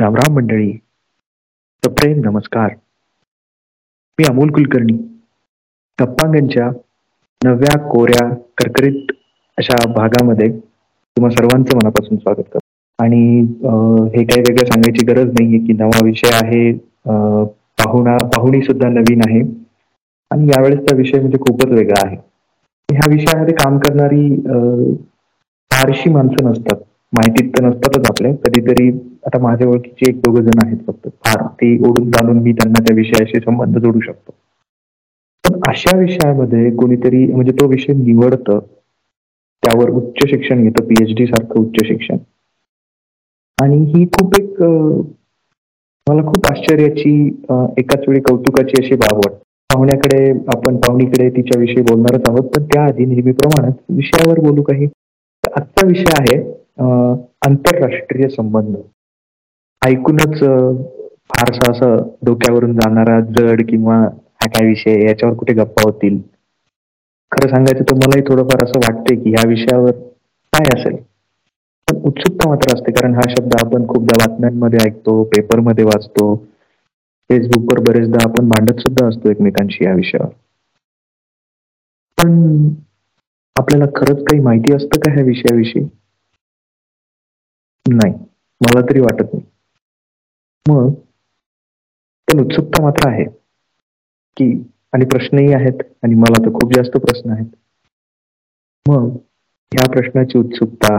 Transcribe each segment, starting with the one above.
रामराम मंडळी सप्रेम नमस्कार. मी अमोल कुलकर्णी गप्पांगणच्या नव्या कोऱ्या करकरीत अशा भागामध्ये तुम्हा सर्वांचं मनापासून स्वागत करतो. आणि हे काही वेगळं सांगायची गरज नाहीये की नवा विषय आहे पाहुणा पाहुणी सुद्धा नवीन आहे. आणि यावेळेसचा विषय म्हणजे खूपच वेगळा आहे. ह्या विषयामध्ये काम करणारी फारशी माणसं नसतात. माहितीत तर नसतातच आपल्या. कधीतरी आता माझ्या ओळखीचे एक दोघ जण आहेत फक्त. फार. ते ओढून जाणून मी त्यांना त्या विषयाशी संबंध जोडू शकतो. पण अशा विषयामध्ये कोणीतरी म्हणजे तो विषय निवडतं त्यावर उच्च शिक्षण घेतं पीएचडी सारखं उच्च शिक्षण. आणि ही खूप एक मला खूप आश्चर्याची एकाच वेळी कौतुकाची अशी बाब वाटते. पाहुण्याकडे आपण पाहुणीकडे तिच्याविषयी बोलणारच आहोत पण त्याआधी नेहमीप्रमाणे विषयावर बोलू काही. आजचा विषय आहे आंतरराष्ट्रीय संबंध. ऐकूनच फारसा असं डोक्यावरून जाणारा जड किंवा हा काय विषय याच्यावर कुठे गप्पा होतील? खरं सांगायचं तर मलाही थोडंफार असं वाटतंय की ह्या विषयावर काय असेल? पण उत्सुकता मात्र असते कारण हा शब्द आपण खूपदा बातम्यांमध्ये ऐकतो पेपरमध्ये वाचतो. फेसबुकवर बरेचदा आपण मांडत सुद्धा असतो एकमेकांशी या विषयावर. पण आपल्याला खरंच काही माहिती असतं का ह्या विषयाविषयी? नाही. मला तरी वाटत नाही. मग पण उत्सुकता मात्र आहे की आणि प्रश्नही आहेत आणि मला तर खूप जास्त प्रश्न आहेत. मग ह्या प्रश्नाची उत्सुकता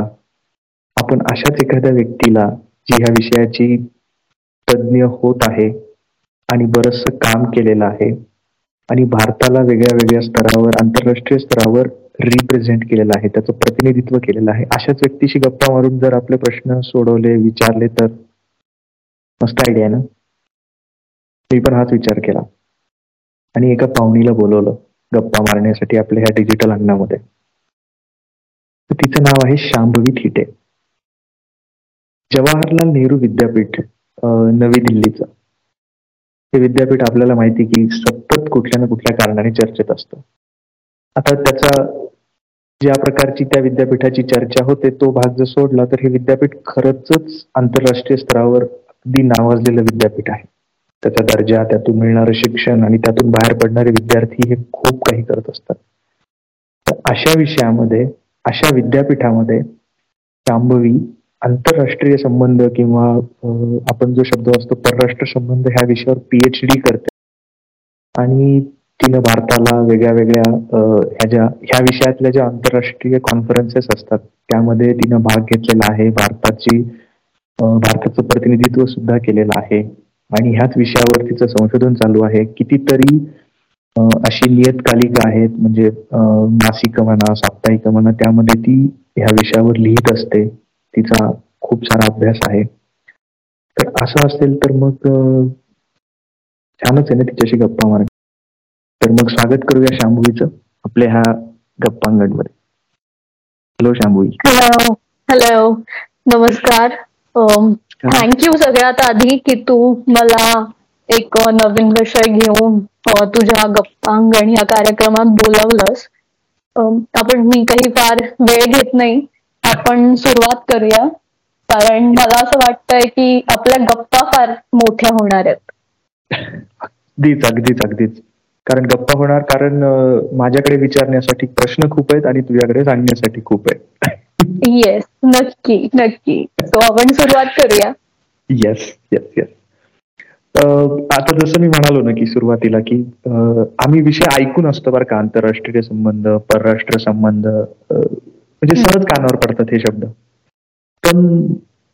आपण अशाच एखाद्या व्यक्तीला जी ह्या विषयाची तज्ज्ञ होत आहे आणि बरचसं काम केलेलं आहे आणि भारताला वेगळ्या वेगळ्या स्तरावर आंतरराष्ट्रीय स्तरावर रिप्रेझेंट केलेलं आहे त्याचं प्रतिनिधित्व केलेलं आहे. अशाच व्यक्तीशी गप्पा मारून जर आपले प्रश्न सोडवले विचारले तर मस्त आयडिया ना? मी पण हाच विचार केला. आणि एका पाहुणीला बोलवलं गप्पा मारण्यासाठी आपल्या ह्या डिजिटल अंगणामध्ये. तिचं नाव आहे शांभवी थिटे. जवाहरलाल नेहरू विद्यापीठ नवी दिल्लीचं. हे विद्यापीठ आपल्याला माहिती की सतत कुठल्या ना कुठल्या कारणाने चर्चेत असतं. आता त्याचा ज्या प्रकारची त्या विद्यापीठाची चर्चा होते तो भाग जर सोडला तर हे विद्यापीठ खरंच आंतरराष्ट्रीय स्तरावर अगदी नावाजलेलं विद्यापीठ आहे. त्याचा दर्जा त्यातून मिळणारं शिक्षण आणि त्यातून बाहेर पडणारे विद्यार्थी हे खूप काही करत असतात. तर अशा विषयामध्ये अशा विद्यापीठामध्ये शांभवी आंतरराष्ट्रीय संबंध किंवा आपण जो शब्द असतो परराष्ट्र संबंध ह्या विषयावर पीएच डी करते. आणि तिनं भारताला वेगळ्या वेगळ्या ह्या ज्या ह्या विषयातल्या ज्या आंतरराष्ट्रीय कॉन्फरन्सेस असतात त्यामध्ये तिनं भाग घेतलेला आहे. भारताची भारताचं प्रतिनिधित्व सुद्धा केलेलं आहे. आणि ह्याच विषयावर तिचं संशोधन चालू आहे. कितीतरी अशी नियतकालिका आहेत. म्हणजे मासिक म्हणा साप्ताहिक म्हणा त्यामध्ये ती ह्या विषयावर लिहित असते. तिचा खूप सारा अभ्यास आहे. तर असं असेल तर मग छानच आहे ना तिच्याशी गप्पा मार तर मग स्वागत करूया शांभवीचं आपल्या ह्या गप्पांगणमध्ये. हॅलो शांभवी हॅलो हॅलो नमस्कार. थँक्यू सगळ्यात आधी की तू मला एक नवीन विषय घेऊन तुझ्या गप्पांगण या कार्यक्रमात बोलवलंस. आपण मी काही फार वेळ घेत नाही. आपण सुरुवात करूया. कारण मला असं वाटतंय की आपल्या गप्पा फार मोठ्या होणार आहेत. अगदीच अगदीच अगदीच. कारण गप्पा होणार कारण माझ्याकडे विचारण्यासाठी प्रश्न खूप आहेत आणि तुझ्याकडे सांगण्यासाठी खूप आहेत. येस नक्की नक्की. तो आपण सुरुवात करूया. येस येस येस आता जसं मी म्हणालो ना की सुरुवातीला की आम्ही विषय ऐकून असतो बरं का आंतरराष्ट्रीय संबंध परराष्ट्र संबंध म्हणजे सहज कानावर पडतात हे शब्द. पण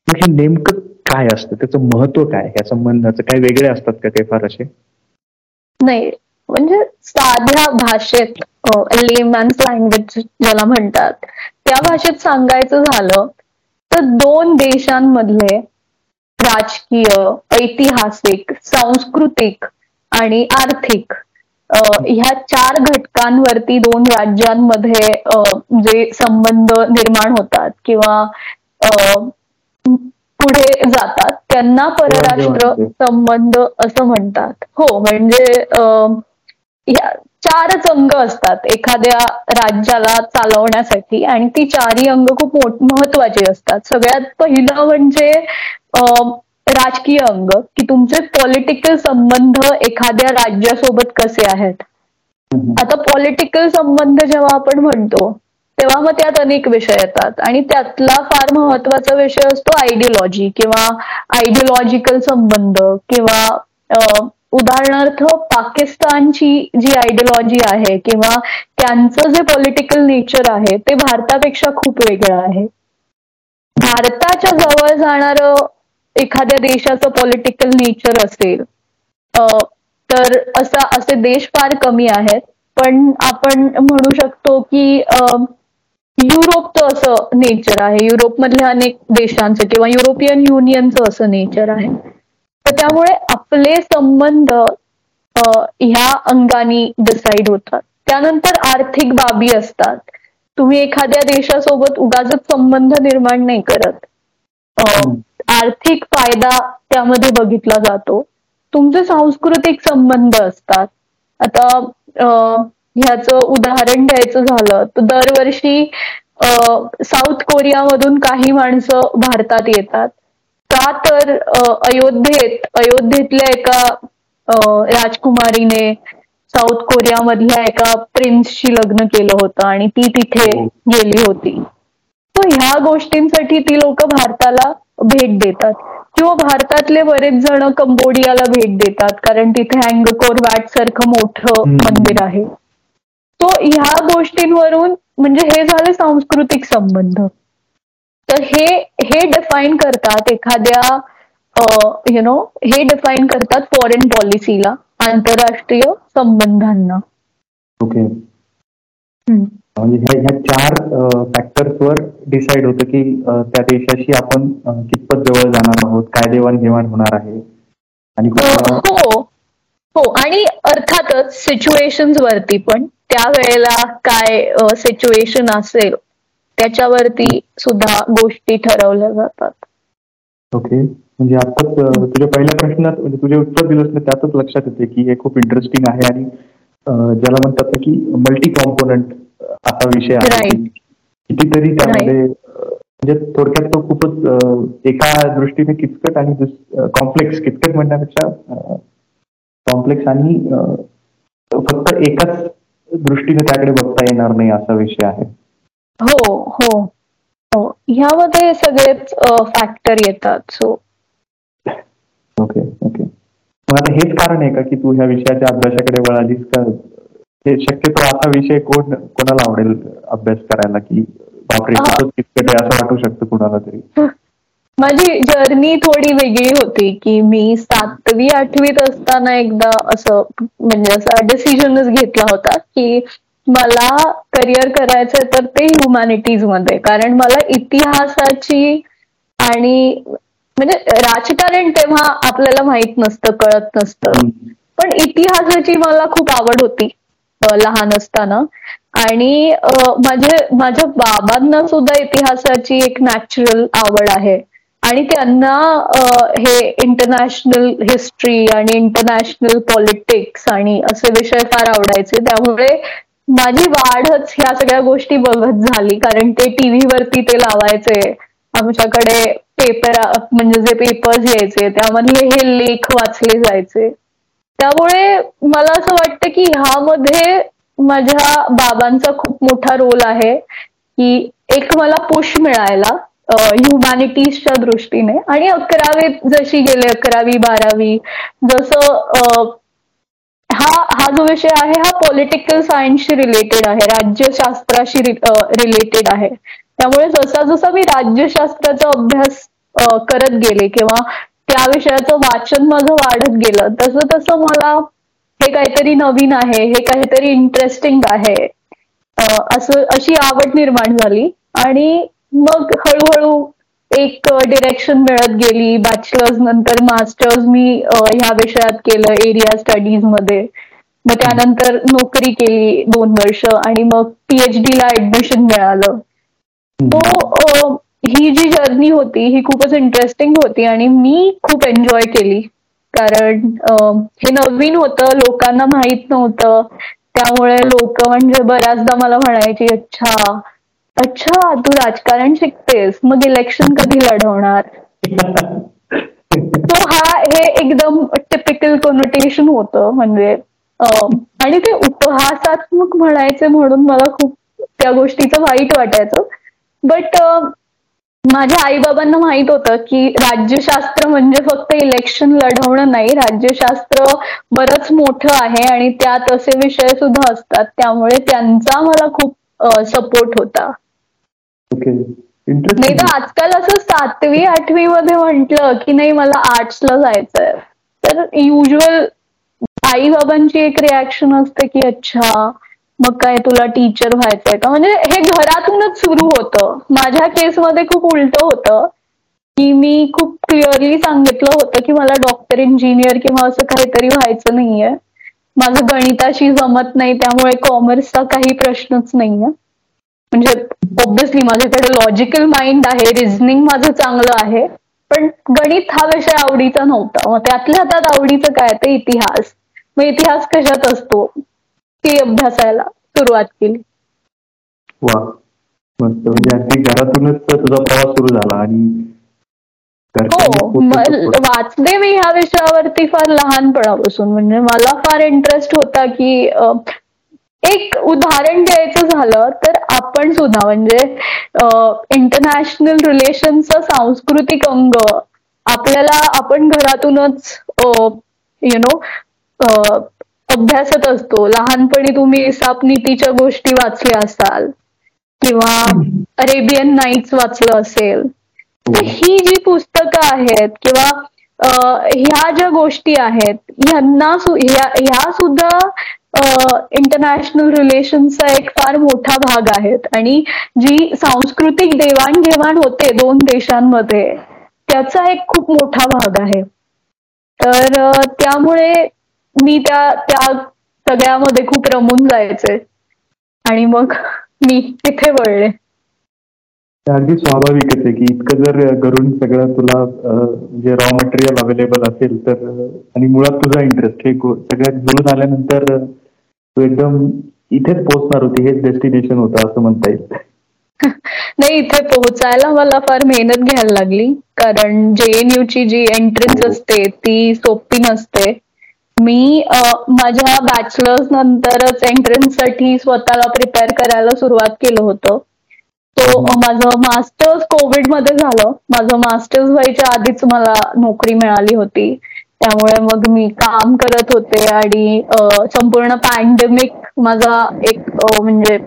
हे नेमकं काय असतं? त्याचं महत्त्व काय? या संबंधाचं काय वेगळे असतात का काही फार असे? नाही म्हणजे साध्या भाषेत लेमॅन्स लँग्वेज ज्याला म्हणतात त्या भाषेत सांगायचं झालं तर दोन देशांमधले राजकीय ऐतिहासिक सांस्कृतिक आणि आर्थिक ह्या चार घटकांवरती दोन राज्यांमध्ये जे संबंध निर्माण होतात किंवा पुढे जातात त्यांना परराष्ट्र संबंध असं म्हणतात. हो म्हणजे चारच अंग असतात. एखाद्या राज्याला चालवण्यासाठी. आणि ती चारही अंग खूप महत्वाची असतात. सगळ्यात पहिलं म्हणजे राजकीय अंग. की तुमचे पॉलिटिकल संबंध एखाद्या राज्यासोबत कसे आहेत? आता पॉलिटिकल संबंध जेव्हा आपण म्हणतो तेव्हा मग त्यात अनेक विषय येतात. आणि त्यातला फार महत्त्वाचा विषय असतो आयडिओलॉजी किंवा आयडिओलॉजिकल संबंध किंवा उदाहरणार्थ पाकिस्तानची जी आयडिओलॉजी आहे किंवा त्यांचं जे पॉलिटिकल नेचर आहे ते भारतापेक्षा खूप वेगळं आहे. भारताच्या जवळ जाणार एखाद्या देशाचं पॉलिटिकल नेचर असेल तर असा असे देश फार कमी आहेत. पण आपण म्हणू शकतो की युरोपचं असं नेचर आहे. युरोपमधल्या अनेक देशांचं किंवा युरोपियन युनियनचं असं नेचर आहे. तर त्यामुळे आपले संबंध ह्या अंगाने डिसाईड होतात. त्यानंतर आर्थिक बाबी असतात. तुम्ही एखाद्या देशासोबत उगाच संबंध निर्माण नाही करत. आर्थिक फायदा त्यामध्ये बघितला जातो. तुमचे सांस्कृतिक संबंध असतात. आता ह्याचं उदाहरण द्यायचं झालं तर दरवर्षी साऊथ कोरियामधून काही माणसं भारतात येतात. का तर अयोध्येत अयोध्येतल्या एका राजकुमारीने साऊथ कोरियामधल्या एका प्रिन्सशी लग्न केलं होतं आणि ती तिथे हो. गेली होती. तर ह्या गोष्टींसाठी ती लोक भारताला भेट देतात. किंवा भारतातले बरेच जण कंबोडियाला भेट देतात कारण तिथे अँगकोर वॅट सारखं मोठं मंदिर आहे. तो ह्या गोष्टींवरून म्हणजे हे झाले सांस्कृतिक संबंध. तर हे हे डिफाईन करतात एखाद्या यु नो हे डिफाईन करतात फॉरेन पॉलिसीला आंतरराष्ट्रीय संबंधांना. ओके म्हणजे ह्या चार फॅक्टर्सवर डिसाइड होतं की त्या देशाशी आपण कितपत जवळ जाणार आहोत काय देवाणघेवाण होणार आहे? आणि हो. हो. आणि अर्थातच सिच्युएशन वरती पण त्यावेळेला काय सिच्युएशन असेल त्याच्यावरती सुद्धा गोष्टी ठरवल्या जातात. ओके म्हणजे आताच तुझ्या पहिल्या प्रश्नात म्हणजे तुझे उत्तर दिलंस ना त्यातच लक्षात येते की हे खूप इंटरेस्टिंग आहे आणि ज्याला म्हणतात की मल्टी कॉम्पोनंट असा विषय आहे. कितीतरी त्यामध्ये म्हणजे थोडक्यात तो खूपच एका दृष्टीने किचकट आणि कॉम्प्लेक्स किचकट म्हणण्यापेक्षा कॉम्प्लेक्स आणि फक्त एकाच दृष्टीने त्याकडे बघता येणार नाही असा विषय आहे. हो हो. हो ह्यामध्ये सगळेच फॅक्टर येतात सो ओके ओके मग आता हेच कारण आहे का की तू ह्या विषयाच्या अभ्यासाकडे वळालीस का? हे शक्यतो असा विषय कोण कोणाला आवडेल अभ्यास करायला की बापरे असं वाटू शकतं कुणाला तरी? माझी जर्नी थोडी वेगळी होती की मी सातवी आठवीत असताना एकदा असं म्हणजे असा डिसिजनच घेतला होता की मला करिअर करायचं तर ते ह्युमॅनिटीजमध्ये. कारण मला इतिहासाची आणि म्हणजे राजकारण तेव्हा आपल्याला माहीत नसतं कळत नसतं. पण इतिहासाची मला खूप आवड होती लहान असताना. आणि माझे माझ्या बाबांना सुद्धा इतिहासाची एक नॅचरल आवड आहे. आणि त्यांना हे इंटरनॅशनल हिस्ट्री आणि इंटरनॅशनल पॉलिटिक्स आणि असे विषय फार आवडायचे. त्यामुळे माझी वाढच ह्या सगळ्या गोष्टी बघत झाली कारण ते टीव्ही वरती ते लावायचे. आमच्याकडे पेपर म्हणजे जे पेपर्स यायचे त्यामधले हे लेख वाचले जायचे. त्यामुळे मला असं वाटतं की ह्यामध्ये माझ्या बाबांचा खूप मोठा रोल आहे की एक मला पुश मिळायला ह्युमॅनिटीजच्या दृष्टीने. आणि अकरावीत जशी गेले अकरावी बारावी जसं हा हा जो विषय आहे हा पॉलिटिकल सायन्सशी रिलेटेड आहे राज्यशास्त्राशी रिलेटेड आहे. त्यामुळे जसा जसा मी राज्यशास्त्राचा अभ्यास करत गेले किंवा त्या विषयाचं वाचन माझं वाढत गेलं तसं तसं मला हे काहीतरी नवीन आहे हे काहीतरी इंटरेस्टिंग आहे असं अशी आवड निर्माण झाली. आणि मग हळूहळू एक डिरेक्शन मिळत गेली. बॅचलर्स नंतर मास्टर्स मी ह्या विषयात केलं एरिया स्टडीजमध्ये. मग त्यानंतर नोकरी केली दोन वर्ष आणि मग पीएचडी ला ऍडमिशन मिळालं. तो ही जी जर्नी होती ही खूपच इंटरेस्टिंग होती आणि मी खूप एन्जॉय केली. कारण हे नवीन होतं लोकांना माहीत नव्हतं. त्यामुळे लोक म्हणजे बऱ्याचदा मला म्हणायची अच्छा अच्छा तू राजकारण शिकतेस. मग इलेक्शन कधी लढवणार? तो हा हे एकदम टिपिकल कोनोटेशन होतं. म्हणजे आणि ते उपहासात्मक म्हणायचे म्हणून मला खूप त्या गोष्टीचं वाईट वाटायचं. बट माझ्या आई बाबांना माहीत होतं की राज्यशास्त्र म्हणजे फक्त इलेक्शन लढवणं नाही. राज्यशास्त्र बरंच मोठं आहे आणि त्यात असे विषय सुद्धा असतात. त्यामुळे त्यांचा मला खूप सपोर्ट होता. नाही तर आजकाल असं सातवी आठवी मध्ये म्हंटल की नाही मला आर्ट्सला जायचंय. तर युजल आई बाबांची एक रिॲक्शन असते की अच्छा मग काय तुला टीचर व्हायचंय का? म्हणजे हे घरातूनच सुरू होतं. माझ्या केसमध्ये खूप उलट होतं की मी खूप क्लिअरली सांगितलं होतं की मला डॉक्टर इंजिनियर किंवा असं काहीतरी व्हायचं नाहीये. माझं गणिताशी जमत नाही त्यामुळे कॉमर्सचा काही प्रश्नच नाहीये. म्हणजे ऑब्विसली माझ्याकडे लॉजिकल माइंड आहे रिझनिंग माझं चांगलं आहे पण गणित हा विषय आवडीचा नव्हता. मग त्यातल्या त्यात आवडीचं काय ते इतिहास. मग इतिहास कशात असतो? ती अभ्यासायला सुरुवात केली. वा. मस्त. म्हणजे अगदी घरातूनच तुझा प्रवास सुरू झाला आणि हो वाचले मी ह्या विषयावरती फार लहानपणापासून. म्हणजे मला फार इंटरेस्ट होता की एक उदाहरण द्यायचं झालं तर आपण सुद्धा म्हणजे इंटरनॅशनल रिलेशनचा सांस्कृतिक अंग आपल्याला आपण घरातूनच यु नो अभ्यासत असतो. लहानपणी तुम्ही नीतीच्या गोष्टी वाचल्या असाल किंवा अरेबियन नाईट्स वाचलं असेल तर ही. जी पुस्तकं आहेत किंवा ह्या ज्या गोष्टी आहेत ह्यांना ह्या सुद्धा इंटरनॅशनल रिलेशनचा एक फार मोठा भाग आहेत. आणि जी सांस्कृतिक देवाणघेवाण होते दोन देशांमध्ये त्याचा एक खूप मोठा भाग आहे. तर त्यामुळे मी त्या त्या सगळ्यामध्ये खूप रमून जायचे. आणि मग मी तिथे वळले. अगदी स्वाभाविकच आहे की इतकं जर करून सगळं तुला जे रॉ मटेरियल अवेलेबल असेल तर आणि मुळात तुझा इंटरेस्ट हे सगळ्यात जुळून आल्यानंतर तू एकदम इथेच पोहोचणार होती हेच डेस्टिनेशन होतं असं म्हणता येईल. नाही इथे पोहोचायला मला फार मेहनत घ्यायला लागली. कारण जे ची जी एंट्रन्स असते ती सोपी नसते. मी माझ्या बॅचलर्स नंतरच एंट्रन्ससाठी स्वतःला प्रिपेअर करायला सुरुवात केलं होतं. तो माझं मास्टर्स कोविडमध्ये झालं. माझं मास्टर्स व्हायच्या आधीच मला नोकरी मिळाली होती. त्यामुळे मग मी काम करत होते आणि संपूर्ण पॅन्डेमिक माझा एक म्हणजे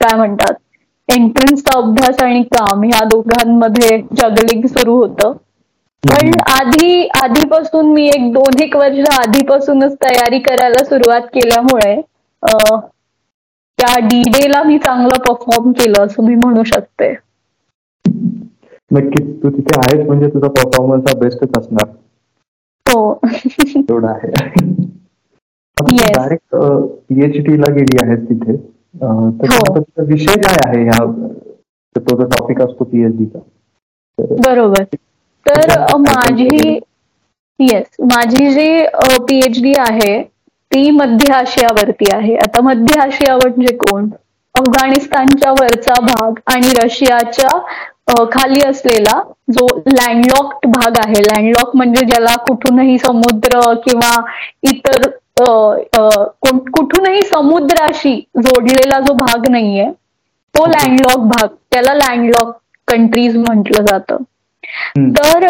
काय म्हणतात एंट्रन्सचा अभ्यास आणि काम ह्या दोघांमध्ये जगलिंग सुरू होतं. पण आधी आधीपासून मी एक दोन एक वर्ष आधीपासूनच तयारी करायला सुरुवात केल्यामुळे त्या डी डे ला मी चांगलं परफॉर्म केलं असं मी म्हणू शकते. नक्कीच. तू तिथे आहेस म्हणजे तुझा परफॉर्मन्स हा बेस्टच असणार. हो. तेवढं आहे. डायरेक्ट पीएचडी ला गेली आहेस तिथे. तर हो. विषय काय आहे ह्या तो जो टॉपिक असतो पीएचडीचा बरोबर. तर माझी येस माझी जी पीएचडी आहे ती मध्य आशियावरती आहे. आता मध्य आशिया म्हणजे कोण? अफगाणिस्तानच्या वरचा भाग आणि रशियाच्या खाली असलेला जो लँडलॉक्ड भाग आहे. लँडलॉक म्हणजे ज्याला कुठूनही समुद्र किंवा इतर कुठूनही समुद्राशी जोडलेला जो भाग नाहीये तो लँडलॉक भाग. त्याला लँडलॉक कंट्रीज म्हटलं जातं. तर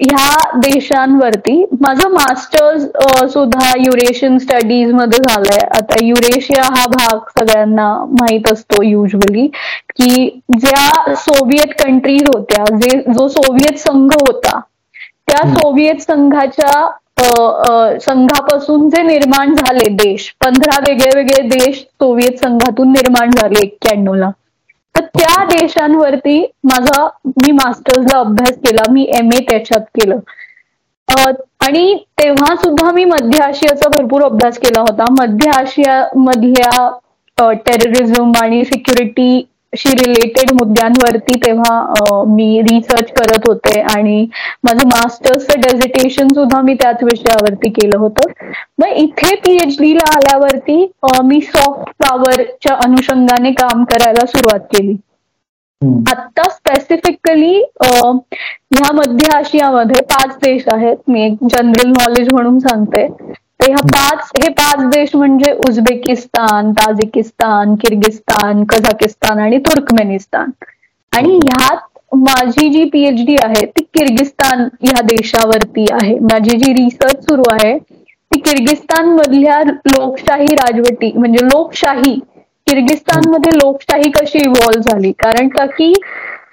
ह्या देशांवरती माझं मास्टर्स सुद्धा युरेशियन स्टडीजमध्ये झालंय. आता युरेशिया हा भाग सगळ्यांना माहीत असतो युजली की ज्या सोव्हिएत कंट्रीज होत्या जे जो सोव्हिएत संघ होता त्या सोव्हिएत संघाच्या संघापासून जे निर्माण झाले देश पंधरा वेगळे वेगळे देश सोव्हिएत संघातून निर्माण झाले एक्क्याण्णव ला तर त्या देशांवरती माझा मी मास्टर्सला अभ्यास केला मी एम ए त्याच्यात केलं. आणि तेव्हा सुद्धा मी मध्य आशियाचा भरपूर अभ्यास केला होता. मध्य आशिया मधल्या टेररिझम आणि सिक्युरिटी शी रिलेटेड मुद्द्यांवरती तेव्हा मी रिसर्च करत होते आणि माझं मास्टर्सचं डेझिटेशन सुद्धा मी त्याच विषयावरती केलं होतं. मग इथे पीएचडी ला आल्यावरती मी सॉफ्ट पॉवरच्या अनुषंगाने काम करायला सुरुवात केली. आता स्पेसिफिकली ह्या मध्य आशियामध्ये पाच देश आहेत. मी एक जनरल नॉलेज म्हणून सांगते. तर ह्या पाच हे पाच देश म्हणजे उझबेकिस्तान ताजिकिस्तान किर्गिस्तान कझाकिस्तान आणि तुर्कमेनिस्तान. आणि ह्यात माझी जी पीएच डी आहे ती किर्गिस्तान ह्या देशावरती आहे. माझी जी रिसर्च सुरू आहे ती किर्गिस्तान मधल्या लोकशाही राजवटी म्हणजे लोकशाही किर्गिस्तानमध्ये लोकशाही कशी इव्हॉल्व्ह झाली? कारण का की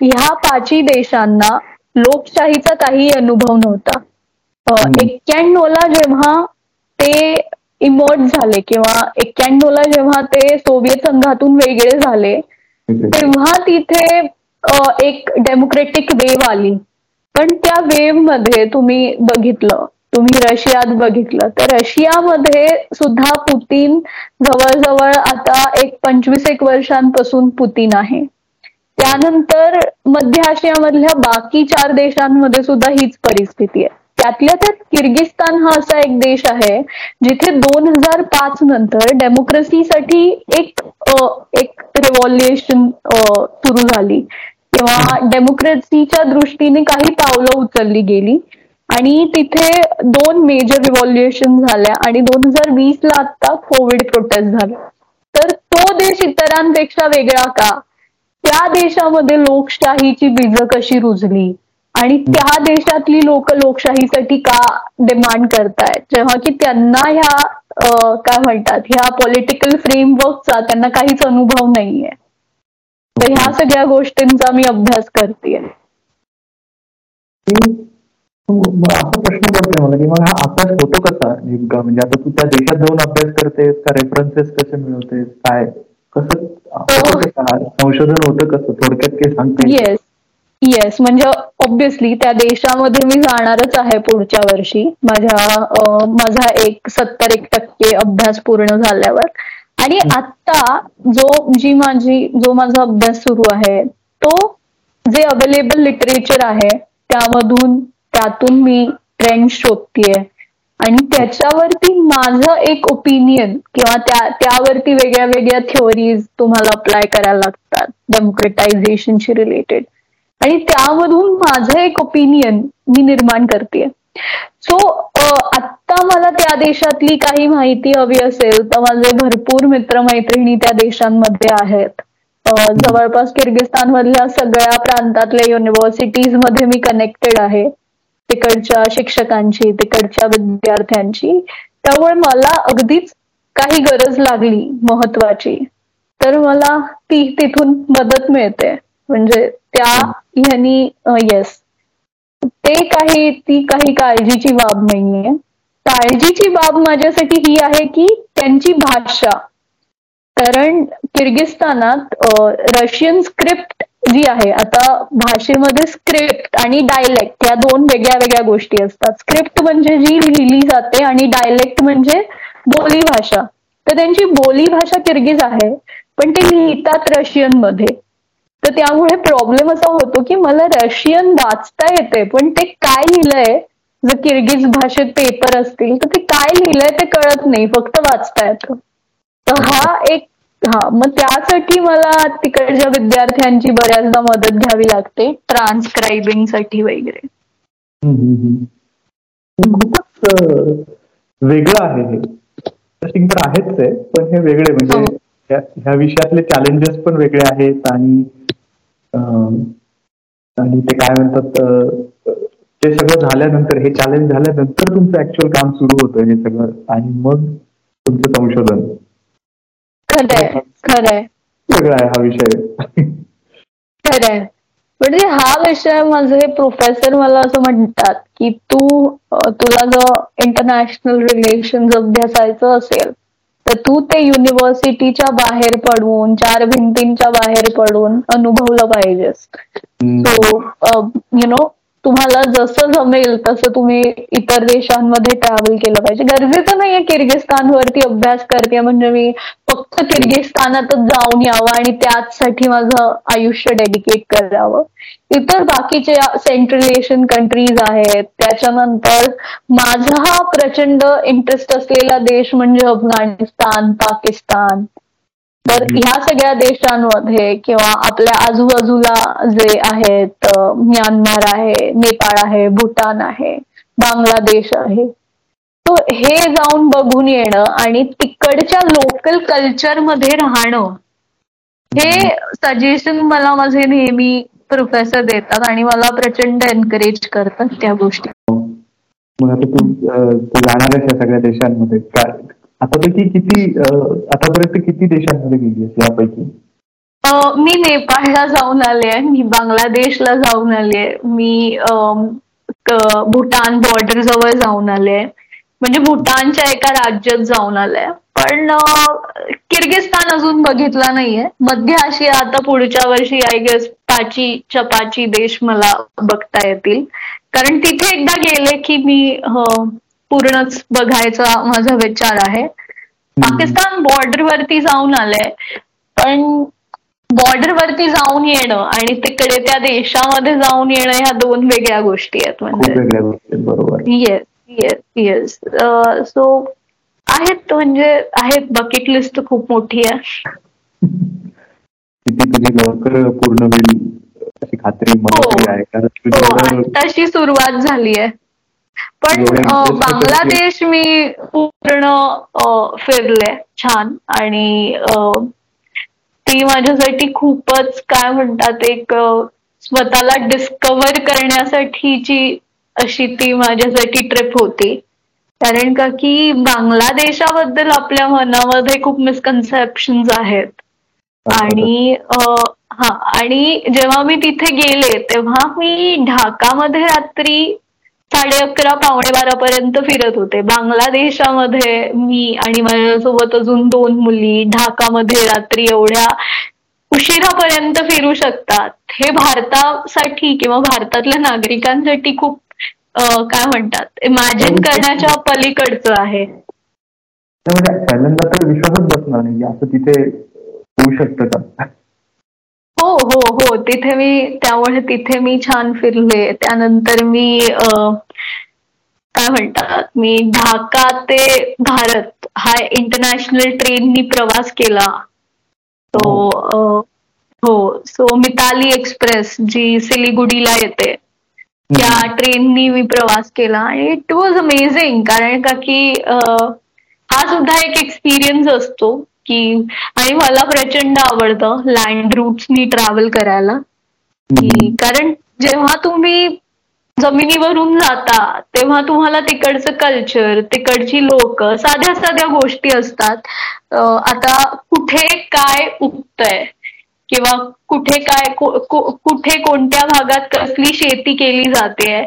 ह्या पाचही देशांना लोकशाहीचा काही अनुभव नव्हता. एक्क्याण्णवला जेव्हा ते इमर्ज झाले किंवा एक्क्याण्णवला जेव्हा ते सोव्हिएत संघातून वेगळे झाले तेव्हा तिथे एक डेमोक्रेटिक वेव आली. पण त्या वेवमध्ये तुम्ही बघितलं तुम्ही रशियात बघितलं तर रशियामध्ये सुद्धा पुतीन जवळजवळ आता एक पंचवीस एक वर्षांपासून पुतीन आहे. त्यानंतर मध्य आशियामधल्या बाकी चार देशांमध्ये सुद्धा हीच परिस्थिती आहे. त्यातल्या त्यात किर्गिस्तान हा असा एक देश आहे जिथे दोन हजार पाच नंतर डेमोक्रेसीसाठी एक एक रेव्हॉल्युएशन सुरू झाली. किंवा डेमोक्रेसीच्या दृष्टीने काही पावलं उचलली गेली. आणि तिथे दोन मेजर रिव्हॉल्युएशन झाल्या आणि दोन हजार वीस ला आता कोविड प्रोटेस्ट झालं. तर तो देश इतरांपेक्षा वेगळा का? त्या देशामध्ये लोकशाहीची बीज कशी रुजली? आणि त्या देशातली लोक लोकशाहीसाठी का डिमांड करतायत? जेव्हा की त्यांना ह्या काय म्हणतात ह्या पॉलिटिकल फ्रेमवर्कचा त्यांना काहीच अनुभव नाहीये. तर ह्या सगळ्या गोष्टींचा मी अभ्यास करते असा प्रश्न पडतोय मला की मग हा अभ्यास होतो कसा नेमका? म्हणजे आता तू त्या देशात जाऊन अभ्यास करतेस का? रेफरन्सेस कसे मिळवतेस? काय? कसं संशोधन होतं कसं? थोडक्यात काही सांगते येस येस म्हणजे ऑब्विसली त्या देशामध्ये मी जाणारच आहे पुढच्या वर्षी. माझ्या माझा एक सत्तर एक टक्के अभ्यास पूर्ण झाल्यावर. आणि आता जो जी माझी जो माझा अभ्यास सुरू आहे तो जे अवेलेबल लिटरेचर आहे त्यामधून त्यातून मी ट्रेंड शोधतीये. आणि त्याच्यावरती माझं एक ओपिनियन किंवा त्या त्यावरती वेगळ्या वेगळ्या थिओरीज तुम्हाला अप्लाय करायला लागतात. डेमोक्रेटायझेशनशी रिलेटेड आणि त्यामधून माझं एक ओपिनियन मी निर्माण करते सो आत्ता मला त्या देशातली काही माहिती हवी असेल तर माझे भरपूर मित्रमैत्रिणी त्या देशांमध्ये आहेत. जवळपास किर्गिस्तान मधल्या सगळ्या प्रांतातल्या युनिव्हर्सिटीजमध्ये मी कनेक्टेड आहे. तिकडच्या शिक्षकांची तिकडच्या विद्यार्थ्यांची. त्यामुळे मला अगदीच काही गरज लागली महत्वाची. तर मला ती तिथून मदत मिळते. म्हणजे त्या ह्यानी येस ते काही ती काही काळजीची बाब नाहीये. काळजीची बाब माझ्यासाठी ही आहे की त्यांची भाषा. कारण किर्गिस्तानात रशियन स्क्रिप्ट जी आहे आता भाषेमध्ये स्क्रिप्ट आणि डायलेक्ट या दोन वेगळ्या वेगळ्या गोष्टी असतात. स्क्रिप्ट म्हणजे जी लिहिली जाते आणि डायलेक्ट म्हणजे बोली भाषा. तर त्यांची बोली भाषा किर्गिज आहे पण ते लिहितात रशियनमध्ये तर त्यामुळे प्रॉब्लेम असा होतो की मला रशियन वाचता येते पण ते काय लिहिलंय? जर किर्गिज भाषेत पेपर असतील तर ते काय लिहिलंय ते कळत नाही फक्त वाचता येतं. तर हा एक हा मग त्यासाठी मला तिकडच्या विद्यार्थ्यांची बऱ्याचदा मदत घ्यावी लागते ट्रान्सक्रायबिंगसाठी वगैरे खूपच वेगळं आहे हे. तर आहेच आहे पण हे वेगळे म्हणजे हो. ह्या विषयातले चॅलेंजेस पण वेगळे आहेत आणि आणि ते काय म्हणतात ते सगळं झाल्यानंतर हे चॅलेंज झाल्यानंतर तुमचं ऍक्च्युअल काम सुरू होतं हे सगळं. आणि मग तुमचं संशोधन. खरंय वेगळा आहे हा विषय. खरंय. म्हणजे हा विषय माझे प्रोफेसर मला असं म्हणतात की तू तुला जर इंटरनॅशनल रिलेशन अभ्यासायचं असेल तर तू ते युनिव्हर्सिटीच्या बाहेर पडून चार भिंतींच्या बाहेर पडून अनुभवलं पाहिजेस. सो यु नो तुम्हाला जसं जमेल तसं तुम्ही इतर देशांमध्ये ट्रॅव्हल केलं पाहिजे. गरजेचं नाहीये किर्गिस्तानवरती अभ्यास करते म्हणजे मी फक्त किर्गिस्तानातच जाऊन यावं आणि त्याचसाठी माझं आयुष्य डेडिकेट करावं. इतर बाकीचे सेंट्रल एशियन कंट्रीज आहेत त्याच्यानंतर माझा हा प्रचंड इंटरेस्ट असलेला देश म्हणजे अफगाणिस्तान पाकिस्तान. तर ह्या सगळ्या देशांमध्ये किंवा आपल्या आजूबाजूला जे आहेत म्यानमार आहे नेपाळ आहे भूटान आहे बांगलादेश आहे तो हे जाऊन बघून येणं आणि तिकडच्या लोकल कल्चरमध्ये राहणं हे सजेशन मला माझे नेहमी प्रोफेसर देतात आणि मला प्रचंड एनकरेज करतात त्या गोष्टी. मग आता तू जाणार या सगळ्या देशांमध्ये. आतापैकी किती आतापर्यंत किती देशांमध्ये गेली यापैकी? मी नेपाळला जाऊन आले आहे मी बांगलादेशला जाऊन आले मी भूटान बॉर्डर जवळ जाऊन आले म्हणजे भूटानच्या एका राज्यात जाऊन आलंय पण किर्गिस्तान अजून बघितला नाहीये. मध्य आशिया आता पुढच्या वर्षी आय गेस पाची चपाची देश मला बघता येतील. कारण तिथे एकदा गेले की मी पूर्णच बघायचा माझा विचार आहे. पाकिस्तान बॉर्डरवरती जाऊन आलंय. पण बॉर्डरवरती जाऊन येणं आणि तिकडे त्या देशामध्ये जाऊन येणं ह्या दोन वेगळ्या गोष्टी आहेत म्हणजे. येस येस येस सो आहेत म्हणजे आहेत बकेट लिस्ट खूप मोठी आहे. लवकर पूर्ण होईल अशी खात्री हो, तशी सुरुवात झाली आहे. पण बांगलादेश मी पूर्ण फिरले छान. आणि ती माझ्यासाठी खूपच काय म्हणतात एक स्वतःला डिस्कवर करण्यासाठीची अशी ती माझ्यासाठी ट्रिप होती. कारण का की बांगलादेशाबद्दल आपल्या मनामध्ये खूप मिसकन्सेप्शन आहेत. आणि हा आणि जेव्हा मी तिथे गेले तेव्हा मी ढाकामध्ये रात्री साडे अकरा पावणे बारा पर्यंत फिरत होते. बांगलादेशामध्ये मी आणि माझ्यासोबत अजून दोन मुली ढाकामध्ये रात्री एवढ्या उशिरापर्यंत फिरू शकतात. हे भारतासाठी किंवा भारतातल्या नागरिकांसाठी खूप काय म्हणतात? इमॅजिन करण्याच्या पलीकडचं आहे. पहिल्यांदा तर विश्वासच बसणार नाही असं तिथे होऊ शकतं का? हो हो हो. तिथे मी त्यामुळे तिथे मी छान फिरले. त्यानंतर मी काय म्हणतात मी ढाका ते भारत हा इंटरनॅशनल ट्रेननी प्रवास केला. तो हो. सो मिताली एक्सप्रेस जी सिलिगुडीला येते त्या ट्रेननी मी प्रवास केला. आणि इट वॉज अमेझिंग कारण का की हा सुद्धा एक एक्सपिरियन्स असतो. की आणि मला प्रचंड आवडतं लँड रूट्सनी ट्रॅव्हल करायला. कारण जेव्हा तुम्ही जमिनीवरून जाता तेव्हा तुम्हाला तिकडचं कल्चर तिकडची लोक साध्या साध्या गोष्टी असतात. आता कुठे काय उगतंय किंवा कुठे काय कुठे कोणत्या भागात कसली शेती केली जाते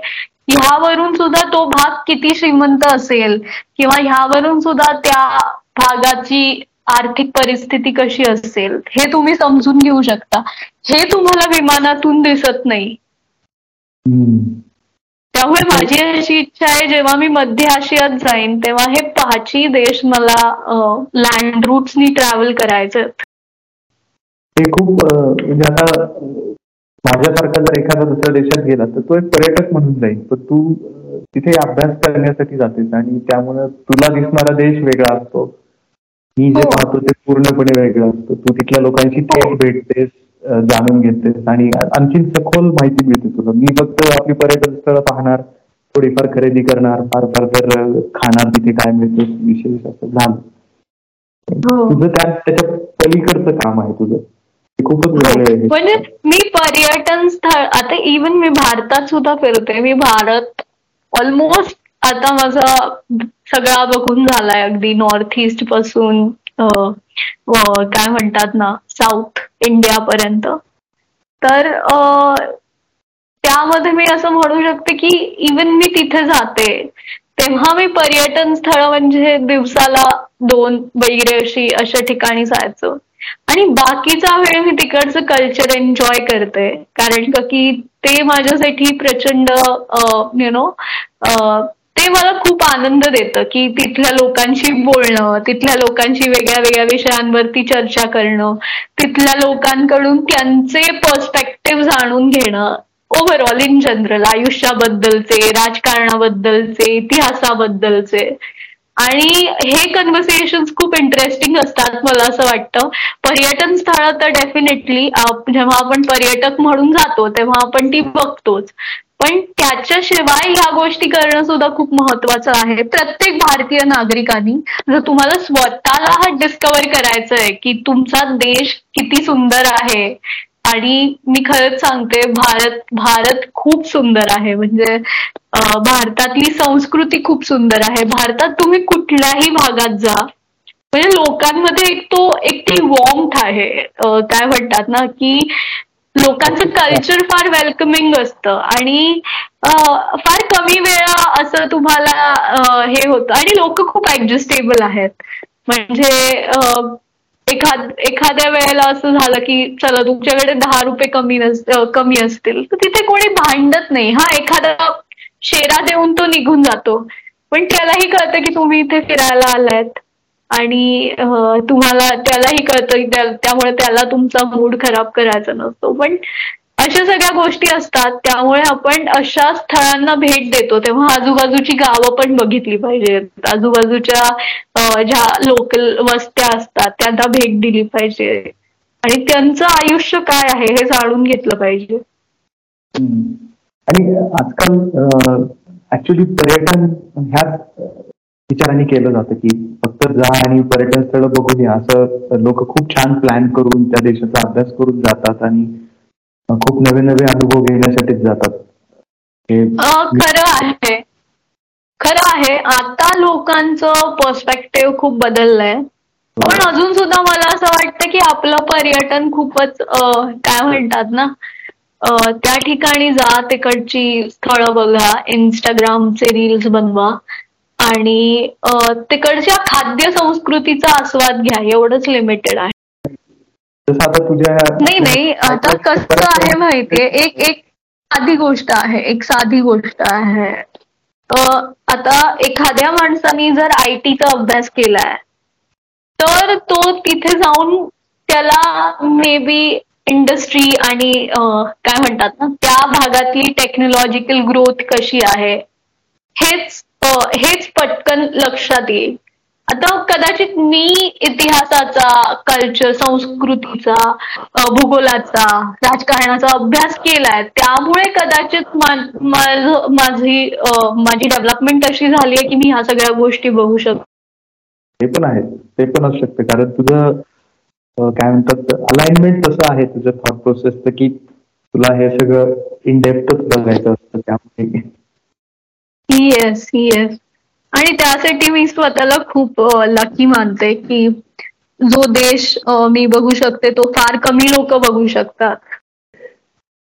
ह्यावरून सुद्धा तो भाग किती श्रीमंत असेल किंवा ह्यावरून सुद्धा त्या भागाची आर्थिक परिस्थिती कशी असेल हे तुम्ही समजून घेऊ शकता. हे तुम्हाला विमानातून दिसत नाही. त्यामुळे माझी अशी इच्छा आहे जेव्हा मी मध्य आशियात जाईन तेव्हा हे पाचही देश मला लँड रूट्सनी ट्रॅव्हल करायचे हे खूप म्हणजे आता माझ्यासारखा जर एखादा दुसऱ्या देशात गेला तर तो एक पर्यटक म्हणून जाईल. पण तू तिथे अभ्यास करण्यासाठी जातेस आणि त्यामुळे तुला दिसणारा देश वेगळा असतो. मी जे हो. पाहतो ते पूर्णपणे वेगळं असतं तू तिथल्या लोकांशी थेट हो. भेटतेस जाणून घेतेस आणि आणखी सखोल माहिती मिळते तुला मी फक्त आपली पर्यटन स्थळ पाहणार थोडीफार खरेदी करणार फार फार तर खाणार तिथे काय मिळतं विशेष असं झालं हो. तुझं त्याच्या पलीकडचं काम आहे तुझं खूपच. म्हणजे मी पर्यटन स्थळ आता इवन मी भारतात सुद्धा फिरते मी भारत ऑलमोस्ट आता माझा सगळा बघून झालाय अगदी नॉर्थ ईस्टपासून काय म्हणतात ना साऊथ इंडिया पर्यंत. तर त्यामध्ये मी असं म्हणू शकते की इवन मी तिथे जाते तेव्हा मी पर्यटन स्थळ म्हणजे दिवसाला दोन वगैरे अशी अशा ठिकाणी जायचो. आणि बाकीचा वेळ मी तिकडचं कल्चर एन्जॉय करते. कारण का की ते माझ्यासाठी प्रचंड यु नो ते मला खूप आनंद देतं की तिथल्या लोकांशी बोलणं तिथल्या लोकांशी वेगळ्या वेगळ्या विषयांवरती चर्चा करणं तिथल्या लोकांकडून त्यांचे पर्स्पेक्टिव्ह जाणून घेणं ओव्हरऑल इन जनरल आयुष्याबद्दलचे राजकारणाबद्दलचे इतिहासाबद्दलचे. आणि हे कन्व्हर्सेशन खूप इंटरेस्टिंग असतात मला असं वाटतं. पर्यटन स्थळ तर डेफिनेटली जेव्हा आपण पर्यटक म्हणून जातो तेव्हा आपण ती बघतोच. पण त्याच्याशिवाय ह्या गोष्टी करणं सुद्धा खूप महत्वाचं आहे. प्रत्येक भारतीय नागरिकांनी जर तुम्हाला स्वतःला हा डिस्कवर करायचं आहे की तुमचा देश किती सुंदर आहे आणि मी खरंच सांगते भारत भारत खूप सुंदर आहे. म्हणजे भारतातली संस्कृती खूप सुंदर आहे. भारतात तुम्ही कुठल्याही भागात जा म्हणजे लोकांमध्ये एक तो एक ती वॉर्म आहे. काय म्हणतात ना की लोकांचं कल्चर फार वेलकमिंग असतं. आणि फार कमी वेळा असं तुम्हाला हे होतं. आणि लोक खूप ऍडजस्टेबल आहेत. म्हणजे एखाद एखाद्या वेळेला असं झालं की चला तुमच्याकडे दहा रुपये कमी कमी असतील. तर तिथे कोणी भांडत नाही. हा एखादा शेरा देऊन तो निघून जातो. पण त्यालाही कळतं की तुम्ही इथे फिरायला आलायत. आणि तुम्हाला त्यालाही कळतं त्यामुळे त्याला तुमचा मूड खराब करायचा नसतो. पण अशा सगळ्या गोष्टी असतात त्यामुळे आपण अशा स्थळांना भेट देतो. तेव्हा आजूबाजूची गावं पण बघितली पाहिजेत. आजूबाजूच्या ज्या लोकल वस्त्या असतात त्यांना भेट दिली पाहिजे. आणि त्यांचं आयुष्य काय आहे हे जाणून घेतलं पाहिजे. आणि आजकाल ऍक्च्युली पर्यटन ह्याच विचाराने केलं जातं की फक्त जा आणि पर्यटन स्थळ बघून या असं लोक खूप छान प्लॅन करून त्या देशाचा अभ्यास करून जातात आणि खूप नवे नवे अनुभव घेण्यासाठीच जातात. खरं आहे. खरं आहे. आता लोकांचं पर्स्पेक्टिव्ह खूप बदललंय. पण अजून सुद्धा मला असं वाटतं की आपलं पर्यटन खूपच काय म्हणतात ना त्या ठिकाणी जा तिकडची स्थळं बघा इंस्टाग्रामचे रील्स बनवा. आणि तिकडच्या खाद्य संस्कृतीचा आस्वाद घ्या एवढंच लिमिटेड आहे. नाही नाही आता कसं आहे माहितीये एक एक साधी गोष्ट आहे एक साधी गोष्ट आहे. आता एखाद्या माणसाने जर आय टीचा अभ्यास केलाय तर तो तिथे जाऊन त्याला मे बी इंडस्ट्री आणि काय म्हणतात ना त्या भागातली टेक्नॉलॉजिकल ग्रोथ कशी आहे हेच हेच पटकन लक्षात येईल. आता कदाचित मी इतिहासाचा कल्चर संस्कृतीचा भूगोलाचा राजकारणाचा अभ्यास केलाय त्यामुळे कदाचित माझी माझी डेव्हलपमेंट अशी झाली आहे की मी ह्या सगळ्या गोष्टी बघू शकतो ते पण आहे ते पण असू शकते. कारण तुझं काय म्हणतात अलाइनमेंट तसं आहे तुझं थॉट प्रोसेस की तुला हे सगळं इन डेप्थच बघायचं असतं. त्यामुळे येस येस आणि त्यासाठी मी स्वतःला खूप लकी मानते की जो देश मी बघू शकते तो फार कमी लोक बघू शकतात.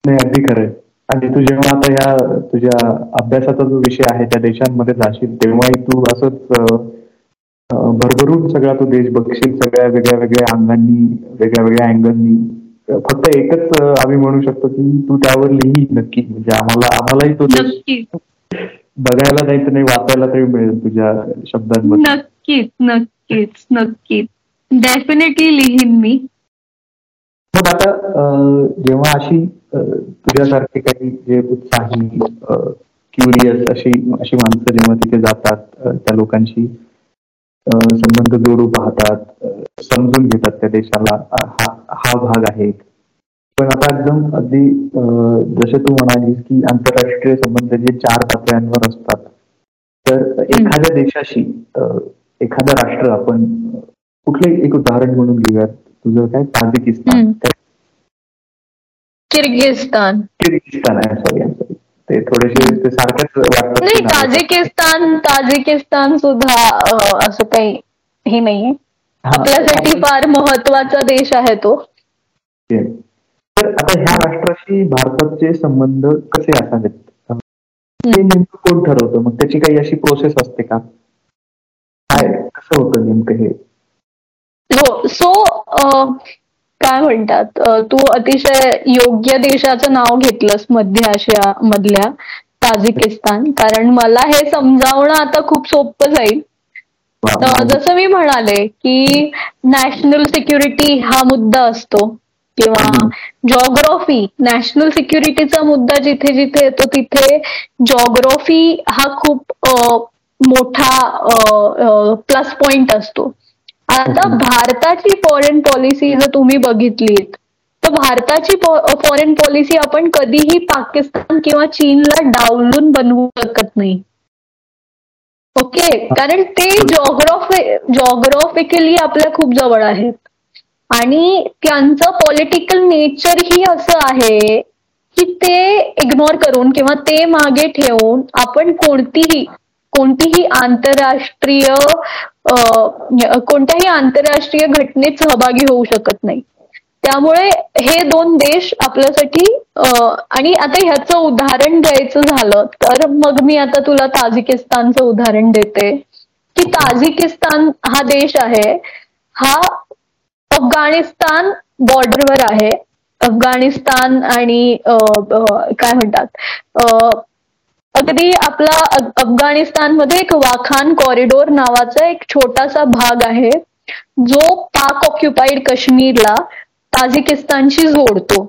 नाही अगदी खरंय आणि तू जेव्हा आता या तुझ्या अभ्यासाचा जो विषय आहे त्या देशांमध्ये जाशील तेव्हाही तू असंच भरभरून सगळा तो देश बघशील सगळ्या वेगळ्या वेगळ्या अंगांनी वेगळ्या वेगळ्या अँगलनी फक्त एकच आम्ही म्हणू शकतो की तू त्यावर लिही नक्की म्हणजे आम्हाला आम्हालाही तो देश बघायला नाही तर नाही वाचायला तरी मिळेल तुझ्या शब्दांमध्ये. नक्कीच नक्कीच नक्कीच. डेफिनेटली लिहीन मी. मग आता जेव्हा अशी तुझ्यासारखे काही जे उत्साही क्युरियस अशी अशी माणसं जेव्हा तिथे जातात त्या लोकांशी संबंध जोडू पाहतात समजून घेतात त्या देशाला हा हा भाग आहे. पण आता एकदम अगदी जसे तू म्हणालीस की आंतरराष्ट्रीय संबंध जे चार पातळ्यांवर असतात तर एखाद्या देशाशी एखादं राष्ट्र आपण कुठले एक उदाहरण म्हणून घेऊयात? तुझं काय? ताजिकिस्तान. किर्गिस्तान किर्गिस्तान आहे सॉरी सॉरी ते थोडेसे ते सारखेच वाटतात ताजिकिस्तान ताजिकिस्तान सुद्धा असं काही हे नाहीये. आपल्यासाठी फार महत्त्वाचा देश आहे तो. तर आता ह्या राष्ट्राशी भारताचे संबंध कसे असावेत? ते नेमकं कोण ठरवतं? मग त्याची काही अशी प्रोसेस असते का? काय कसं होतं नेमकं हे? हो सो काय म्हणतात? तू अतिशय योग्य देशाचं नाव घेतलंस मध्य आशिया मधल्या ताजिकिस्तान. कारण मला हे समजावणं आता खूप सोपं जाईल. जसं मी म्हणाले की नॅशनल सिक्युरिटी हा मुद्दा असतो. किंवा जॉग्रॉफी नॅशनल सिक्युरिटीचा मुद्दा जिथे जिथे येतो तिथे जॉग्रॉफी हा खूप मोठा प्लस पॉइंट असतो. आता भारताची फॉरेन पॉलिसी जर तुम्ही बघितलीत तर भारताची फॉरेन पॉलिसी आपण कधीही पाकिस्तान किंवा चीनला डावलून बनवू शकत नाही. ओके? कारण ते जॉग्रॉफी जॉग्रॉफिकली आपल्या खूप जवळ आहेत. आणि त्यांचं पॉलिटिकल नेचर ही असं आहे की ते इग्नोर करून किंवा ते मागे ठेवून आपण कोणतीही कोणतीही आंतरराष्ट्रीय कोणत्याही आंतरराष्ट्रीय घटनेत सहभागी होऊ शकत नाही. त्यामुळे हे दोन देश आपल्यासाठी आणि आता ह्याचं उदाहरण द्यायचं झालं तर मग मी आता तुला ताजिकिस्तानचं उदाहरण देते. की ताजिकिस्तान हा देश आहे हा अफगाणिस्तान बॉर्डरवर आहे. अफगाणिस्तान आणि काय म्हणतात? अगदी आपला अफगाणिस्तानमध्ये एक वाखान कॉरिडोर नावाचा एक छोटासा भाग आहे. जो पाक ऑक्युपाईड काश्मीरला ताजिकिस्तानशी जोडतो.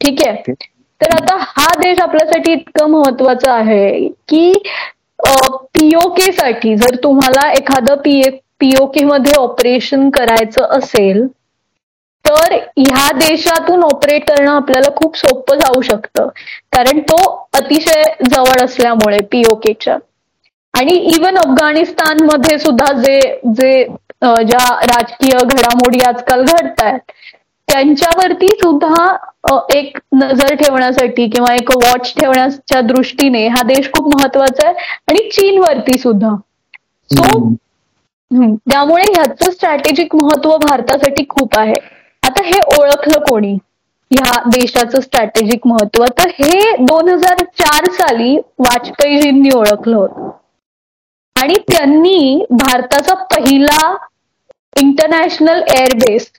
ठीक आहे? तर आता हा देश आपल्यासाठी इतकं महत्त्वाचा आहे की पीओके साठी जर तुम्हाला एखादं पीए पीओके मध्ये ऑपरेशन करायचं असेल तर ह्या देशातून ऑपरेट करणं आपल्याला खूप सोपं जाऊ शकतं. कारण तो अतिशय जवळ असल्यामुळे पीओकेच्या आणि इवन अफगाणिस्तानमध्ये सुद्धा जे जे ज्या राजकीय घडामोडी आजकाल घडत आहेत त्यांच्यावरती सुद्धा एक नजर ठेवण्यासाठी किंवा एक वॉच ठेवण्याच्या दृष्टीने हा देश खूप महत्त्वाचा आहे आणि चीनवरती सुद्धा. सो त्यामुळे ह्याचं स्ट्रॅटेजिक महत्त्व भारतासाठी खूप आहे. आता हे ओळखलं कोणी? ह्या देशाचं स्ट्रॅटेजिक महत्त्व? तर हे दोन हजार चार साली वाजपेयीजींनी ओळखलं होतं. आणि त्यांनी भारताचा पहिला इंटरनॅशनल एअरबेस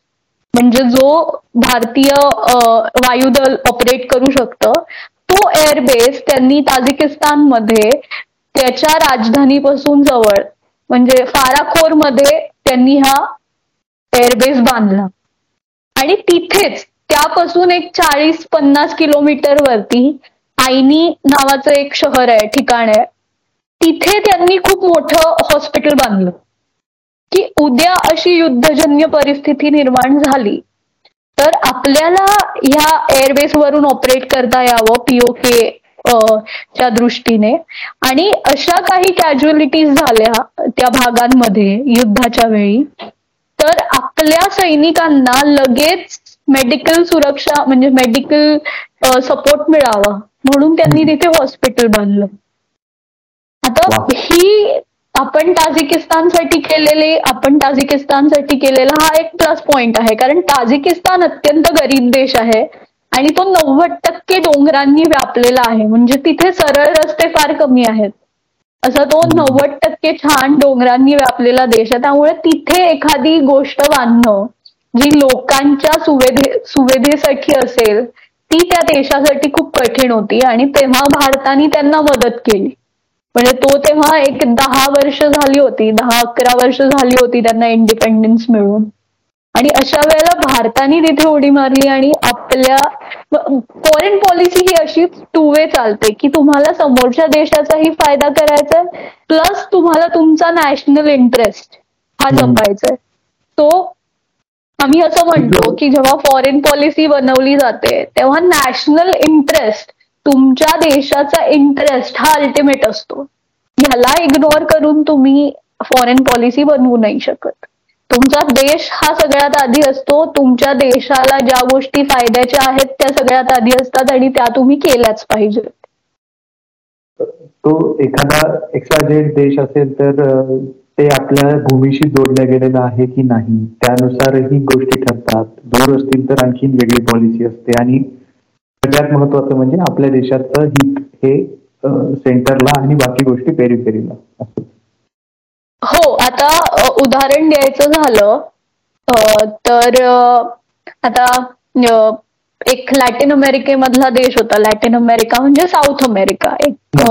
म्हणजे जो भारतीय वायुदल ऑपरेट करू शकतं तो एअरबेस त्यांनी ताजिकिस्तानमध्ये त्याच्या राजधानीपासून जवळ म्हणजे फाराखोरमध्ये त्यांनी हा एअरबेस बांधला. आणि तिथेच त्यापासून एक चाळीस पन्नास किलोमीटर वरती आईनी नावाचं एक शहर आहे ठिकाण आहे. तिथे त्यांनी खूप मोठं हॉस्पिटल बांधलं. की उद्या अशी युद्धजन्य परिस्थिती निर्माण झाली तर आपल्याला ह्या एअरबेस वरून ऑपरेट करता यावं पीओके च्या दृष्टीने. आणि अशा काही कॅज्युअलिटीज झाल्या त्या भागांमध्ये युद्धाच्या वेळी. तर आपल्या सैनिकांना लगेच मेडिकल सुरक्षा म्हणजे मेडिकल सपोर्ट मिळावा म्हणून त्यांनी तिथे हॉस्पिटल बांधलं. आता ही आपण ताजिकिस्तानसाठी केलेले आपण ताजिकिस्तानसाठी केलेला हा एक प्लस पॉइंट आहे. कारण ताजिकिस्तान अत्यंत गरीब देश आहे. आणि तो नव्वद टक्के डोंगरांनी व्यापलेला आहे. म्हणजे तिथे सरळ रस्ते फार कमी आहेत. असा तो नव्वद टक्के छान डोंगरांनी व्यापलेला देश आहे. त्यामुळे तिथे एखादी गोष्ट बांधणं जी लोकांच्या सुवेधे सुविधेसाठी असेल ती त्या देशासाठी खूप कठीण होती आणि तेव्हा भारताने त्यांना मदत केली. म्हणजे तो तेव्हा एक दहा वर्ष झाली होती दहा अकरा वर्ष झाली होती त्यांना इंडिपेंडन्स मिळून. आणि अशा वेळेला भारताने तिथे उडी मारली आणि आपल्या फॉरेन पॉलिसी ही अशी टू वे चालते की तुम्हाला समोरच्या देशाचाही फायदा करायचा आहे प्लस तुम्हाला तुमचा नॅशनल इंटरेस्ट हा जपायचा आहे. तो आम्ही असं म्हणतो की जेव्हा फॉरेन पॉलिसी बनवली जाते तेव्हा नॅशनल इंटरेस्ट तुमच्या देशाचा इंटरेस्ट हा अल्टिमेट असतो. ह्याला इग्नोर करून तुम्ही फॉरेन पॉलिसी बनवू नाही शकत. तुमचा देश हा सगळ्यात आधी असतो. तुमच्या देशाला ज्या गोष्टी फायद्याच्या आहेत त्या सगळ्यात आधी असतात आणि त्या तुम्ही केल्याच पाहिजेत तो एखादा एक्साजेड देश असेल तर ते आपल्या भूमीशी जोडल्या गेलेलं आहे की नाही त्यानुसार ही गोष्टी ठरतात. दूर असतील तर आणखी वेगळी पॉलिसी असते. आणि सगळ्यात महत्वाचं म्हणजे आपल्या देशाचं हित हे सेंटरला आणि बाकी गोष्टी पेरीला असतात. हो आता उदाहरण द्यायचं झालं तर आता एक लॅटिन अमेरिकेमधला देश होता. लॅटिन अमेरिका म्हणजे साऊथ अमेरिका. एक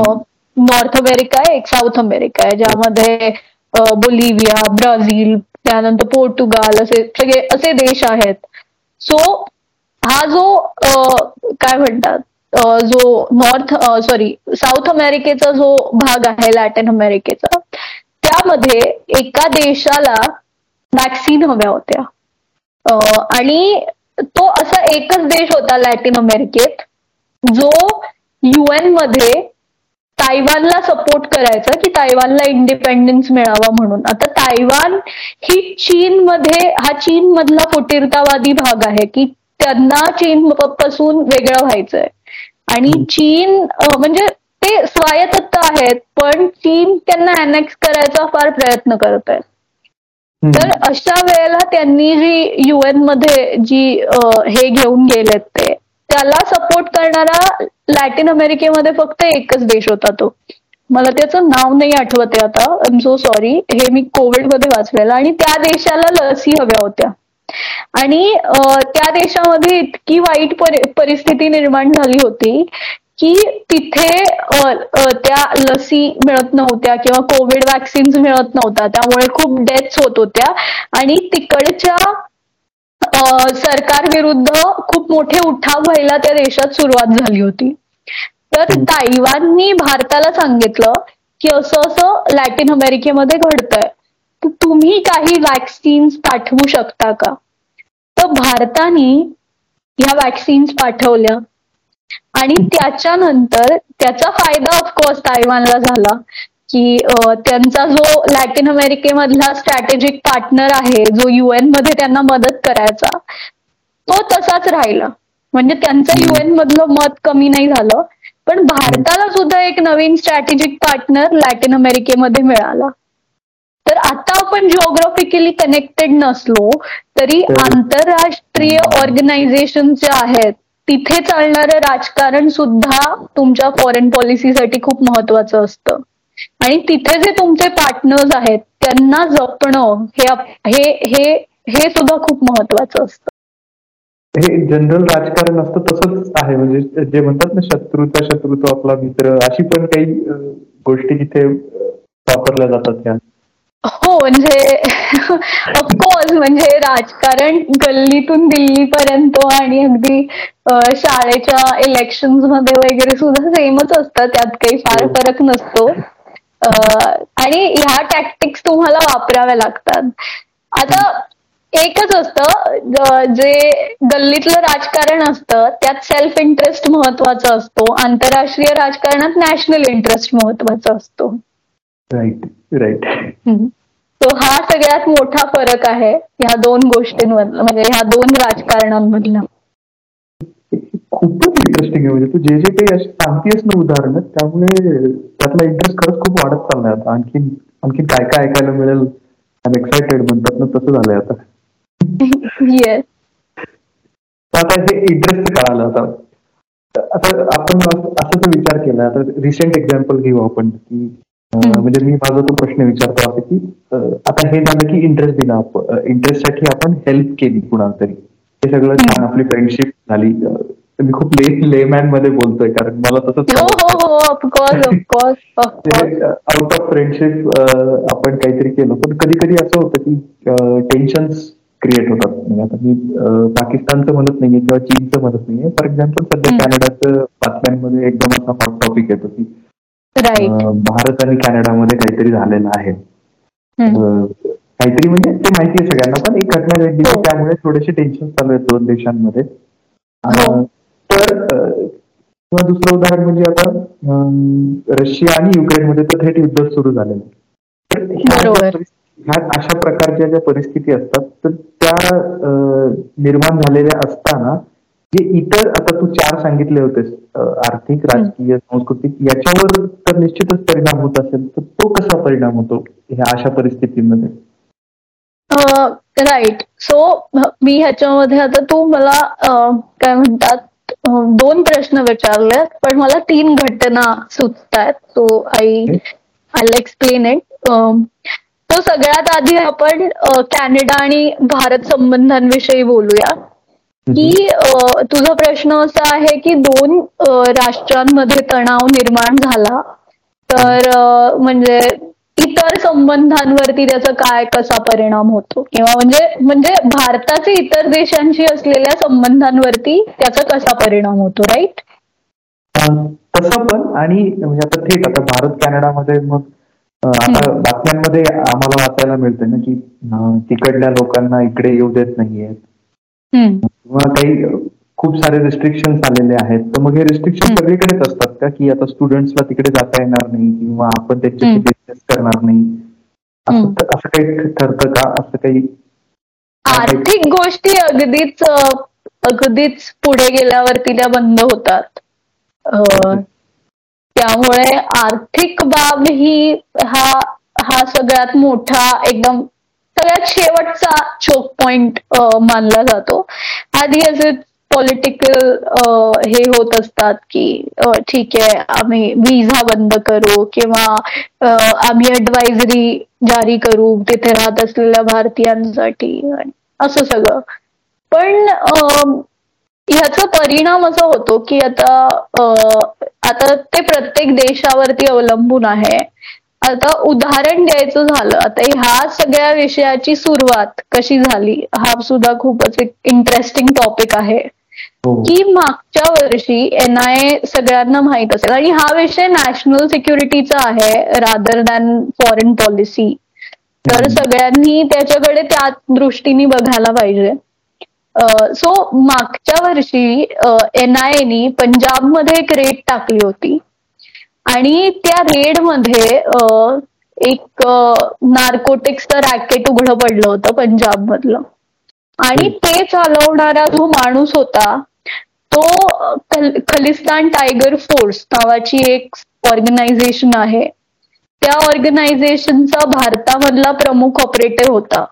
नॉर्थ अमेरिका आहे एक साऊथ अमेरिका आहे ज्यामध्ये बोलिव्हिया ब्राझील त्यानंतर पोर्तुगाल असे सगळे असे देश आहेत. सो हा जो काय म्हणतात जो नॉर्थ सॉरी साऊथ अमेरिकेचा जो भाग आहे लॅटिन अमेरिकेचा त्यामध्ये एका देशाला वॅक्सिन हव्या होत्या. आणि तो असा एकच देश होता लॅटिन अमेरिकेत जो युएनमध्ये तायवानला सपोर्ट करायचा की तायवानला इंडिपेंडन्स मिळावा म्हणून. आता तायवान ही चीन मध्ये हा चीन मधला फुटीरतावादी भाग आहे की त्यांना चीन पासून वेगळं व्हायचंय. आणि चीन म्हणजे ते स्वायत्त आहेत पण चीन त्यांना अनेक्स करायचा फार प्रयत्न करत आहे तर अशा वेळेला त्यांनी जी युएनमध्ये जी हे घेऊन गेलेत ते त्याला सपोर्ट करणारा लॅटिन अमेरिकेमध्ये फक्त एकच देश होता तो. मला त्याचं नाव नाही आठवत आहे आता. आय एम सो सॉरी हे मी कोविडमध्ये वाचलेलं. आणि त्या देशाला लसी हव्या होत्या. आणि त्या देशामध्ये इतकी वाईट परिस्थिती निर्माण झाली होती की तिथे त्या लसी मिळत नव्हत्या किंवा कोविड वॅक्सिन्स मिळत नव्हत्या त्यामुळे खूप डेथ्स होत होत्या. आणि तिकडच्या सरकार विरुद्ध खूप मोठे उठाव व्हायला त्या देशात सुरुवात झाली होती. तर ताईवाननी भारताला सांगितलं की असं असं लॅटिन अमेरिकेमध्ये घडतंय. तर तुम्ही काही वॅक्सिन्स पाठवू शकता का? तर भारताने ह्या वॅक्सिन्स पाठवल्या. आणि त्याच्यानंतर त्याचा फायदा ऑफकोर्स तायवानला झाला की त्यांचा जो लॅटिन अमेरिकेमधला स्ट्रॅटेजिक पार्टनर आहे जो युएनमध्ये त्यांना मदत करायचा तो तसाच राहिला. म्हणजे त्यांचं युएन मधलं मत कमी नाही झालं पण भारताला सुद्धा एक नवीन स्ट्रॅटेजिक पार्टनर लॅटिन अमेरिकेमध्ये मिळाला. तर आता आपण जिओग्राफिकली कनेक्टेड नसलो तरी आंतरराष्ट्रीय ऑर्गनायझेशन जे आहेत तिथे चालणारं राजकारण सुद्धा तुमच्या फॉरेन पॉलिसीसाठी खूप महत्वाचं असतं. आणि तिथे जे तुमचे पार्टनर्स आहेत त्यांना जपणं हे हे हे सुद्धा खूप महत्वाचं असतं. हे जनरल राजकारण असतं तसंच आहे. म्हणजे जे म्हणतात ना शत्रूचा शत्रुत्व आपला मित्र अशी पण काही गोष्टी तिथे वापरल्या जातात त्या. हो म्हणजे ऑफकोर्स म्हणजे राजकारण गल्लीतून दिल्लीपर्यंत आणि अगदी शाळेच्या इलेक्शनमध्ये वगैरे सुद्धा सेमच असतं. त्यात काही फार हो. फरक नसतो. आणि ह्या टॅक्टिक्स तुम्हाला वापराव्या लागतात. आता एकच असतं जे गल्लीतलं राजकारण असतं त्यात सेल्फ इंटरेस्ट महत्त्वाचा असतो. आंतरराष्ट्रीय राजकारणात नॅशनल इंटरेस्ट महत्त्वाचा असतो. राईट राईट तो हा सगळ्यात मोठा फरक आहे ह्या दोन गोष्टींमधला म्हणजे ह्या दोन राजकारणांमधला खूपच इंटरेस्टिंग आहे म्हणजे तू जे जे काही सांगतेस ना उदाहरण त्यामुळे त्यातला इंटरेस्ट खरंच खूप वाढत चाललाय आता. आणखी आणखी काय काय ऐकायला मिळेल? एक्सायटेड म्हणतात ना तसं झालंय आता. आता हे इंटरेस्ट कळालं आता. आता आपण असं विचार केला आता रिसेंट एक्झाम्पल घेऊ आपण की म्हणजे मी माझा तो प्रश्न विचारतो असं की आता हे झालं की इंटरेस्ट दिला इंटरेस्टसाठी आपण हेल्प केली कुणाला तरी हे सगळं छान आपली फ्रेंडशिप झाली. मी खूप ले लेमॅनमध्ये बोलतोय कारण मला तसंच आउट ऑफ फ्रेंडशिप आपण काहीतरी केलं. पण कधी कधी असं होतं की टेन्शन्स क्रिएट होतात. म्हणजे आता मी पाकिस्तानचं म्हणत नाहीये किंवा चीनचं म्हणत नाहीये. फॉर एक्झाम्पल सध्या कॅनडाचं बातम्यांमध्ये एकदम असा हॉट टॉपिक येतो की भारत आणि कॅनडामध्ये काहीतरी झालेलं आहे. काहीतरी म्हणजे ते माहिती आहे सगळ्यांना पण एक घटना घडली हो. त्यामुळे थोडेसे टेन्शन चालू आहेत दोन देशांमध्ये. हो. तर किंवा दुसरं उदाहरण म्हणजे आता रशिया आणि युक्रेनमध्ये तर थेट युद्ध सुरू झालेलं तर ह्या अशा प्रकारच्या ज्या परिस्थिती असतात तर त्या निर्माण झालेल्या असताना जे इतर आता तू चार सांगितले होतेस आर्थिक राजकीय सांस्कृतिक याच्यावर तर निश्चितच परिणाम होत असेल तर तो कसा परिणाम होतो ह्या अशा परिस्थितीमध्ये? राईट सो मी ह्याच्यामध्ये आता तू मला काय म्हणतात दोन प्रश्न विचारले पण मला तीन घटना सुचत आहेत so I I explain it तो सगळ्यात आधी आपण कॅनडा आणि भारत संबंधांविषयी बोलूया. की तुझा प्रश्न असा आहे की दोन राष्ट्रांमध्ये तणाव निर्माण झाला तर म्हणजे इतर संबंधांवरती त्याचा काय कसा परिणाम होतो? किंवा म्हणजे म्हणजे भारताचे इतर देशांशी असलेल्या संबंधांवरती त्याचा कसा परिणाम होतो राईट तसं पण आणि म्हणजे आता ठीक आता भारत कॅनडामध्ये मग आता बातम्यांमध्ये आम्हाला वाचायला मिळतं ना की तिकडल्या लोकांना इकडे येऊ देत नाहीयेत. किंवा काही खूप सारे रिस्ट्रिक्शन आलेले आहेत. तर मग हे रिस्ट्रिक्शन सगळीकडेच असतात का? की आता स्टुडंट्सला तिकडे जाता येणार नाही किंवा आपण त्याच्याशी बिझनेस करणार नाही? असं काही ठरतं का? असं काही आर्थिक गोष्टी अगदीच अगदीच पुढे गेल्यावरती त्या बंद होतात. त्यामुळे आर्थिक बाब ही हा हा सगळ्यात मोठा एकदम सगळ्यात शेवटचा चोक पॉइंट मानला जातो. आधी असे पॉलिटिकल हे होत असतात की ठीक आहे आम्ही व्हिसा बंद करू किंवा आम्ही ऍडवायझरी जारी करू तिथे राहत असलेल्या भारतीयांसाठी. असं सगळं. पण ह्याचा परिणाम असा होतो की आता आता ते प्रत्येक देशावरती अवलंबून आहे. आता उदाहरण द्यायचं झालं. आता ह्या सगळ्या विषयाची सुरुवात कशी झाली? हा सुद्धा खूपच एक इंटरेस्टिंग टॉपिक आहे. हो. की मागच्या वर्षी एन आय सगळ्यांना माहीत असेल. आणि हा विषय नॅशनल सिक्युरिटीचा आहे रादर दॅन फॉरेन पॉलिसी तर सगळ्यांनी त्याच्याकडे त्या दृष्टीने बघायला पाहिजे. सो मागच्या वर्षी एन आय एनी पंजाबमध्ये एक रेड टाकली होती. आणि त्या रेडमध्ये एक नार्कोटिक्सचं रॅकेट उघडं पडलं होतं पंजाब मधलं आणि ते चालवणारा जो माणूस होता तो खलिस्तान टायगर फोर्स नावाची एक ऑर्गनायझेशन आहे. त्या ऑर्गनायझेशनचा भारतामधला प्रमुख ऑपरेटर होता.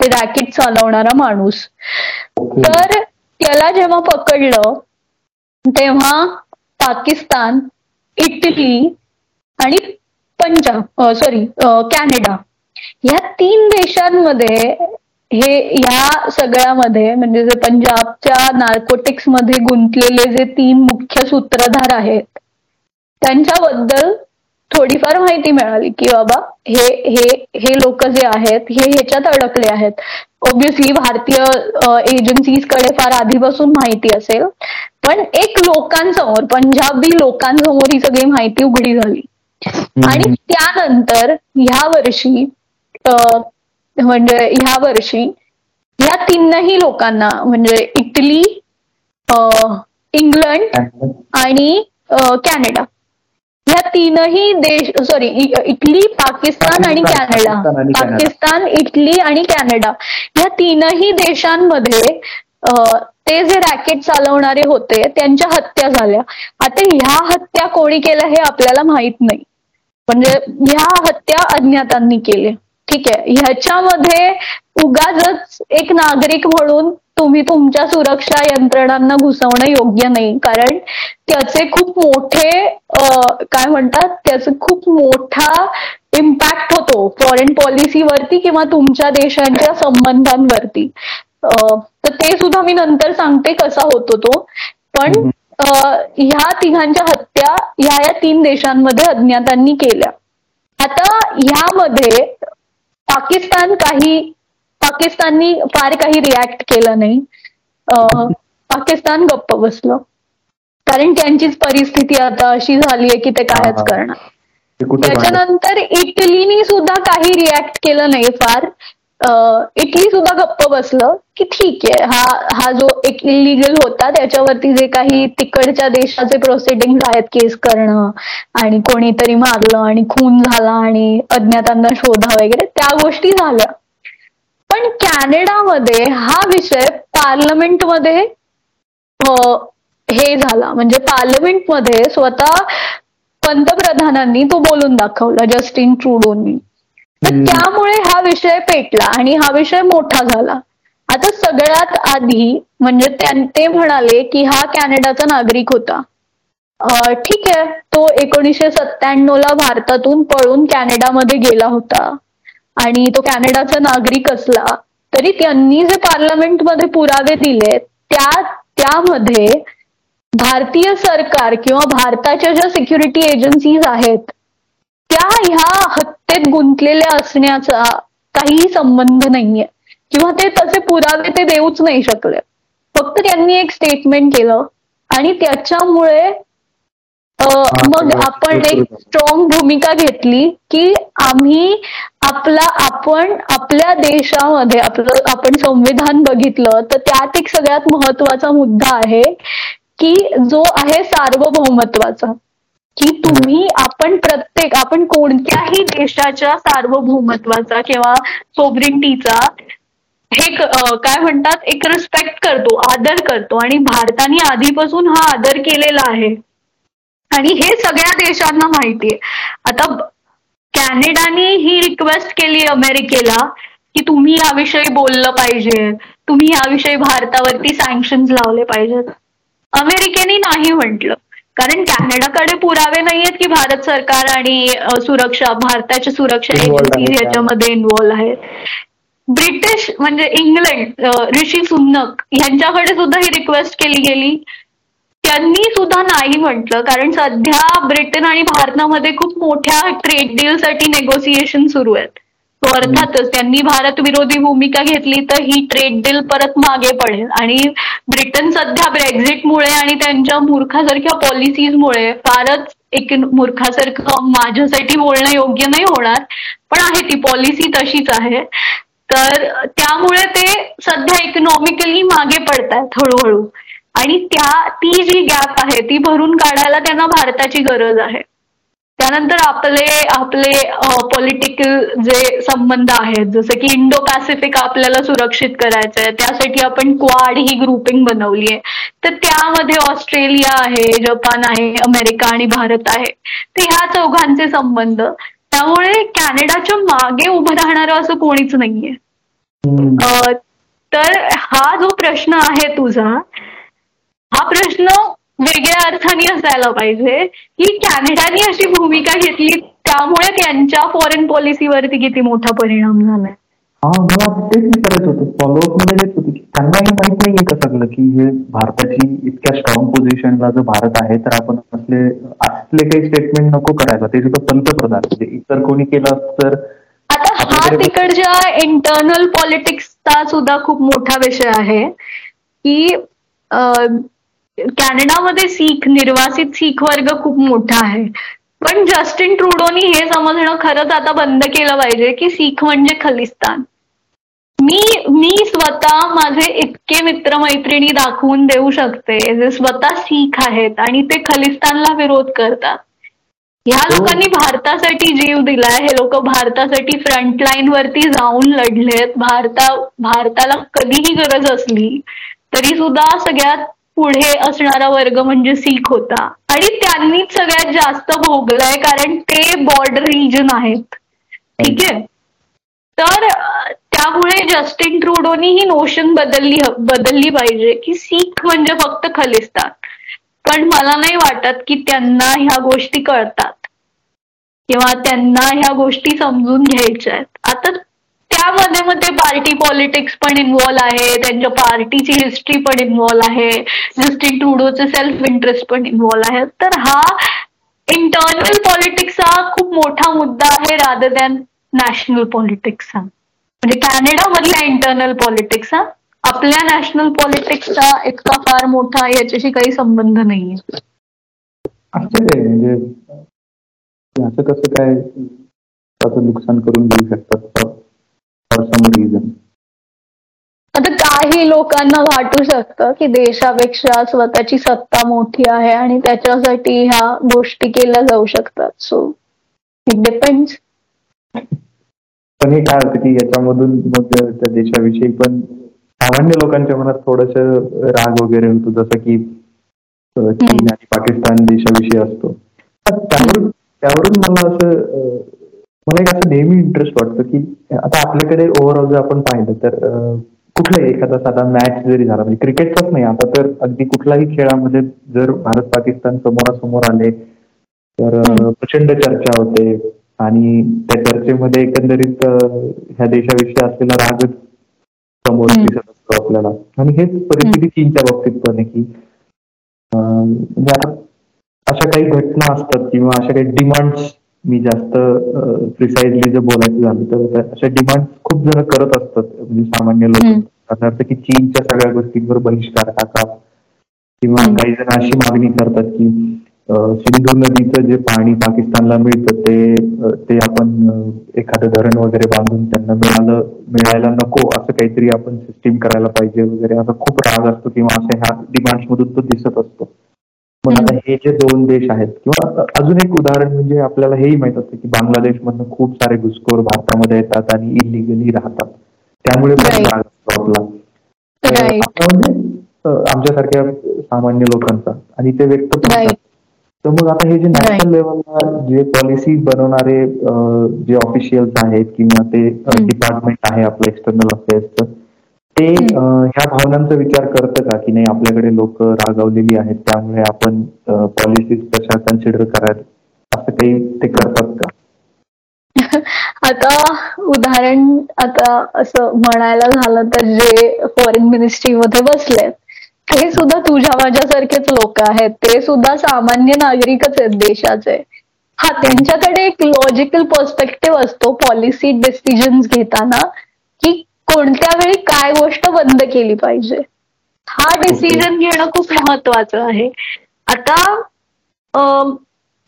ते रॅकेट चालवणारा माणूस. तर त्याला जेव्हा पकडलं तेव्हा पाकिस्तान इटली आणि पंजाब सॉरी कॅनडा. या तीन देशांमध्ये हे या सगळ्यामध्ये म्हणजे जे पंजाबच्या नार्कोटिक्समध्ये गुंतलेले जे तीन मुख्य सूत्रधार आहेत त्यांच्याबद्दल थोडीफार माहिती मिळाली की बाबा हे हे हे लोक जे आहेत हे ह्याच्यात अडकले आहेत. ऑब्विसली भारतीय एजन्सीजकडे फार आधीपासून माहिती असेल. पण एक लोकांसमोर पंजाबी लोकांसमोर ही सगळी माहिती उघडी झाली. आणि त्यानंतर ह्या वर्षी म्हणजे ह्या वर्षी ह्या तीनही लोकांना म्हणजे इटली इंग्लंड आणि कॅनडा. ह्या तीनही देश सॉरी इटली पाकिस्तान आणि कॅनडा. पाकिस्तान इटली आणि कॅनडा. या तीनही देशांमध्ये ते जे रॅकेट चालवणारे होते त्यांच्या हत्या झाल्या. आता ह्या हत्या कोणी केल्या हे आपल्याला माहीत नाही. म्हणजे ह्या हत्या अज्ञातांनी केल्या. ठीक आहे. ह्याच्यामध्ये उगाच एक नागरिक म्हणून तुम्ही तुमच्या सुरक्षा यंत्रणांना घुसवणं योग्य नाही. कारण त्याचे खूप मोठे काय म्हणतात? त्याचे खूप मोठा इम्पॅक्ट होतो फॉरेन पॉलिसीवरती किंवा तुमच्या देशांच्या संबंधांवरती. तर ते सुद्धा मी नंतर सांगते कसा होतो तो. पण ह्या तिघांच्या हत्या ह्या या तीन देशांमध्ये अज्ञातांनी केल्या. आता ह्यामध्ये पाकिस्तान काही पाकिस्ताननी फार काही रिॲक्ट केलं नाही. पाकिस्तान गप्प बसलं. कारण त्यांचीच परिस्थिती आता अशी झालीये की ते कायच करणार. त्याच्यानंतर इटलीनी सुद्धा काही रिॲक्ट केलं नाही फार. इटली सुद्धा गप्प बसलं की ठीक आहे हा हा जो एक इलिगल होता त्याच्यावरती जे काही तिकडच्या देशाचे प्रोसिडिंग आहेत केस करणं आणि कोणीतरी मारलं आणि खून झाला आणि अज्ञातांना शोधा वगैरे त्या गोष्टी झाल्या. पण कॅनडामध्ये हा विषय पार्लमेंटमध्ये हे झाला. म्हणजे पार्लमेंटमध्ये स्वतः पंतप्रधानांनी तो बोलून दाखवला जस्टिन ट्रुडोनी. तर त्यामुळे हा विषय पेटला आणि हा विषय मोठा झाला. आता सगळ्यात आधी म्हणजे ते म्हणाले की हा कॅनडाचा नागरिक होता. ठीक आहे तो एकोणीसशे सत्त्याण्णव ला भारतातून पळून कॅनडामध्ये गेला होता. आणि तो कॅनडाचा नागरिक असला तरी त्यांनी जे पार्लमेंटमध्ये पुरावे दिले त्या त्यामध्ये भारतीय सरकार किंवा भारताच्या ज्या सिक्युरिटी एजन्सीज आहेत त्या ह्या हत्येत गुंतलेल्या असण्याचा काहीही संबंध नाहीये. किंवा ते तसे पुरावे ते देऊच नाही शकले. फक्त त्यांनी एक स्टेटमेंट केलं आणि त्याच्यामुळे मग आपण एक स्ट्रॉंग भूमिका घेतली की आम्ही आपला आपण आपल्या देशामध्ये आपलं आपण संविधान बघितलं तर त्यात एक सगळ्यात महत्त्वाचा मुद्दा आहे की जो आहे सार्वभौमत्वाचा. की तुम्ही आपण प्रत्येक आपण कोणत्याही देशाच्या सार्वभौमत्वाचा किंवा सोबरिटीचा हे काय म्हणतात? एक रिस्पेक्ट करतो आदर करतो. आणि भारताने आधीपासून हा आदर केलेला आहे. आणि हे सगळ्या देशांना माहितीये. आता कॅनेडाने ही रिक्वेस्ट केली अमेरिकेला की तुम्ही याविषयी बोललं पाहिजे तुम्ही याविषयी भारतावरती सँक्शन लावले पाहिजेत. अमेरिकेने नाही म्हटलं. कारण कॅनडाकडे पुरावे नाहीयेत की भारत सरकार आणि सुरक्षा भारताच्या सुरक्षा एजन्सी याच्यामध्ये इन्व्हॉल्व्ह आहेत. ब्रिटिश म्हणजे इंग्लंड ऋषी सुन्नक यांच्याकडे सुद्धा ही रिक्वेस्ट केली गेली. त्यांनी सुद्धा नाही म्हटलं. कारण सध्या ब्रिटन आणि भारतामध्ये खूप मोठ्या ट्रेड डील साठी नेगोसिएशन सुरू आहेत. अर्थातच त्यांनी भारत विरोधी भूमिका घेतली तर ही ट्रेड डील परत मागे पडेल. आणि ब्रिटन सध्या ब्रेक्झिटमुळे आणि त्यांच्या मूर्खासारख्या पॉलिसीजमुळे फारच एक मूर्खासारखं माझ्यासाठी बोलणं योग्य नाही होणार. पण आहे ती पॉलिसी तशीच आहे. तर त्यामुळे ते सध्या इकॉनॉमिकली मागे पडतात हळूहळू. आणि त्या ती जी गॅप आहे ती भरून काढायला त्यांना भारताची गरज आहे. त्यानंतर आपले आपले पॉलिटिकल जे संबंध आहेत जसं की इंडो पॅसिफिक आपल्याला सुरक्षित करायचं आहे त्यासाठी आपण क्वाड ही ग्रुपिंग बनवली आहे. तर त्यामध्ये ऑस्ट्रेलिया आहे जपान आहे अमेरिका आणि भारत आहे. तर ह्या चौघांचे संबंध. त्यामुळे कॅनडाच्या मागे उभं राहणारं असं कोणीच नाहीये. तर हा जो प्रश्न आहे तुझा हा प्रश्न वेगळ्या अर्थाने असायला पाहिजे की कॅनडाने अशी भूमिका घेतली त्यामुळे त्यांच्या फॉरेन पॉलिसीवरती किती मोठा परिणाम झालाय. हा मला तेच विचारायचं होतं. फॉलोअपमध्ये हेच होतं की त्यांना हे माहीत नाहीये का सगळं की हे भारताची इतक्या स्ट्रॉंग पोझिशनला जो भारत आहे तर आपण असले असले काही स्टेटमेंट नको करायला. ते सुद्धा पंतप्रधान म्हणजे इतर कोणी केलं तर आता हा तिकडच्या इंटरनल पॉलिटिक्सचा सुद्धा खूप मोठा विषय आहे की कॅनडामध्ये सीख निर्वासित सीख वर्ग खूप मोठा आहे. पण जस्टिन ट्रुडोनी हे समजणं खरंच आता बंद केलं पाहिजे की सीख म्हणजे खलिस्तान. मी मी स्वतः माझे इतके मित्रमैत्रिणी दाखवून देऊ शकते जे स्वतः सीख आहेत आणि ते खलिस्तानला विरोध करतात. ह्या हो. लोकांनी भारतासाठी जीव दिलाय हे लोक भारतासाठी फ्रंटलाईन वरती जाऊन लढलेत. भारता भारताला कधीही गरज असली तरी सुद्धा सगळ्यात पुढे असणारा वर्ग म्हणजे सीख होता. आणि त्यांनीच सगळ्यात जास्त भोगलाय कारण ते बॉर्डर रिजन आहेत. ठीक आहे? तर त्यामुळे जस्टिन ट्रुडोनी ही नोशन बदलली बदलली पाहिजे की सीख म्हणजे फक्त खलिस्तान पण मला नाही वाटत की त्यांना ह्या गोष्टी कळतात. किंवा त्यांना ह्या गोष्टी समजून घ्यायच्या आहेत. आता त्यामध्ये मग ते पार्टी पॉलिटिक्स पण इन्व्हॉल्व आहे त्यांच्या पार्टीची हिस्ट्री पण इन्व्हॉल्व आहे जस्टिन टुडोचे सेल्फ इंटरेस्ट पण इन्व्हॉल्व आहे. तर हा इंटरनल पॉलिटिक्सचा खूप मोठा मुद्दा आहे रादर दॅन नॅशनल पॉलिटिक्सचा म्हणजे कॅनडा मधल्या इंटरनल पॉलिटिक्सचा आपल्या नॅशनल पॉलिटिक्सचा इतका फार मोठा याच्याशी काही संबंध नाहीये. म्हणजे असं कसं काय नुकसान करून देऊ शकतात? फॉर सम रिझन आता काही लोकांना वाटू शकतं की देशापेक्षा स्वतःची सत्ता मोठी आहे आणि त्याच्यासाठी ह्या गोष्टी केल्या जाऊ शकतात. सो इट डिपेंड पण हे काय होतं की याच्यामधून मग त्या देशाविषयी पण सामान्य लोकांच्या मनात थोडस राग वगैरे होतो जसं की चीन आणि पाकिस्तान देशाविषयी असतो. त्यावरून त्यावरून मला असं मला एक असं नेहमी इंटरेस्ट वाटतं की आता आपल्याकडे ओव्हरऑल जर आपण पाहिलं तर कुठलाही एखादा साधा मॅच जरी झाला म्हणजे क्रिकेटचाच नाही आता तर अगदी कुठल्याही खेळामध्ये जर भारत पाकिस्तान समोरासमोर आले तर प्रचंड चर्चा होते आणि त्या चर्चेमध्ये एकंदरीत ह्या देशाविषयी असलेला रागच समोर दिसत असतो आपल्याला. आणि हेच परिस्थिती चीनच्या बाबतीत पण आहे की म्हणजे आता अशा काही घटना असतात किंवा अशा काही डिमांड्स मी जास्त प्रिसाइजली जर बोलायचं झालं तर अशा डिमांड खूप जण करत असतात. म्हणजे सामान्य लोक. की चीनच्या सगळ्या गोष्टींवर बहिष्कार टाका. किंवा काही जण अशी मागणी करतात की सिंधू नदीचं जे पाणी पाकिस्तानला मिळतं ते ते आपण एखादं धरण वगैरे बांधून त्यांना मिळालं मिळायला नको असं काहीतरी आपण सिस्टीम करायला पाहिजे वगैरे. असं खूप राग असतो किंवा असं ह्या डिमांड्स मधून तो दिसत असतो. मग आता हे जे दोन देश आहेत किंवा अजून एक उदाहरण म्हणजे आपल्याला हेही माहीत असतं की बांगलादेशमधनं खूप सारे घुसखोर भारतामध्ये येतात आणि इलिगली राहतात. त्यामुळे म्हणजे आमच्यासारख्या सामान्य लोकांचा आणि ते व्यक्त तर मग आता हे जे नॅशनल लेवलला जे पॉलिसी बनवणारे जे ऑफिशियल्स आहेत किंवा ते डिपार्टमेंट आहे आपलं एक्सटर्नल अफेअर्सचं ते ह्या भावनांचा विचार करतं का? की नाही आपल्याकडे लोक रागावलेली आहेत त्यामुळे आपण पॉलिसीज कशा कन्सिडर करायला असं काही ते करतात का? आता उदाहरण आता असं म्हणायला झालं तर जे फॉरेन मिनिस्ट्रीमध्ये बसले ते सुद्धा तुझ्या माझ्यासारखेच लोक आहेत. ते सुद्धा सामान्य नागरिकच आहेत देशाचे. हा त्यांच्याकडे एक लॉजिकल पर्स्पेक्टिव्ह असतो पॉलिसी डिसिजन घेताना की कोणत्या वेळी काय गोष्ट बंद केली पाहिजे? हा डिसिजन घेणं खूप महत्वाचं आहे. आता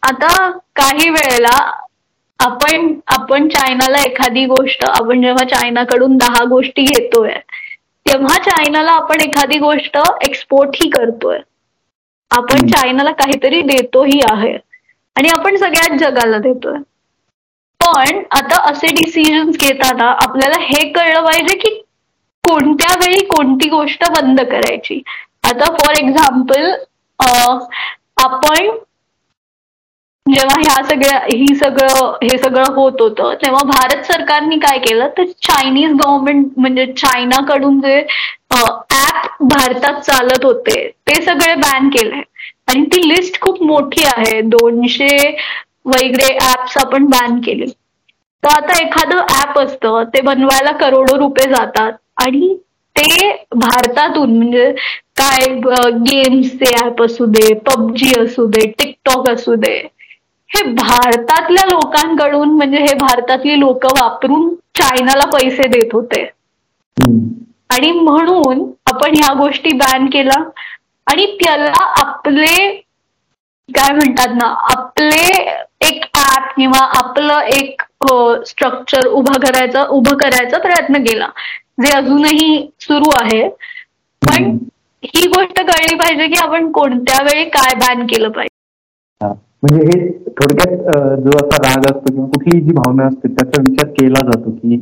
आता काही वेळेला आपण आपण चायनाला एखादी गोष्ट आपण जेव्हा चायनाकडून दहा गोष्टी घेतोय तेव्हा चायनाला आपण एखादी गोष्ट एक्सपोर्ट ही करतोय. आपण चायनाला काहीतरी देतोही आहे. आणि आपण सगळ्याच जगाला देतोय. पण आता असे डिसिजन घेताना आपल्याला हे कळलं पाहिजे की कोणत्या वेळी कोणती गोष्ट बंद करायची. आता फॉर एक्झाम्पल आपण जेव्हा ह्या सगळ्या ही सगळं हे सगळं होत होतं तेव्हा भारत सरकारने काय केलं? तर चायनीज गव्हर्नमेंट म्हणजे चायनाकडून जे ऍप भारतात चालत होते ते सगळे बॅन केले. आणि ती लिस्ट खूप मोठी आहे. दोनशे वगैरे ऍप्स आपण बॅन केले. तर आता एखादं ऍप असतं ते बनवायला करोडो रुपये जातात. आणि ते भारतातून म्हणजे काय गेम्सचे ऍप असू दे पबजी असू दे टिकटॉक असू दे हे भारतातल्या लोकांकडून म्हणजे हे भारतातली लोक वापरून चायनाला पैसे देत होते. आणि म्हणून आपण ह्या गोष्टी बॅन केला. आणि त्याला आपले काय म्हणतात ना आपले एक ऍप किंवा आपलं एक स्ट्रक्चर उभं करायचं उभं करायचा प्रयत्न केला. जे अजूनही सुरू आहे. पण ही गोष्ट कळली पाहिजे की आपण कोणत्या वेळी काय बॅन केलं पाहिजे. म्हणजे हे थोडक्यात जो असा राग असतो किंवा कुठलीही जी भावना असते त्याचा विचार केला जातो की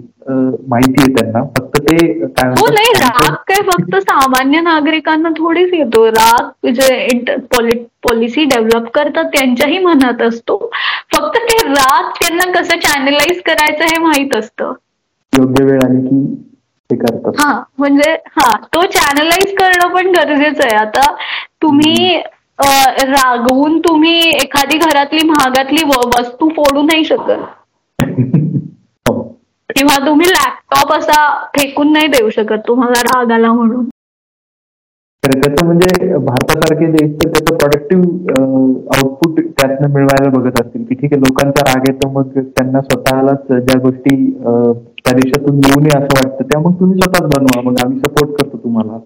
माहिती आहे त्यांना. फक्त ते काय हो नाही राग काय फक्त सामान्य नागरिकांना थोडीच येतो. राग जे पॉलिसी डेव्हलप करतात त्यांच्याही मनात असतो. फक्त ते राग त्यांना कसं चॅनलाइज करायचं हे माहीत असतं. योग्य वेळ आली की ते करतात. हा म्हणजे हा तो चॅनलाइज करणं पण गरजेचं आहे. आता तुम्ही रागवून तुम्ही एखादी घरातली महागातली वस्तू फोडू नाही शकत. हो. किंवा तुम्ही लॅपटॉप असा फेकून नाही देऊ शकत तुम्हाला राग आला म्हणून. तर त्याचं म्हणजे भारतासारखे देश तर त्याचं प्रोडक्टिव्ह आउटपुट त्यातनं मिळवायला बघत असतील. की ठीक आहे लोकांचा राग येतो मग त्यांना स्वतःलाच ज्या गोष्टी त्या देशातून येऊ नये असं वाटतं त्या मग तुम्ही स्वतःच बनवा. मग आम्ही सपोर्ट करतो तुम्हाला.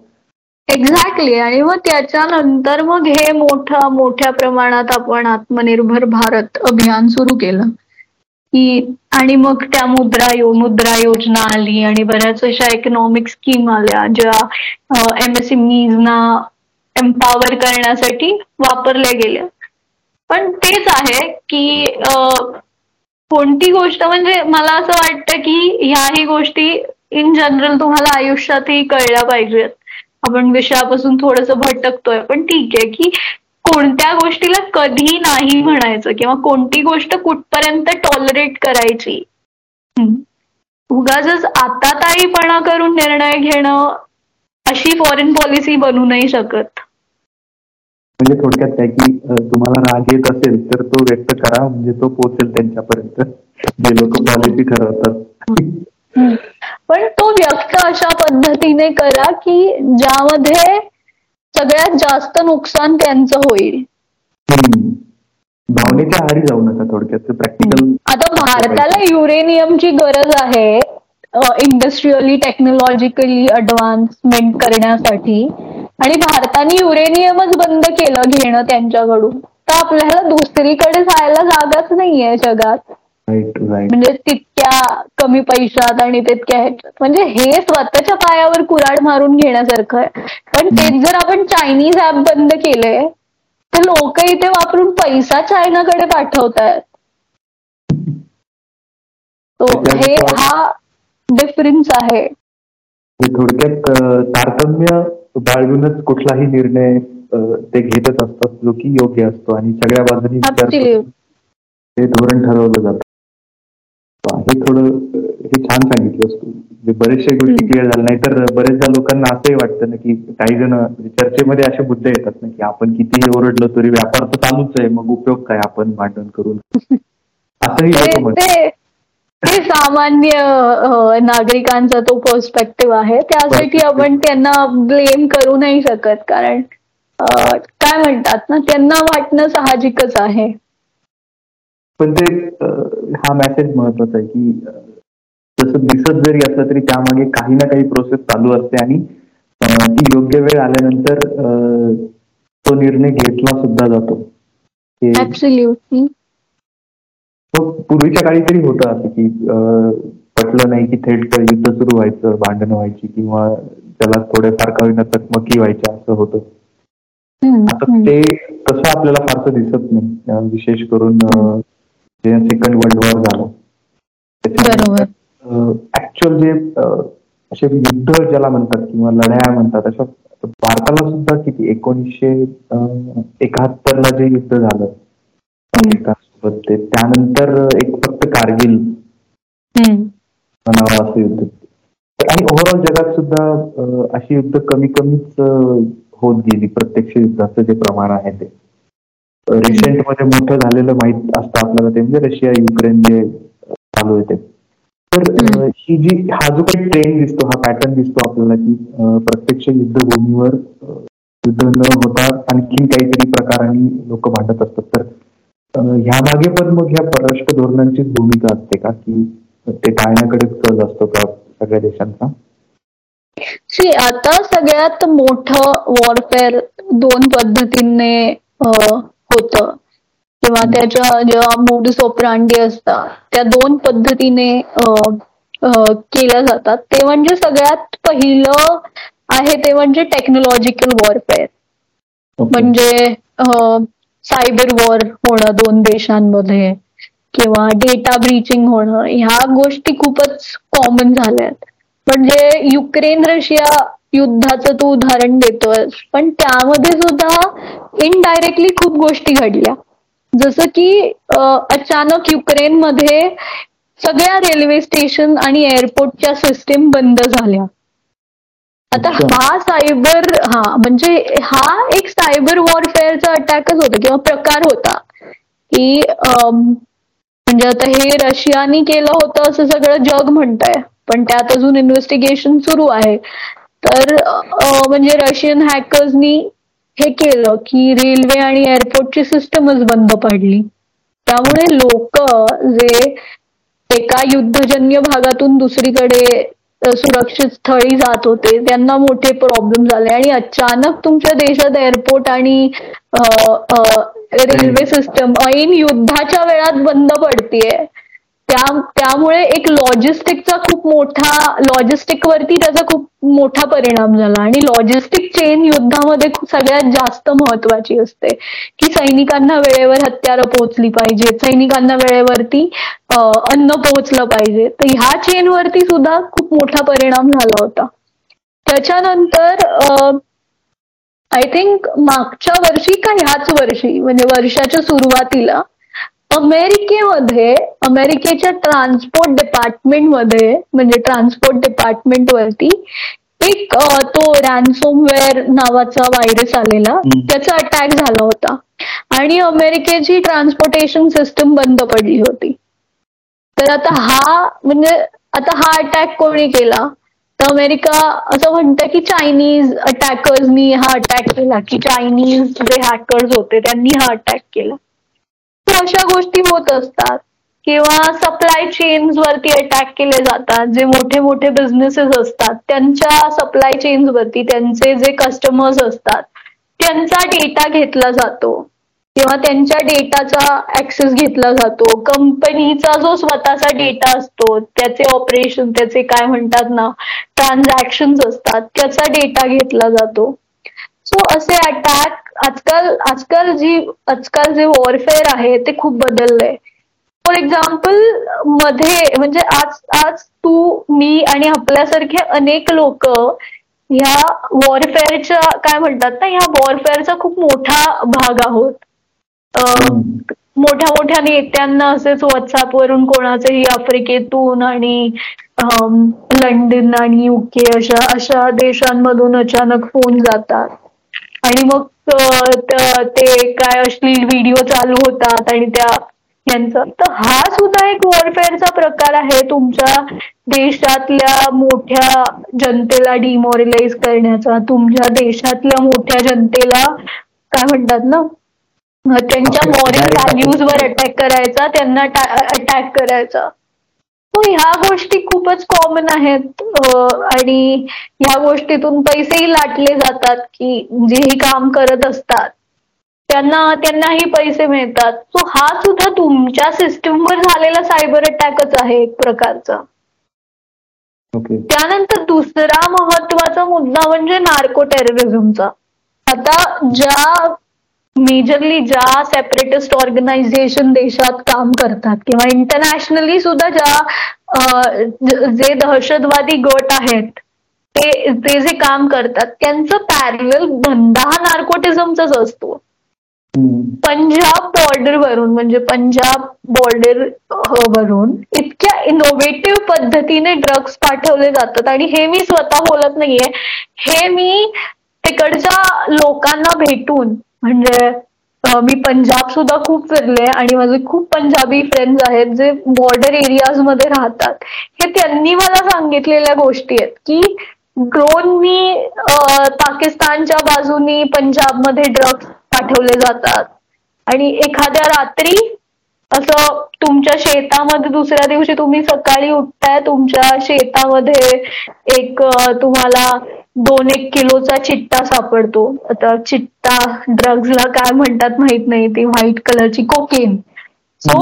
एक्झॅक्टली आणि मग त्याच्यानंतर मग हे मोठं मोठ्या प्रमाणात आपण आत्मनिर्भर भारत अभियान सुरू केलं. की आणि मग त्या मुद्रा यो मुद्रा योजना आली आणि बऱ्याच अशा इकॉनॉमिक स्कीम आल्या ज्या एमएसएमईजना एम्पावर करण्यासाठी वापरल्या गेल्या. पण तेच आहे की कोणती गोष्ट म्हणजे मला असं वाटतं की ह्याही गोष्टी इन जनरल तुम्हाला आयुष्यातही कळल्या पाहिजेत. आपण विषयापासून थोडस भटकतोय. पण ठीक आहे की कोणत्या गोष्टीला कधी नाही म्हणायचं किंवा कोणती गोष्ट कुठपर्यंत टॉलरेट करायची. उगाच आता ताईपणा करून निर्णय घेणं अशी फॉरेन पॉलिसी बनू नाही शकत. म्हणजे थोडक्यात काय की तुम्हाला राग येत असेल तर तो व्यक्त करा म्हणजे तो पोहोचेल त्यांच्यापर्यंत. जे लोक पॉलिसी ठरवतात पण तो व्यक्त अशा पद्धतीने करा की ज्यामध्ये सगळ्यात जास्त नुकसान त्यांचं होईल. भावनेच्या आहारी जाऊ नका थोडक्यात प्रॅक्टिकल आता भारताला युरेनियमची गरज आहे इंडस्ट्रियली टेक्नॉलॉजिकली अडव्हान्समेंट करण्यासाठी. आणि भारताने युरेनियमच बंद केलं घेणं त्यांच्याकडून. आता आपल्याला दुसरीकडे जायला जागाच नाहीये जगात. म्हणजे तितक्या कमी पैशात आणि तितक्या म्हणजे हे स्वतःच्या पायावर कुराड मारून घेण्यासारखं आहे. पण तेच जर आपण चायनीज ऍप बंद केले तर लोक इथे वापरून पैसा चायनाकडे पाठवतायत. हे हा डिफरन्स आहे. थोडक्यात तारतम्य बाळगूनच कुठलाही निर्णय ते घेतच असतात. जो की योग्य असतो आणि सगळ्या बाजूनी हे धोरण ठरवलं जातं. हे थोडं हे छान सांगितलं असतो म्हणजे बरेचशा गोष्टी क्लिअर झाल्या. नाही तर बरेचदा लोकांना असंही वाटतं ना की काही जण म्हणजे चर्चेमध्ये असे मुद्दे येतात ना की आपण कितीही ओरडलो तरी व्यापार तर चालूच आहे. मग उपयोग काय आपण भांडण करून? असंही ते सामान्य नागरिकांचा तो पर्स्पेक्टिव्ह आहे. त्यासाठी आपण त्यांना ब्लेम करू नाही शकत. कारण काय म्हणतात ना त्यांना वाटणं साहजिकच आहे. पण ते हा मेसेज महत्त्वाचा आहे की जसं दिसत जरी असलं तरी त्यामागे काही ना काही प्रोसेस चालू असते आणि ती योग्य वेळ आल्यानंतर तो निर्णय घेतला सुद्धा जातो. पूर्वीच्या काळी तरी होतं असं की पटलं नाही की थेट युद्ध सुरू व्हायचं भांडणं व्हायची किंवा त्याला थोडेफार काही चकमकी व्हायच्या असं होतं. आता ते तसं आपल्याला फारसं दिसत नाही. विशेष करून जे सेकंड वर्ल्ड वॉर झालं. ऍक्च्युअल जे असे युद्ध ज्याला म्हणतात किंवा लढाया म्हणतात अशा भारताला सुद्धा किती एकोणीसशे एकाहत्तर ला जे युद्ध झालं पाकिस्तान ते त्यानंतर एक फक्त कारगिल म्हणावं असं युद्ध आणि ओव्हरऑल जगात सुद्धा अशी युद्ध कमी कमीच होत गेली प्रत्यक्ष युद्धाचं जे प्रमाण आहे ते. रिसेंटमध्ये मोठं झालेलं माहीत असतं आपल्याला ते म्हणजे रशिया युक्रेन जे चालू आहे ते. तर ही जी हा जो काही ट्रेंड दिसतो हा पॅटर्न दिसतो आपल्याला की प्रत्यक्ष युद्धभूमीवर युद्ध न होता आणखी काहीतरी प्रकाराने लोक भांडत असतात. तर ह्या मागे पण मग ह्या परराष्ट्र धोरणांची भूमिका असते का? की ते टाळण्याकडेच कल असतो का सगळ्या देशांचा? आता सगळ्यात मोठं वॉरफेअर दोन पद्धतीने होतं. किंवा त्याच्या जेव्हा मोडी सोप्रांडी असतात त्या दोन पद्धतीने केल्या जातात. ते म्हणजे सगळ्यात पहिलं आहे ते म्हणजे टेक्नॉलॉजिकल वॉरफेअर म्हणजे सायबर वॉर होणं दोन देशांमध्ये किंवा डेटा ब्रीचिंग होणं ह्या गोष्टी खूपच कॉमन झाल्यात. म्हणजे युक्रेन रशिया युद्धाचं तू उदाहरण देतोय पण त्यामध्ये सुद्धा इनडायरेक्टली खूप गोष्टी घडल्या. जसं की अचानक युक्रेन मध्ये सगळ्या रेल्वे स्टेशन आणि एअरपोर्टच्या सिस्टीम बंद झाल्या. आता हा सायबर हा म्हणजे हा एक सायबर वॉरफेअरचा अटॅकच होता किंवा प्रकार होता. की म्हणजे आता हे रशियानी केलं होतं असं सगळं जग म्हणतंय. पण त्यात अजून इन्व्हेस्टिगेशन सुरू आहे. तर म्हणजे रशियन हॅकर्सनी हे केलं की रेल्वे आणि एअरपोर्टची सिस्टमच बंद पडली. त्यामुळे लोक जे एका युद्धजन्य भागातून दुसरीकडे सुरक्षित स्थळी जात होते त्यांना मोठे प्रॉब्लेम झाले आणि अचानक तुमच्या देशात एअरपोर्ट आणि रेल्वे सिस्टम ऐन युद्धाच्या वेळात बंद पडतीये. त्या त्यामुळे एक लॉजिस्टिकचा खूप मोठा लॉजिस्टिक वरती त्याचा खूप मोठा परिणाम झाला. आणि लॉजिस्टिक चेन युद्धामध्ये सगळ्यात जास्त महत्वाची असते. की सैनिकांना वेळेवर हत्यारं पोहोचली पाहिजे सैनिकांना वेळेवरती अन्न पोहोचलं पाहिजे. तर ह्या चेनवरती सुद्धा खूप मोठा परिणाम झाला होता. त्याच्यानंतर आय थिंक मागच्या वर्षी का ह्याच वर्षी म्हणजे वर्षाच्या सुरुवातीला अमेरिकेमध्ये अमेरिकेच्या ट्रान्सपोर्ट डिपार्टमेंटमध्ये म्हणजे ट्रान्सपोर्ट डिपार्टमेंट वरती एक तो रॅन्सोमवेअर नावाचा व्हायरस आलेला त्याचा अटॅक झाला होता. आणि अमेरिकेची ट्रान्सपोर्टेशन सिस्टम बंद पडली होती. तर आता हा म्हणजे आता हा अटॅक कोणी केला? तर अमेरिका असं म्हणतं की चायनीज अटॅकर्सनी हा अटॅक केला की चायनीज जे हॅकर्स होते त्यांनी हा अटॅक केला. अशा गोष्टी होत असतात. किंवा सप्लाय चेन्स वरती अटॅक केले जातात. जे मोठे मोठे बिझनेसेस असतात त्यांच्या सप्लाय चेन्स वरती त्यांचे जे कस्टमर्स असतात त्यांचा डेटा घेतला जातो. किंवा त्यांच्या डेटाचा ऍक्सेस घेतला जातो. कंपनीचा जो स्वतःचा डेटा असतो त्याचे ऑपरेशन त्याचे काय म्हणतात ना ट्रान्झॅक्शन असतात त्याचा डेटा घेतला जातो. सो असे अटॅक आजकाल आजकाल जी आजकाल जे वॉरफेअर आहे ते खूप बदललंय. फॉर एक्झाम्पलमध्ये म्हणजे आज आज तू मी आणि आपल्यासारखे अनेक लोक ह्या वॉरफेअरच्या काय म्हणतात ना ह्या वॉरफेअरचा खूप मोठा भाग आहोत. मोठ्या मोठ्या नेत्यांना असेच व्हॉट्सअपवरून कोणाचंही आफ्रिकेतून आणि लंडन आणि युके अशा अशा देशांमधून अचानक फोन जातात. आणि मग ते काय अश्लील व्हिडिओ चालू होतात आणि त्या यांचं. तर हा सुद्धा एक वॉरफेअरचा प्रकार आहे. तुमच्या देशातल्या मोठ्या जनतेला डिमोरलाइज करण्याचा. तुमच्या देशातल्या मोठ्या जनतेला काय म्हणतात ना त्यांच्या मॉरल व्हॅल्यूज वर अटॅक करायचा त्यांना अटॅक करायचा. ह्या गोष्टी खूपच कॉमन आहेत. आणि ह्या गोष्टीतून पैसेही लाटले जातात की जेही काम करत असतात त्यांना त्यांनाही पैसे मिळतात. सो हा सुद्धा तुमच्या सिस्टीमवर झालेला सायबर अटॅकच आहे एक प्रकारचा. त्यानंतर दुसरा महत्त्वाचा मुद्दा म्हणजे नार्को टेररिझमचा आता ज्या मेजरली ज्या सेपरेटिस्ट ऑर्गनायझेशन देशात काम करतात किंवा इंटरनॅशनली सुद्धा ज्या जे दहशतवादी गट आहेत ते ते जे काम करतात त्यांचं पॅरल धंदा हा नार्कोटिझमचाच असतो. पंजाब बॉर्डर वरून म्हणजे पंजाब बॉर्डर वरून इतक्या इनोव्हेटिव्ह पद्धतीने ड्रग्ज पाठवले जातात. आणि हे मी स्वतः बोलत नाहीये. हे मी तिकडच्या लोकांना भेटून म्हणजे मी पंजाब सुद्धा खूप फिरले आणि माझे खूप पंजाबी फ्रेंड्स आहेत जे बॉर्डर एरियाजमध्ये राहतात. हे त्यांनी मला सांगितलेल्या गोष्टी आहेत की ड्रोन मी पाकिस्तानच्या बाजूनी पंजाबमध्ये ड्रग्ज पाठवले जातात. आणि एखाद्या रात्री असं तुमच्या शेतामध्ये दुसऱ्या दिवशी तुम्ही सकाळी उठताय तुमच्या शेतामध्ये एक तुम्हाला दोन एक किलोचा चिट्टा सापडतो. आता चिट्टा ड्रग्जला काय म्हणतात माहीत नाही. ती व्हाईट कलरची कोकेन सो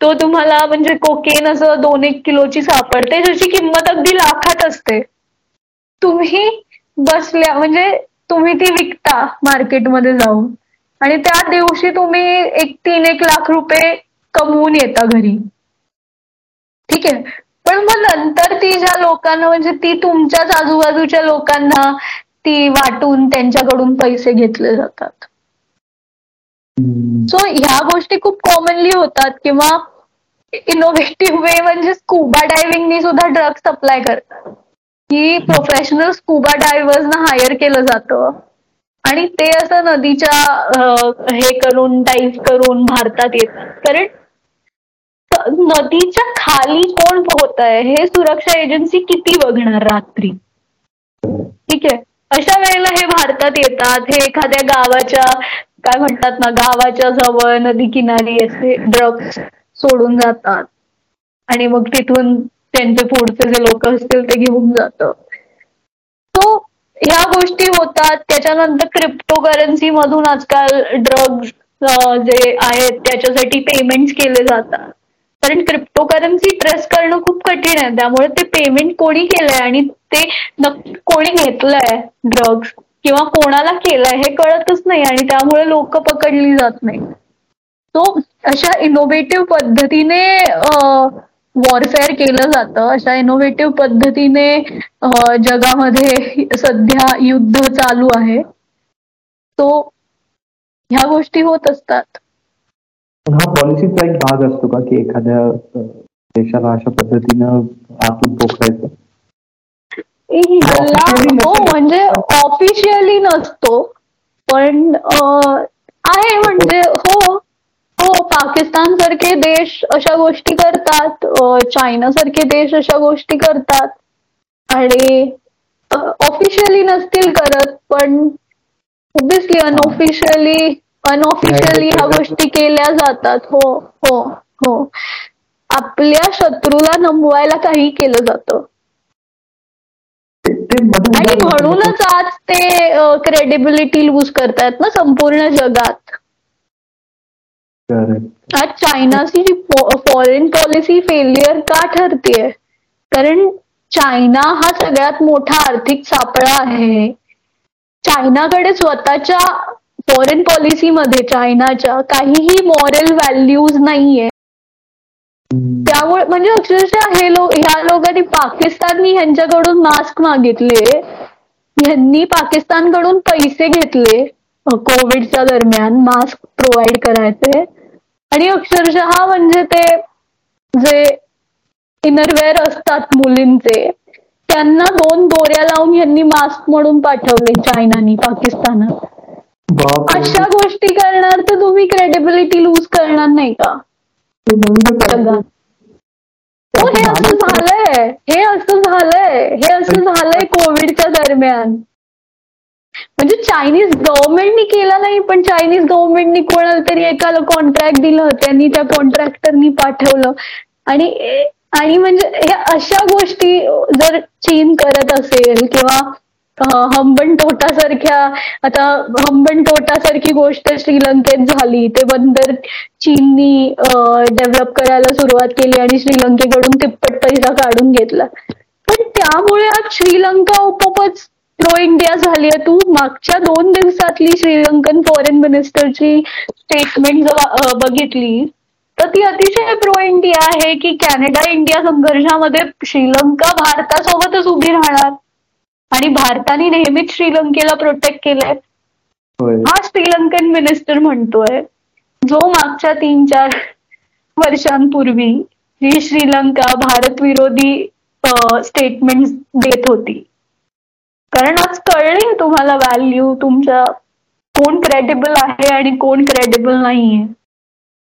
तो तुम्हाला म्हणजे कोकेन असं दोन एक किलोची सापडते. ज्याची किंमत अगदी लाखात असते. तुम्ही बसल्या म्हणजे तुम्ही ती विकता मार्केटमध्ये जाऊन. आणि त्या दिवशी तुम्ही एक तीन एक लाख रुपये कमवून येता घरी. ठीक आहे? पण मग नंतर ती ज्या लोकांना म्हणजे ती तुमच्याच आजूबाजूच्या लोकांना ती वाटून त्यांच्याकडून पैसे घेतले जातात. सो ह्या गोष्टी खूप कॉमनली होतात किंवा इनोव्हेटिव्ह वे म्हणजे स्कुबा डायव्हिंगनी सुद्धा ड्रग्ज सप्लाय करतात. की प्रोफेशनल स्कुबा डायव्हर्सना हायर केलं जातं. आणि ते असं नदीच्या हे करून डाईव्ह करून भारतात येतात. कारण नदीच्या खाली कोण पोहत आहे हे सुरक्षा एजन्सी किती बघणार रात्री? ठीक आहे. अशा वेळेला हे भारतात येतात. हे एखाद्या गावाच्या काय म्हणतात ना गावाच्या जवळ नदी किनारी असे ड्रग्स सोडून जातात. आणि मग तिथून त्यांचे पुढचे जे लोक असतील ते घेऊन जात सो ह्या गोष्टी होतात. त्याच्यानंतर क्रिप्टो करन्सी मधून आजकाल ड्रग्स जे आहेत त्याच्यासाठी पेमेंट केले जातात. कारण क्रिप्टो करन्सी ट्रेस करणं खूप कठीण आहे. त्यामुळे ते पेमेंट कोणी केलंय आणि ते कोणी घेतलंय ड्रग्ज किंवा कोणाला केलंय हे कळतच नाही आणि त्यामुळे लोक पकडली जात नाही. सो अशा इनोव्हेटिव्ह पद्धतीने वॉरफेअर केलं जातं. अशा इनोव्हेटिव्ह पद्धतीने जगामध्ये सध्या युद्ध चालू आहे. तो ह्या गोष्टी होत असतात. हा पॉलिसीचा एक भाग असतो का की एखाद्या देशाला अशा पद्धतीनं आतून पोखायचं हो म्हणजे ऑफिशियली नसतो पण आहे म्हणजे हो हो पाकिस्तान सारखे देश अशा गोष्टी करतात चायना सारखे देश अशा गोष्टी करतात आणि ऑफिशियली नसतील करत पण ऑब्विसली अनऑफिशियली अनऑफिशियली ह्या गोष्टी केल्या जातात. हो हो हो. आपल्या शत्रूला नमवायला काही केलं जातं. आणि म्हणूनच आज ते क्रेडिबिलिटी लूज करतायत ना संपूर्ण जगात. आज चायनाची फॉरेन पॉलिसी फेलियर का ठरतीये? कारण चायना हा सगळ्यात मोठा आर्थिक सापळा आहे. चायनाकडे स्वतःच्या फॉरेन पॉलिसीमध्ये चायनाच्या काहीही मॉरल व्हॅल्यूज नाहीये. त्यामुळे म्हणजे अक्षरशः हे लोक ह्या लोकांनी पाकिस्ताननी ह्यांच्याकडून मास्क मागितले. ह्यांनी पाकिस्तानकडून पैसे घेतले कोविडच्या दरम्यान मास्क प्रोव्हाइड करायचे. आणि अक्षरशः म्हणजे ते जे इनरवेअर असतात मुलींचे त्यांना दोन बोऱ्या लावून यांनी मास्क म्हणून पाठवले चायनानी पाकिस्तानात. अशा गोष्टी करणार तर तुम्ही क्रेडिबिलिटी लूज करणार नाही का? हो हे असं झालंय. हे असं झालंय. हे असं झालंय कोविडच्या दरम्यान. म्हणजे चायनीज गव्हर्नमेंटनी केलं नाही पण चायनीज गव्हर्नमेंटनी कोणाला तरी एकाला कॉन्ट्रॅक्ट दिलं. त्यांनी त्या कॉन्ट्रॅक्टरनी पाठवलं. आणि आणि म्हणजे हे अशा गोष्टी जर चीन करत असेल किंवा हंबन टोटा सारख्या आता हंबन टोटा सारखी गोष्ट श्रीलंकेत झाली ते बंदर चीननी डेव्हलप करायला सुरुवात केली आणि श्रीलंकेकडून तिप्पट पैसा काढून घेतला. पण त्यामुळे आज श्रीलंका उपपच प्रो इंडिया झाली आहे. तू मागच्या दोन दिवसातली श्रीलंकन फॉरेन मिनिस्टरची स्टेटमेंट बघितली तर ती अतिशय प्रो इंडिया आहे की कॅनडा इंडिया संघर्षामध्ये श्रीलंका भारतासोबतच उभी राहणार. आणि भारताने नेहमीच श्रीलंकेला प्रोटेक्ट केलंय. हा श्रीलंकन मिनिस्टर म्हणतोय जो मागच्या तीन चार वर्षांपूर्वी ही श्रीलंका भारत विरोधी स्टेटमेंट देत होती. कारण आज कळले तुम्हाला व्हॅल्यू तुमच्या कोण क्रेडिबल आहे आणि कोण क्रेडिबल नाहीये.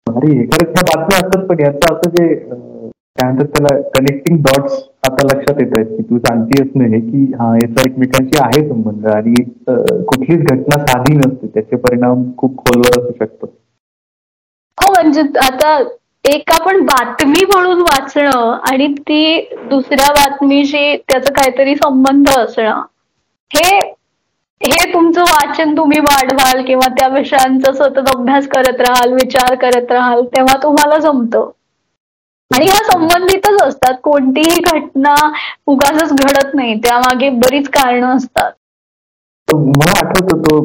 अरे बातम्या असतात पण याचं असं जे काय म्हणतात त्याला कनेक्टिंग डॉट्स आता लक्षात येत आहेत की तू सांगतेस नाही की हा याचा एकमेकांशी आहे संबंध आणि कुठलीच घटना साधी नसते. त्याचे परिणाम खूप खोलवर असू शकतात. हो म्हणजे आता एक आपण बातमी म्हणून वाचणं आणि ती दुसऱ्या बातमीशी त्याचा काहीतरी संबंध असणं हे हे तुमचं वाचन तुम्ही वाढवाल किंवा त्या विषयांचा सतत अभ्यास करत राहाल विचार करत राहाल तेव्हा तुम्हाला जमतं. आणि ह्या संबंधितच असतात. कोणतीही घटना उगाच घडत नाही. त्यामागे बरीच कारण असतात. मला आठवत तो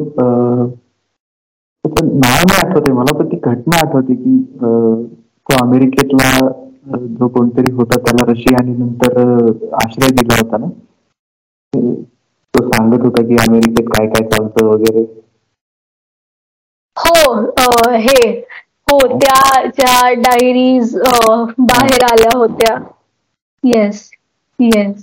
नाव नाही आठवते मला पण ती घटना आठवते की तो अमेरिकेतला जो कोणतरी होता त्याला रशियाने नंतर आश्रय दिला होता ना? तो सांगत होता की अमेरिकेत काय काय चालतं वगैरे. हो हे हो त्या ज्या डायरीज बाहेर आल्या होत्या. येस येस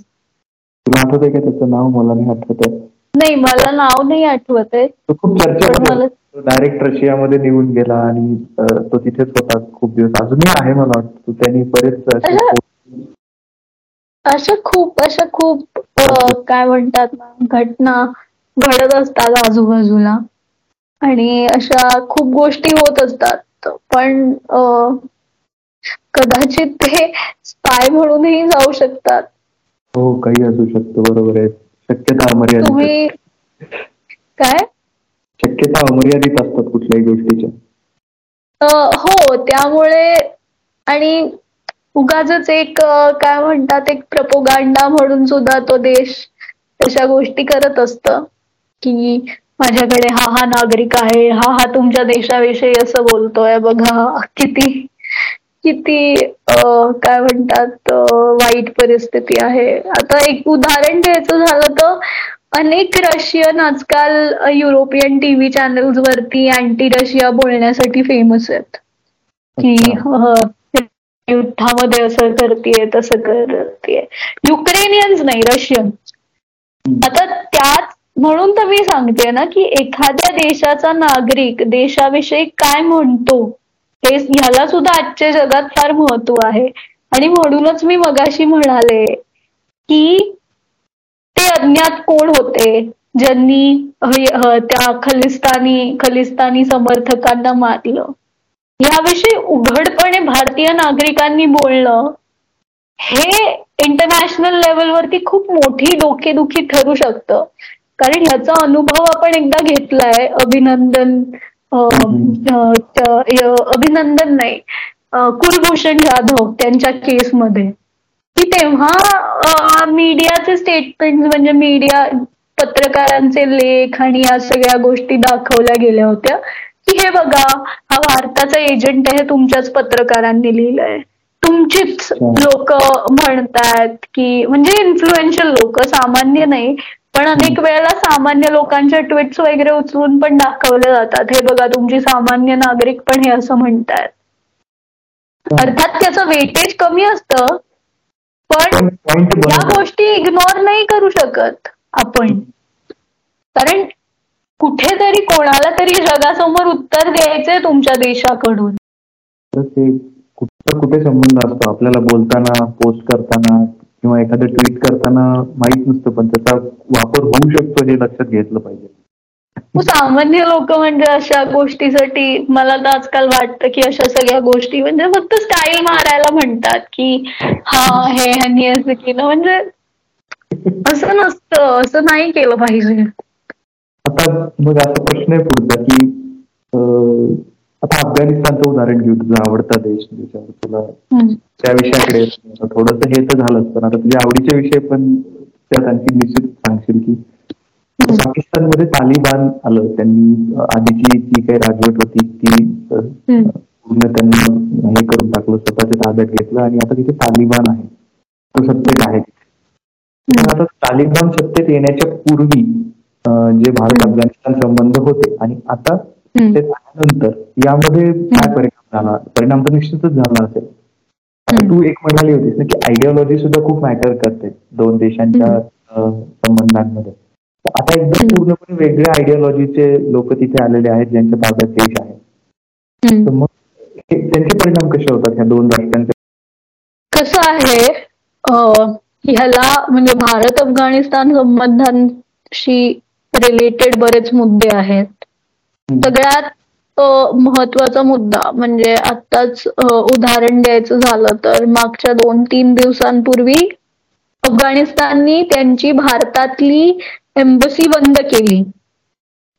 तुला आठवत का त्याचं नाव? मला नाही आठवत नाही मला नाव नाही आठवत आहे खूप चर्चा डायरेक्ट रशियामध्ये निघून गेला आणि तो तिथेच होता खूप दिवस. अजूनही आहे मला वाटतं. त्यांनी बरेच अशा खूप अशा खूप काय म्हणतात घटना घडत असतात आजूबाजूला. आणि अशा खूप गोष्टी होत असतात. पण कदाचित ते स्पाय म्हणूनही जाऊ शकतात. हो काही असू शकतो. बरोबर आहे. शक्यता अमर्यादित तुम्ही काय? शक्यता अमर्यादित असतात कुठल्याही गोष्टीच्या. हो त्यामुळे आणि उगाच एक काय म्हणतात एक प्रपोगांडा म्हणून सुद्धा तो देश तशा गोष्टी करत असत. की माझ्याकडे हा हा नागरिक आहे हा हा तुमच्या देशाविषयी असं बोलतोय. बघा किती किती काय म्हणतात वाईट परिस्थिती आहे. आता एक उदाहरण द्यायचं झालं तर अनेक रशियन आजकाल युरोपियन टीव्ही चॅनल्स वरती अँटी रशिया बोलण्यासाठी फेमस आहेत. की युद्धामध्ये असं करतेय तसं करतेय. युक्रेनियन्स नाही रशियन. आता त्याच म्हणून तर मी सांगते ना की एखाद्या देशाचा नागरिक देशाविषयी काय म्हणतो हे ह्याला सुद्धा आजच्या जगात फार महत्त्व आहे. आणि म्हणूनच मी मगाशी म्हणाले की ते अज्ञात कोण होते? ज्यांनी त्या खलिस्तानी खलिस्तानी समर्थकांना मारलं. याविषयी उघडपणे भारतीय नागरिकांनी बोलणं हे इंटरनॅशनल लेवलवरती खूप मोठी डोकेदुखी ठरू शकतं. कारण ह्याचा अनुभव आपण एकदा घेतलाय अभिनंदन अभिनंदन नाही कुलभूषण जाधव त्यांच्या केसमध्ये. की तेव्हा मीडियाचे स्टेटमेंट म्हणजे मीडिया पत्रकारांचे लेख आणि या सगळ्या गोष्टी दाखवल्या गेल्या होत्या. की हे बघा हा भारताचा एजंट आहे तुमच्याच पत्रकारांनी लिहिलंय. तुमचीच लोक म्हणतात की म्हणजे इन्फ्लुएन्शियल लोक सामान्य नाही पण अनेक वेळेला सामान्य लोकांच्या ट्विट्स वगैरे उचलून पण दाखवले जातात. हे बघा तुमची सामान्य नागरिक पण हे असं म्हणतात अर्थात त्याचं वेटेज कमी असतं पण या गोष्टी इग्नोर नाही करू शकत आपण. कारण कुठेतरी कोणाला तरी जगासमोर उत्तर द्यायचंय तुमच्या देशाकडून. कुठे कुठे संबंध असतो? आपल्याला बोलताना पोस्ट करताना किंवा एखादं ट्विट करताना माहीत नसतं पण त्याचा वापर होऊ शकतो हे लक्षात घेतलं पाहिजे. सामान्य लोक म्हणजे अशा गोष्टीसाठी मला तर आजकाल वाटतं की अशा सगळ्या गोष्टी म्हणजे फक्त स्टाईल मारायला म्हणतात की हा हे ह्यांनी असं केलं. म्हणजे असं नसतं असं नाही केलं पाहिजे. आता मग असा प्रश्न आहे पुढचा की आता अफगाणिस्तानचं उदाहरण घेऊ तुझा आवडता देश ज्याच्यावर तुला त्या विषयाकडे थोडस हे तर झालंच पण आता तुझ्या आवडीचे विषय पण त्यात आणखी निश्चित सांगशील की पाकिस्तानमध्ये तालिबान आलं त्यांनी आधीची जी काही राजवट होती ती पूर्ण त्यांनी हे करून टाकलं स्वतःच्या ताब्यात घेतलं आणि आता तिथे तालिबान आहे. तो सत्तेत आहे आता तालिबान सत्तेत येण्याच्या पूर्वी जे भारत अफगाणिस्तान संबंध होते आणि आता त्यानंतर यामध्ये काय परिणाम झाला? परिणाम तर निश्चितच झाला असेल. तू एक म्हणाली होतीस ना की आयडिओलॉजी सुद्धा खूप मॅटर करते दोन देशांच्या संबंधांमध्ये. आता एकदम पूर्णपणे वेगळ्या आयडिओलॉजीचे लोक तिथे आलेले आहेत ज्यांच्या ताब्यात देश आहे. तर मग त्यांचे परिणाम कसे होतात ह्या दोन राष्ट्रांचे? कसं आहे ह्याला म्हणजे भारत अफगाणिस्तान संबंधांशी रिलेटेड बरेच मुद्दे आहेत. सगळ्यात महत्त्वाचा मुद्दा म्हणजे आताच उदाहरण द्यायचं झालं तर मागच्या दोन तीन दिवसांपूर्वी अफगाणिस्ताननी त्यांची भारतातली एम्बसी बंद केली.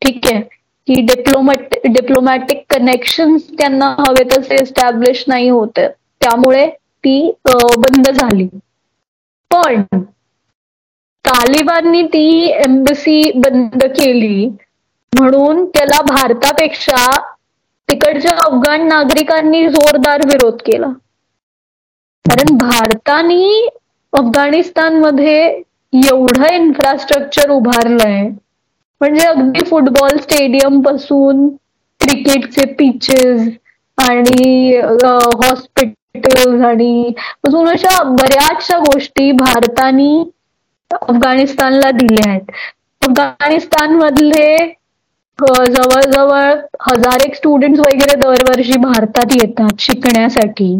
ठीक आहे. की डिप्लोमॅट डिप्लोमॅटिक कनेक्शन त्यांना हवे तसे एस्टॅब्लिश नाही होत. त्यामुळे ती बंद झाली. पण तालिबाननी ती एम्बसी बंद केली. म्हणून त्याला भारतापेक्षा तिकडच्या अफगाण नागरिकांनी जोरदार विरोध केला. कारण भारताने अफगाणिस्तानमध्ये एवढं इन्फ्रास्ट्रक्चर उभारलंय. म्हणजे अगदी फुटबॉल स्टेडियमपासून क्रिकेटचे पिचेस आणि हॉस्पिटल आणि अजून अशा बऱ्याचशा गोष्टी भारताने अफगाणिस्तानला दिल्या आहेत. अफगाणिस्तान मधले जवळजवळ हजार एक स्टुडंट वगैरे दरवर्षी भारतात येतात शिकण्यासाठी.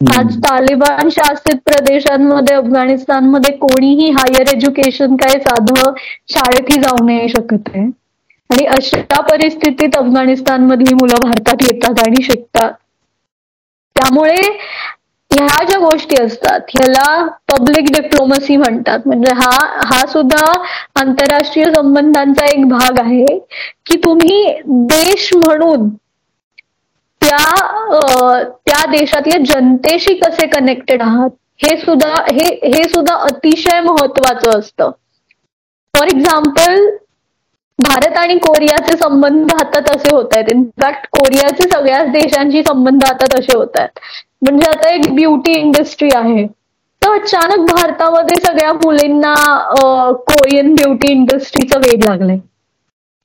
आज तालिबान शासित प्रदेशांमध्ये अफगाणिस्तानमध्ये कोणीही हायर एज्युकेशन काय साधं शाळेतही जाऊ नये शकत आहे. आणि अशा परिस्थितीत अफगाणिस्तान मधली मुलं भारतात येतात आणि शिकतात. त्यामुळे ह्या ज्या गोष्टी असतात ह्याला पब्लिक डिप्लोमसी म्हणतात. म्हणजे हा हा सुद्धा आंतरराष्ट्रीय संबंधांचा एक भाग आहे की तुम्ही देश म्हणून त्या त्या देशातल्या जनतेशी कसे कनेक्टेड आहात हे सुद्धा हे हे सुद्धा अतिशय महत्वाचं असतं. फॉर एक्झाम्पल भारत आणि कोरियाचे संबंध आता तसे होत आहेत. इनफॅक्ट कोरियाचे सगळ्याच देशांशी संबंध आता तसे होत आहेत. म्हणजे आता एक ब्युटी इंडस्ट्री आहे. तर अचानक भारतामध्ये सगळ्या मुलींना कोरियन ब्युटी इंडस्ट्रीचं वेग लागलंय.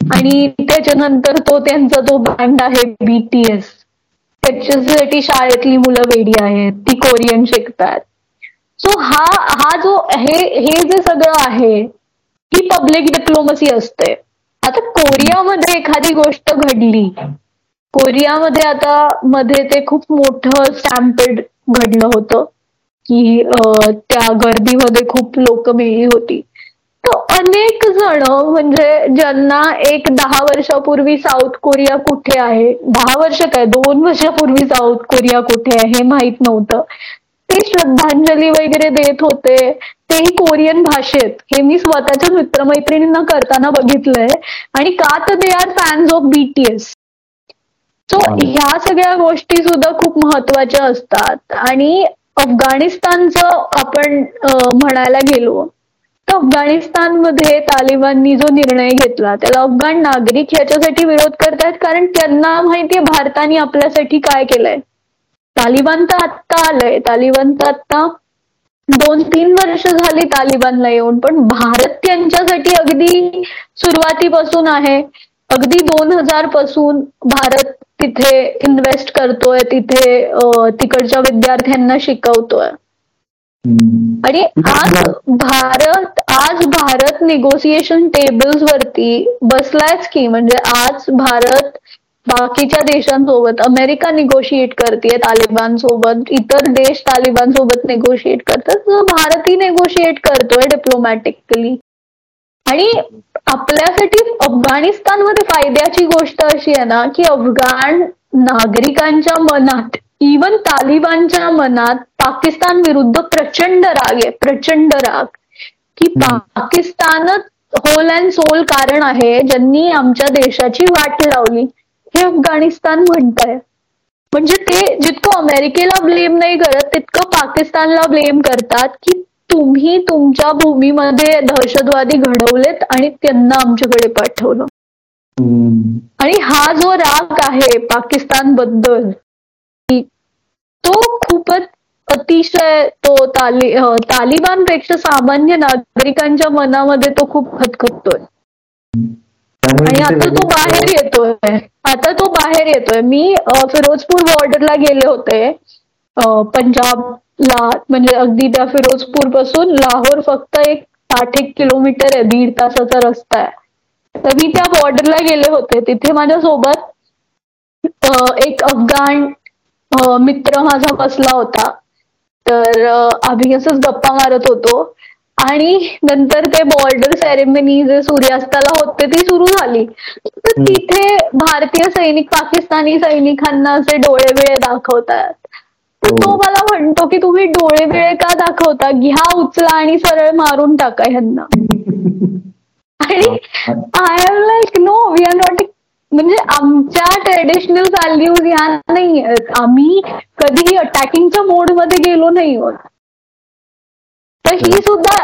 आणि त्याच्यानंतर तो त्यांचा जो बँड आहे बीटीएस त्याच्यासाठी शाळेतली मुलं वेडी आहेत. ती कोरियन शिकतात. सो हा हा जो हे हे जे सगळं आहे ही पब्लिक डिप्लोमसी असते. आता कोरियामध्ये एखादी गोष्ट घडली. कोरियामध्ये आता मध्ये ते खूप मोठं स्टॅम्पेड घडलं होतं. की त्या गर्दीमध्ये खूप लोक मिळली होती. तर अनेक जण म्हणजे ज्यांना एक दहा वर्षापूर्वी साऊथ कोरिया कुठे आहे दहा वर्ष काय दोन वर्षापूर्वी साऊथ कोरिया कुठे आहे हे माहीत नव्हतं. ते श्रद्धांजली वगैरे देत होते. तेही कोरियन भाषेत. हे मी स्वतःच्या मित्रमैत्रिणींना करताना बघितलंय. आणि का तर they are fans of BTS so ह्या सगळ्या गोष्टी सुद्धा खूप महत्त्वाच्या असतात. आणि अफगाणिस्तानचं आपण म्हणायला गेलो तर अफगाणिस्तानमध्ये तालिबाननी जो निर्णय घेतला त्याला अफगाण नागरिक ह्याच्यासाठी विरोध करतात कारण त्यांना माहितीये भारताने आपल्यासाठी काय केलंय. तालिबान तर आत्ता आलंय. तालिबान तर आत्ता दोन तीन वर्ष झाली तालिबानला येऊन पण भारत त्यांच्यासाठी अगदी सुरुवातीपासून आहे. अगदी दोन हजारपासून भारत तिथे इन्व्हेस्ट करतोय तिथे तिकडच्या विद्यार्थ्यांना शिकवतोय. आणि आज भारत आज भारत निगोसिएशन टेबल्स वरती बसलायच की म्हणजे आज भारत बाकीच्या देशांसोबत अमेरिका निगोशिएट करते तालिबान सोबत इतर देश तालिबान सोबत निगोशिएट करतात भारतही नेगोशिएट करतोय डिप्लोमॅटिकली आणि आपल्यासाठी अफगाणिस्तानमध्ये फायद्याची गोष्ट अशी आहे ना की अफगाण नागरिकांच्या मनात इवन तालिबानच्या मनात पाकिस्तान विरुद्ध प्रचंड राग आहे प्रचंड राग. की पाकिस्तानच होल अँड सोल कारण आहे ज्यांनी आमच्या देशाची वाट लावली. हे अफगाणिस्तान म्हणत आहे म्हणजे ते जितकं अमेरिकेला ब्लेम नाही करत तितकं पाकिस्तानला ब्लेम करतात की तुम्ही तुमच्या भूमीमध्ये दहशतवादी घडवलेत आणि त्यांना आमच्याकडे पाठवलं. आणि हा जो राग आहे पाकिस्तानबद्दल तो खूपच अतिशय तो ताली तालिबानपेक्षा सामान्य नागरिकांच्या मनामध्ये तो खूप खतखततोय आणि आता तो बाहेर येतोय. आता तो बाहेर येतोय. मी फिरोजपूर बॉर्डरला गेले होते. पंजाबला म्हणजे अगदी त्या फिरोजपूरपासून लाहोर फक्त एक आठ एक किलोमीटर आहे दीड तासाचा रस्ता आहे. तर मी त्या बॉर्डरला गेले होते. तिथे माझ्या सोबत एक अफगाण मित्र माझा बसला होता. तर आम्ही असंच गप्पा मारत होतो. आणि नंतर ते बॉर्डर सेरेमनी जे सूर्यास्ताला होते ती सुरू झाली. तर तिथे भारतीय सैनिक पाकिस्तानी सैनिकांना असे डोळे बिळे दाखवतात तर तो हो. मला म्हणतो की तुम्ही डोळे बिळे का दाखवता? घ्या उचला आणि सरळ मारून टाका ह्यांना. आणि I am like no we are not म्हणजे आमच्या ट्रेडिशनल व्हॅल्यूज ह्या नाही आम्ही कधीही अटॅकिंगच्या मोडमध्ये गेलो नाही होत तर ही सुद्धा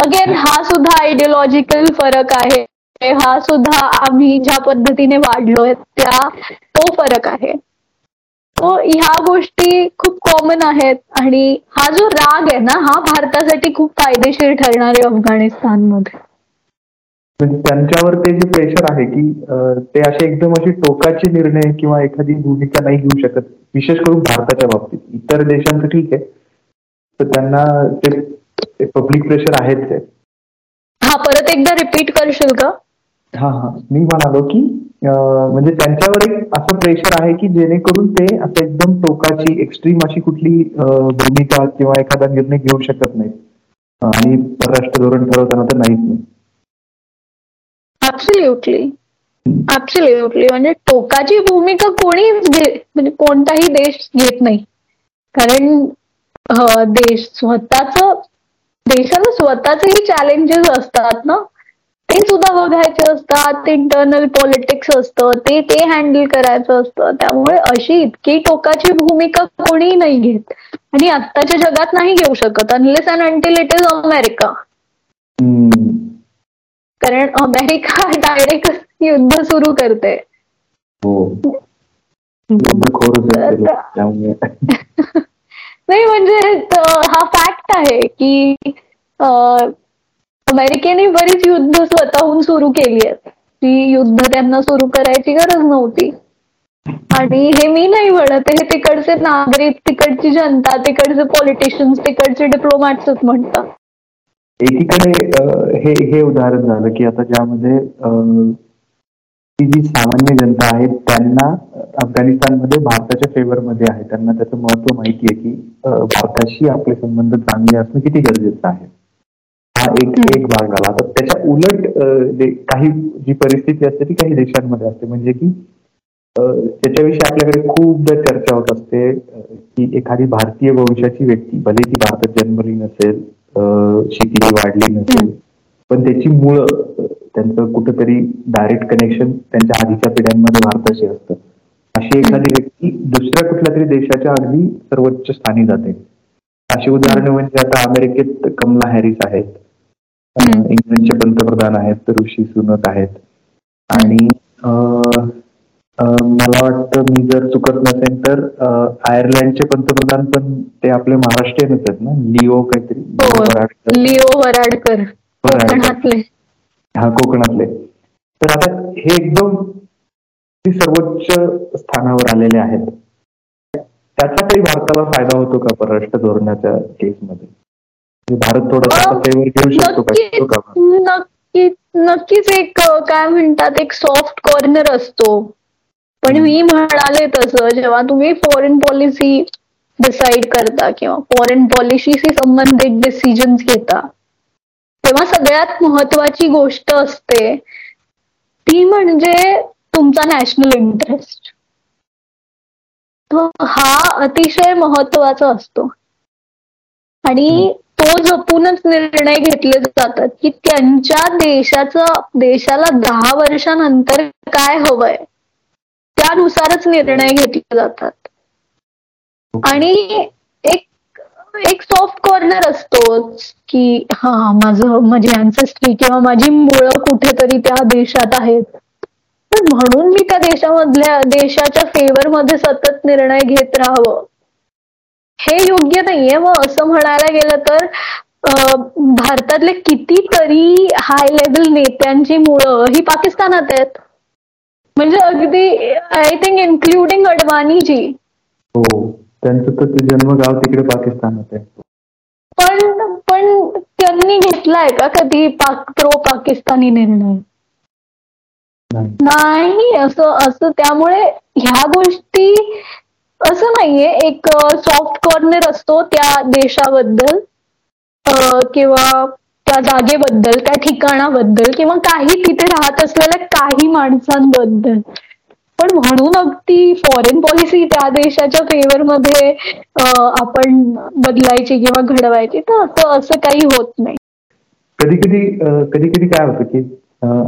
अगेन हा सुद्धा आयडिओलॉजिकल फरक आहे. हा सुद्धा आम्ही ज्या पद्धतीने वाढलोय त्या तो फरक आहे. तो ह्या गोष्टी खूप कॉमन आहेत आणि हा जो राग आहे ना हा भारतासाठी खूप फायदेशीर ठरणार आहे अफगाणिस्तानमध्ये. म्हणजे त्यांच्यावर ते जे प्रेशर आहे की ते असे एकदम अशी टोकाचे निर्णय किंवा एखादी भूमिका नाही घेऊ शकत विशेष करून भारताच्या बाबतीत. इतर देशांचं ठीक आहे. तर त्यांना ते पब्लिक प्रेशर आहेच आहे हा परत एकदा रिपीट करशील का हा हा. मी म्हणालो की म्हणजे त्यांच्यावर एक असं प्रेशर आहे की जेणेकरून ते असं एकदम टोकाची एक्स्ट्रीम अशी कुठली भूमिका किंवा एखादा निर्णय घेऊ शकत नाहीत. आणि परराष्ट्र धोरण ठरवताना तर नाहीच नाही ऍब्सोल्युटली ऍब्सोल्युटली म्हणजे टोकाची भूमिका कोणीच म्हणजे कोणताही देश घेत नाही. कारण देश स्वतःच देशाला स्वतःचेही चॅलेंजेस असतात ना? ते सुद्धा बघायचे असतात इंटरनल पॉलिटिक्स असतं ते ते हँडल करायचं असतं. त्यामुळे अशी इतकी टोकाची भूमिका कोणी नाही घेत. आणि आत्ताच्या जगात नाही घेऊ शकत unless and until it is America कारण अमेरिका डायरेक्ट युद्ध सुरू करते. हो. नाही म्हणजे हा फॅक्ट आहे की अमेरिकेने बरीच युद्ध स्वतःहून सुरू केली आहेत. ती युद्ध त्यांना सुरू करायची गरज नव्हती. आणि हे मी नाही म्हणत हे तिकडचे नागरिक तिकडची जनता तिकडचे पॉलिटिशियन्स तिकडचे डिप्लोमॅट्सच म्हणतात. एकीकडे हे हे उदाहरण झालं की आता ज्यामध्ये ती जी सामान्य जनता आहे त्यांना अफगाणिस्तानमध्ये भारताच्या फेवरमध्ये आहे. त्यांना त्याचं महत्त्व माहिती आहे की भारताशी आपले संबंध चांगले असणं किती गरजेचं आहे. हा एक एक भाग झाला. तर त्याच्या उलट काही जी परिस्थिती असते ती काही देशांमध्ये असते. म्हणजे की त्याच्याविषयी आपल्याकडे खूपदा चर्चा होत असते की एखादी भारतीय वंशाची व्यक्ती भले ती भारतात जन्मली नसेल शेती वाढली नसेल पण त्याची मुळं त्यांचं कुठंतरी डायरेक्ट कनेक्शन त्यांच्या आधीच्या पिढ्यांमध्ये भारताशी असतं. अशी एखादी व्यक्ती दुसऱ्या कुठल्या तरी देशाच्या अगदी सर्वोच्च स्थानी जाते. अशी उदाहरणं म्हणजे आता अमेरिकेत कमला हॅरिस आहेत. इंग्लंडचे पंतप्रधान आहेत ऋषी सुनक आहेत. आणि मला वाटतं मी जर चुकत नसेल तर आयर्लंडचे पंतप्रधान पण ते आपले महाराष्ट्रीयनच आहेत ना? लिओ काहीतरी. हो, लिओ वराडकर. हा कोकणातले. तर आता हे एकदम सर्वोच्च स्थानावर आलेले आहेत. त्याचा काही भारताला फायदा होतो का परराष्ट्र धोरणाच्या केसमध्ये म्हणजे भारत थोडासा फेवर घेऊ शकतो का? नक्कीच एक काय म्हणतात एक सॉफ्ट कॉर्नर असतो. पण मी म्हणाले तसं जेव्हा तुम्ही फॉरेन पॉलिसी डिसाईड करता किंवा फॉरेन पॉलिसीशी संबंधित डिसिजन्स घेता तेव्हा सगळ्यात महत्वाची गोष्ट असते ती म्हणजे तुमचा नॅशनल इंटरेस्ट हा अतिशय महत्त्वाचा असतो. आणि तो जपूनच निर्णय घेतले जातात की त्यांच्या देशाचं देशाला दहा वर्षानंतर काय हवंय त्यानुसारच निर्णय घेतले जातात. आणि एक सॉफ्ट कॉर्नर असतोच की हा माझं माझी अँसेस्ट्री किंवा माझी मुळं कुठेतरी त्या देशात आहेत. तर म्हणून मी त्या देशामधल्या देशाच्या फेवर मध्ये सतत निर्णय घेत राहावं. हे योग्य नाहीये. मग असं म्हणायला गेलं तर भारतातले कितीतरी हाय लेवल नेत्यांची मुळं ही पाकिस्तानात आहेत. म्हणजे अगदी आय थिंक इन्क्लुडिंग अडवाणीजी त्यांचं तर ते जन्मगाव तिकडे पाकिस्तानात आहे. पण पण त्यांनी घेतलाय का कधी पाक प्रो पाकिस्तानी निर्णय? नाही. असं असं त्यामुळे ह्या गोष्टी असं नाहीये. एक सॉफ्ट कॉर्नर असतो त्या देशाबद्दल किंवा त्या जागेबद्दल त्या ठिकाणाबद्दल किंवा काही तिथे राहत असलेल्या काही माणसांबद्दल. पण म्हणून अगदी फॉरेन पॉलिसी त्या देशाच्या फेवर मध्ये आपण बदलायची किंवा घडवायची तर असं असं काही होत नाही. कधी कधी कधी कधी काय होतं की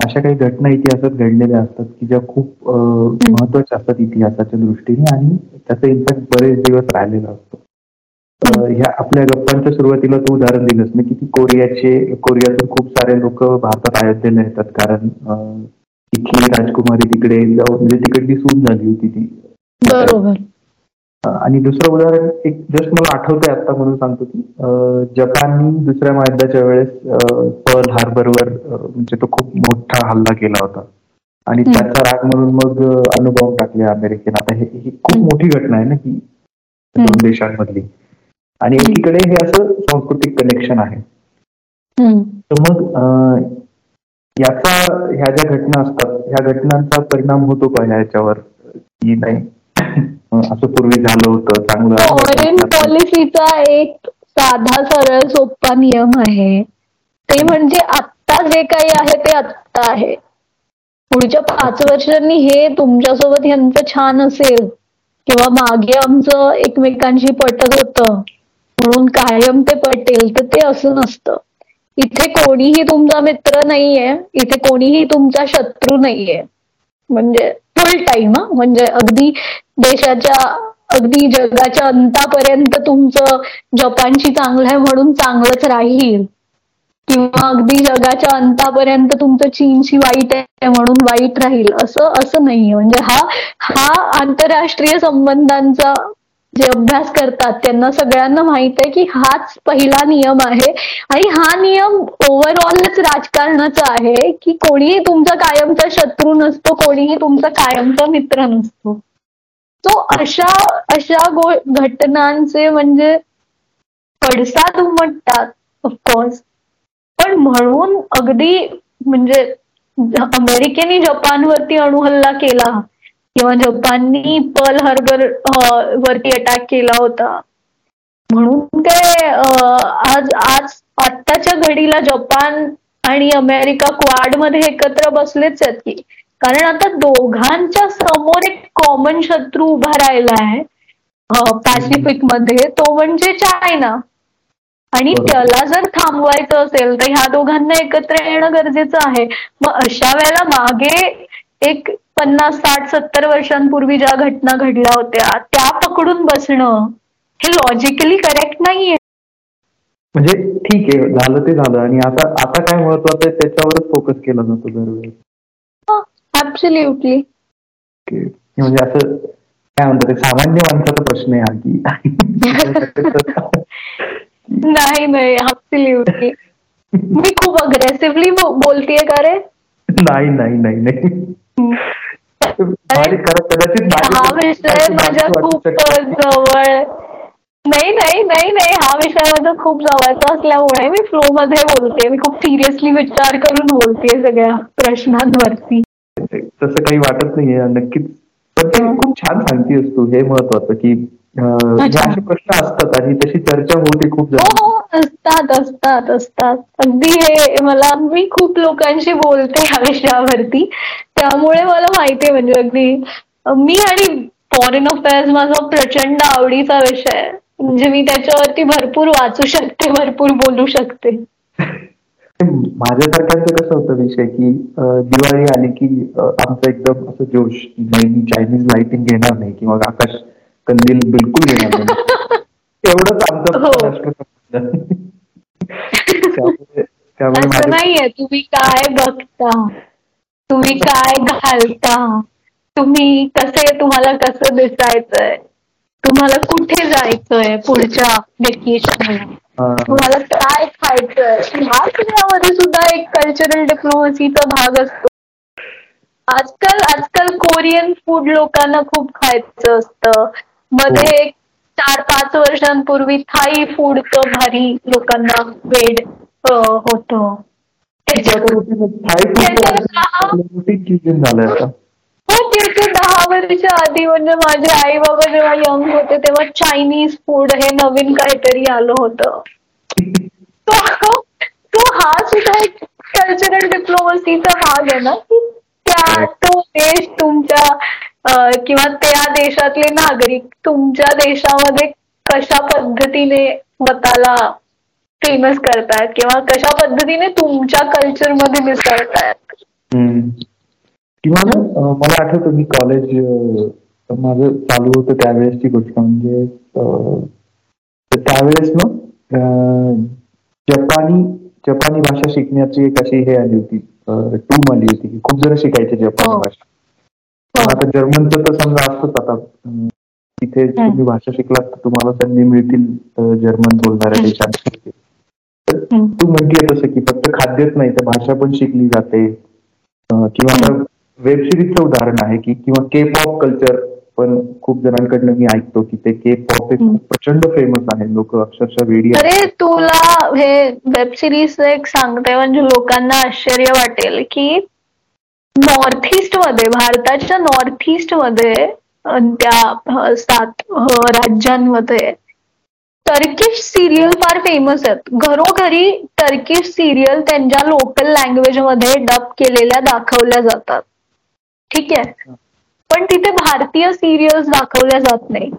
अशा काही घटना इतिहासात घडलेल्या असतात की ज्या खूप महत्त्वाच्या असतात इतिहासाच्या दृष्टीने आणि त्याचा इम्पॅक्ट बरेच दिवस राहिलेला असतो. ह्या आपल्या गप्पांच्या सुरुवातीला तू उदाहरण दिलंस ना की कोरियाचे कोरियातून खूप सारे लोक भारतात अयोध्येला येतात कारण इथली राजकुमारी तिकडे म्हणजे तिकडली सून झाली होती ती. बरोबर. आणि दुसरं उदाहरण एक जस्ट मला आठवतंय आता म्हणून सांगतो की जपाननी दुसऱ्या महायुद्धाच्या वेळेस पर्ल हार्बरवर म्हणजे तो खूप मोठा हल्ला केला होता. आणि त्याचा राग म्हणून मग अनुभव टाकले अमेरिकेने. आता हे खूप मोठी घटना आहे ना की दोन देशांमधली. आणि एकीकडे हे असं सांस्कृतिक कनेक्शन आहे. तर मग याचा ह्या ज्या घटना असतात ह्या घटनांचा परिणाम होतो का ह्याच्यावर की नाही? असं पूर्वी झालं होतं चांगलं फॉरेन पॉलिसीचा एक साधा सरळ सोपा नियम आहे. ते म्हणजे आत्ता जे काही आहे ते आत्ता आहे. पुढच्या पाच वर्षांनी हे तुमच्यासोबत यांचं छान असेल. किंवा मागे आमचं एकमेकांशी पटत होतं. म्हणून कायम ते पटेल तर ते असं नसतं. इथे कोणीही तुमचा मित्र नाहीये इथे कोणीही तुमचा शत्रू नाहीये. म्हणजे फुल टाइम म्हणजे अगदी देशाच्या अगदी जगाच्या अंतापर्यंत तुमचं जपानशी चांगलं आहे म्हणून चांगलंच राहील. किंवा अगदी जगाच्या अंतापर्यंत तुमचं चीनशी वाईट आहे म्हणून वाईट राहील. असं असं नाहीये. म्हणजे हा हा आंतरराष्ट्रीय संबंधांचा जे अभ्यास करतात त्यांना सगळ्यांना माहीत आहे की हाच पहिला नियम आहे. आणि हा नियम ओव्हरऑलच राजकारणाचा आहे की कोणीही तुमचा कायमचा शत्रू नसतो कोणीही तुमचा कायमचा मित्र नसतो. तो अशा अशा गो घटनांचे म्हणजे पडसाद उमटतात ऑफकोर्स पण म्हणून अगदी म्हणजे अमेरिकेने जपानवरती अणुहल्ला केला. किंवा जपाननी पर्ल हार्बर वरती अटॅक केला होता. म्हणून काय आज आज आत्ताच्या घडीला जपान आणि अमेरिका क्वाडमध्ये एकत्र बसलेच आहेत की. कारण आता दोघांच्या समोर एक कॉमन शत्रू उभा राहिला आहे पॅसिफिकमध्ये. तो म्हणजे चायना आणि त्याला जर थांबवायचं असेल तर ह्या दोघांना एकत्र येणं गरजेचं आहे. मग अशा वेळेला मागे एक पन्नास साठ सत्तर वर्षांपूर्वी ज्या घटना घडल्या होत्या त्या पकडून बसणं हे लॉजिकली करेक्ट नाहीये. म्हणजे ठीक आहे झालं ते झालं. आणि आता आता काय महत्वाचं आहे त्याच्यावरच फोकस केला जातो दरवेळेस. ऍब्सोल्युटली म्हणजे असं काय म्हणतात सामान्य माणसाचा प्रश्न आहे हा की. नाही नाही ऍब्सोल्युटली मी खूप अग्रेसिव्हली बोलतीये का रे? नाही नाही नाही नाही. हा विषय माझ्या खूप जवळ नाही नाही नाही नाही हा विषय माझा खूप जवळचा असल्यामुळे मी फ्लो मध्ये बोलते. मी खूप सिरियसली विचार करून बोलते सगळ्या प्रश्नांवरती. तसं काही वाटत नाहीये नक्कीच. पण ते खूप छान सांगतेस तू. हे महत्वाचं की असे प्रश्न असतात आणि तशी चर्चा होते खूप हो, हो असतात असतात असतात. अगदी हे मला मी खूप लोकांशी बोलते ह्या विषयावरती. त्यामुळे मला माहितीये म्हणजे अगदी. मी आणि फॉरेन अफेअर्स माझा प्रचंड आवडीचा विषय आहे. म्हणजे मी त्याच्यावरती भरपूर वाचू शकते भरपूर बोलू शकते. माझ्यासारख्यांचं कसं होतं विषय की दिवाळी आली की आमचं एकदम असं जोश नाही चायनीज लाइटिंग घेणार नाही किंवा आकाश कंदील बिलकुल घेणार नाही. एवढंच आमचं हो. असं नाहीये तुम्ही काय बघता? तुम्ही काय घालता? तुम्ही कसे तुम्हाला कसं दिसायचंय? तुम्हाला कुठे जायचंय पुढच्या वेकेशन तुम्हाला काय खायचंय? ह्या सगळ्यामध्ये सुद्धा एक कल्चरल डिप्लोमसीचा भाग असतो. आजकाल आजकाल कोरियन फूड लोकांना खूप खायचं असतं. मध्ये एक चार पाच वर्षांपूर्वी थाई फूडचं भारी लोकांना वेड होत. हो ते दहा वर्ष आधी म्हणजे माझे आई बाबा जेव्हा यंग होते तेव्हा चायनीज फूड हे नवीन काहीतरी आलं होतं. तो हा सुद्धा एक कल्चरल डिप्लोमसीचा भाग आहे ना? की त्या तो देश तुमच्या किंवा त्या देशातले नागरिक तुमच्या देशामध्ये कशा पद्धतीने स्वतःला फेमस करतायत किंवा कशा पद्धतीने तुमच्या कल्चरमध्ये मिसळतायत किंवा ना मला आठवतं मी कॉलेज माझं चालू होतं त्यावेळेसची गोष्ट म्हणजे त्यावेळेस ना जपानी जपानी भाषा शिकण्याची एक अशी हे आली होती टूम आली होती की खूप जण शिकायचे जपानी हो. भाषा. आता जर्मनचं तर समजा असतंच आता तिथे तुम्ही भाषा शिकलात तर तुम्हाला संधी मिळतील जर्मन बोलणाऱ्या देशात तू म्हणतीये तसं की फक्त खाद्यच नाही तर भाषा पण शिकली जाते. किंवा वेब सिरीजचं उदाहरण आहे की किंवा के पॉप कल्चर पण खूप जणांकडनं मी ऐकतो की ते के पॉप प्रचंड फेमस आहे लोक अक्षरशः वेडी अरे तुला हे वेब सिरीज एक सांगते म्हणजे लोकांना आश्चर्य वाटेल की नॉर्थ ईस्टमध्ये भारताच्या नॉर्थ ईस्टमध्ये त्या सात राज्यांमध्ये टर्किश सिरियल फार फेमस आहेत. घरोघरी टर्किश सिरियल त्यांच्या लोकल लँग्वेजमध्ये डब केलेल्या दाखवल्या जातात. ठीक आहे? पण तिथे भारतीय सिरियल्स दाखवल्या जात नाही.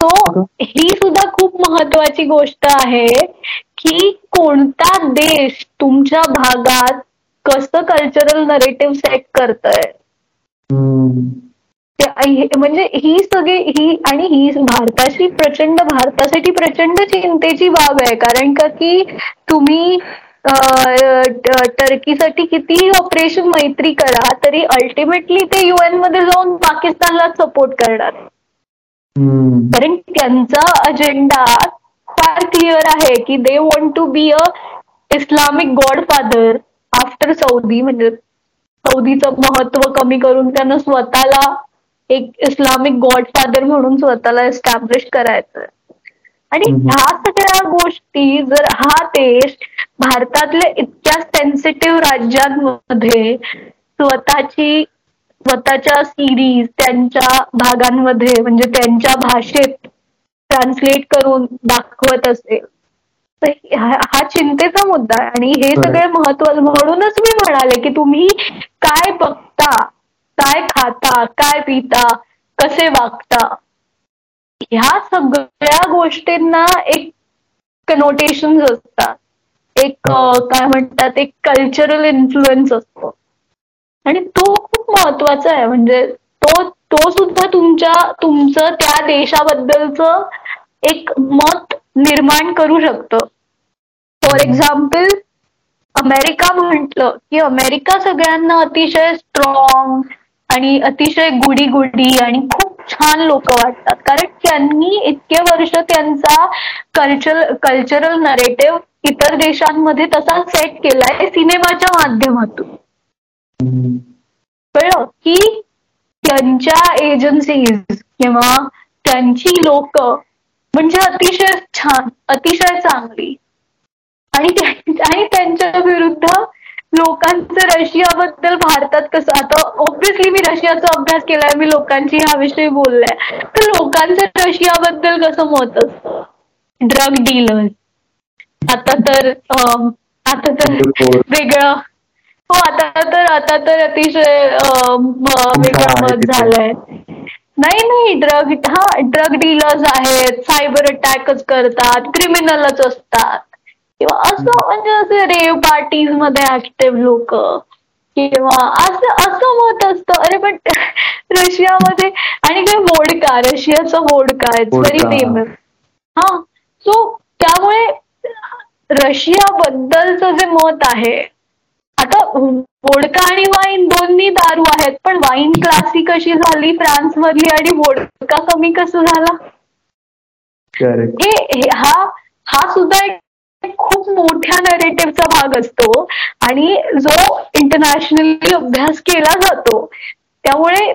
तो ही सुद्धा खूप महत्वाची गोष्ट आहे की कोणता देश तुमच्या भागात कसं कल्चरल नरेटिव्ह सेट करतय? म्हणजे ही सगळी ही आणि ही भारताची प्रचंड भारतासाठी प्रचंड चिंतेची बाब आहे. कारण का की तुम्ही टर्कीसाठी कितीही ऑपरेशन मैत्री करा तरी अल्टिमेटली ते युएनमध्ये जाऊन पाकिस्तानला सपोर्ट करणार. कारण त्यांचा अजेंडा फार क्लिअर आहे की they want to be a Islamic godfather after Saudi म्हणजे सौदीचं महत्त्व कमी करून त्यांना स्वतःला एक इस्लामिक गॉडफादर म्हणून स्वतःला एस्टॅब्लिश करायचं आणि ह्या सगळ्या गोष्टी जर हा देश भारतातल्या इतक्या सेन्सिटिव्ह राज्यांमध्ये स्वतःची स्वतःच्या सिरीज त्यांच्या भागांमध्ये म्हणजे त्यांच्या भाषेत ट्रान्सलेट करून दाखवत असेल. हा चिंतेचा मुद्दा आहे. आणि हे सगळे महत्त्व म्हणूनच मी म्हणाले की तुम्ही काय बघता काय खाता काय पिता कसे वागता? ह्या सगळ्या गोष्टींना एक कनोटेशन असतात. एक काय म्हणतात एक कल्चरल इन्फ्लुएन्स असतो. आणि तो खूप महत्त्वाचा आहे. म्हणजे तो तो सुद्धा तुमच्या तुमचं त्या देशाबद्दलचं एक मत निर्माण करू शकतं. फॉर एक्झाम्पल अमेरिका म्हटलं की अमेरिका सगळ्यांना अतिशय स्ट्रॉंग आणि अतिशय गुडी गुडी आणि खूप छान लोक वाटतात. कारण त्यांनी इतके वर्ष त्यांचा कल्चर कल्चरल नरेटिव्ह इतर देशांमध्ये तसा सेट केलाय सिनेमाच्या माध्यमातून. कळलं? की त्यांच्या एजन्सीज किंवा त्यांची लोक म्हणजे अतिशय छान अतिशय चांगली. आणि आणि त्यांच्या विरुद्ध लोकांचं रशियाबद्दल भारतात कसं आता ऑब्विसली मी रशियाचा अभ्यास केलाय मी लोकांची ह्याविषयी बोललाय. तर लोकांचं रशियाबद्दल कसं मत असतं? ड्रग डीलर्स आता तर आता तर वेगळं. हो आता तर आता तर अतिशय वेगळं मत झालंय. नाही नाही ड्रग हा ड्रग डीलर्स आहेत सायबर अटॅकच करतात क्रिमिनलच असतात. किंवा असं म्हणजे असे रेव पार्टीजमध्ये ऍक्टिव्ह लोक. किंवा असं असं मत असतं. अरे पण रशियामध्ये आणि काय वोडका रशियाचा वोडका इट्स व्हेरी फेमस हा. सो त्यामुळे रशियाबद्दलचं जे मत आहे आता वोडका आणि वाईन दोन्ही दारू आहेत. पण वाईन क्लासी कशी झाली फ्रान्स मधली आणि वोडका कमी कसं झाला? हे हा हा सुद्धा एक खूप मोठ्या नरेटिव्हचा भाग असतो आणि जो इंटरनॅशनली अभ्यास केला जातो त्यामुळे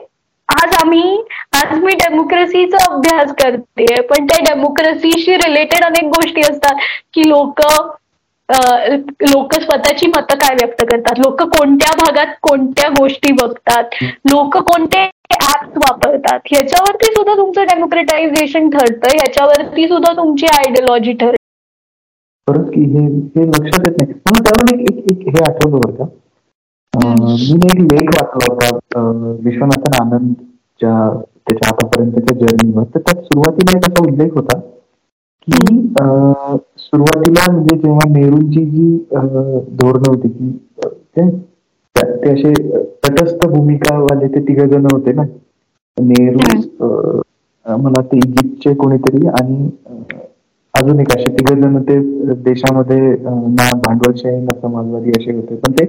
आज आम्ही आज मी डेमोक्रेसीचा अभ्यास करते पण त्या डेमोक्रेसीशी रिलेटेड अनेक गोष्टी असतात की लोक लोक स्वतःची मतं काय व्यक्त करतात लोक कोणत्या भागात कोणत्या गोष्टी बघतात लोक कोणते ऍप्स वापरतात ह्याच्यावरती सुद्धा तुमचं डेमोक्रेटायझेशन ठरतं ह्याच्यावरती सुद्धा तुमची आयडियलॉजी ठरते. परत की हे हे लक्षात येत नाही. मला त्यावर एक एक हे आठवलं बरं का. मी एक लेख वाचला होता विश्वनाथन आनंदच्या त्याच्या आतापर्यंतच्या जर्नीवर. तर त्यात सुरुवातीला एक असा उल्लेख होता की सुरुवातीला म्हणजे जेव्हा नेहरूंची जी धोरणं होती की ते असे तटस्थ भूमिकावाले ते तिघ जण होते ना. नेहरू मला ते इजिप्तचे कोणीतरी आणि अजून एक असे तिघ जण ते देशामध्ये ना भांडवलशाही ना समाजवादी असे होते. पण ते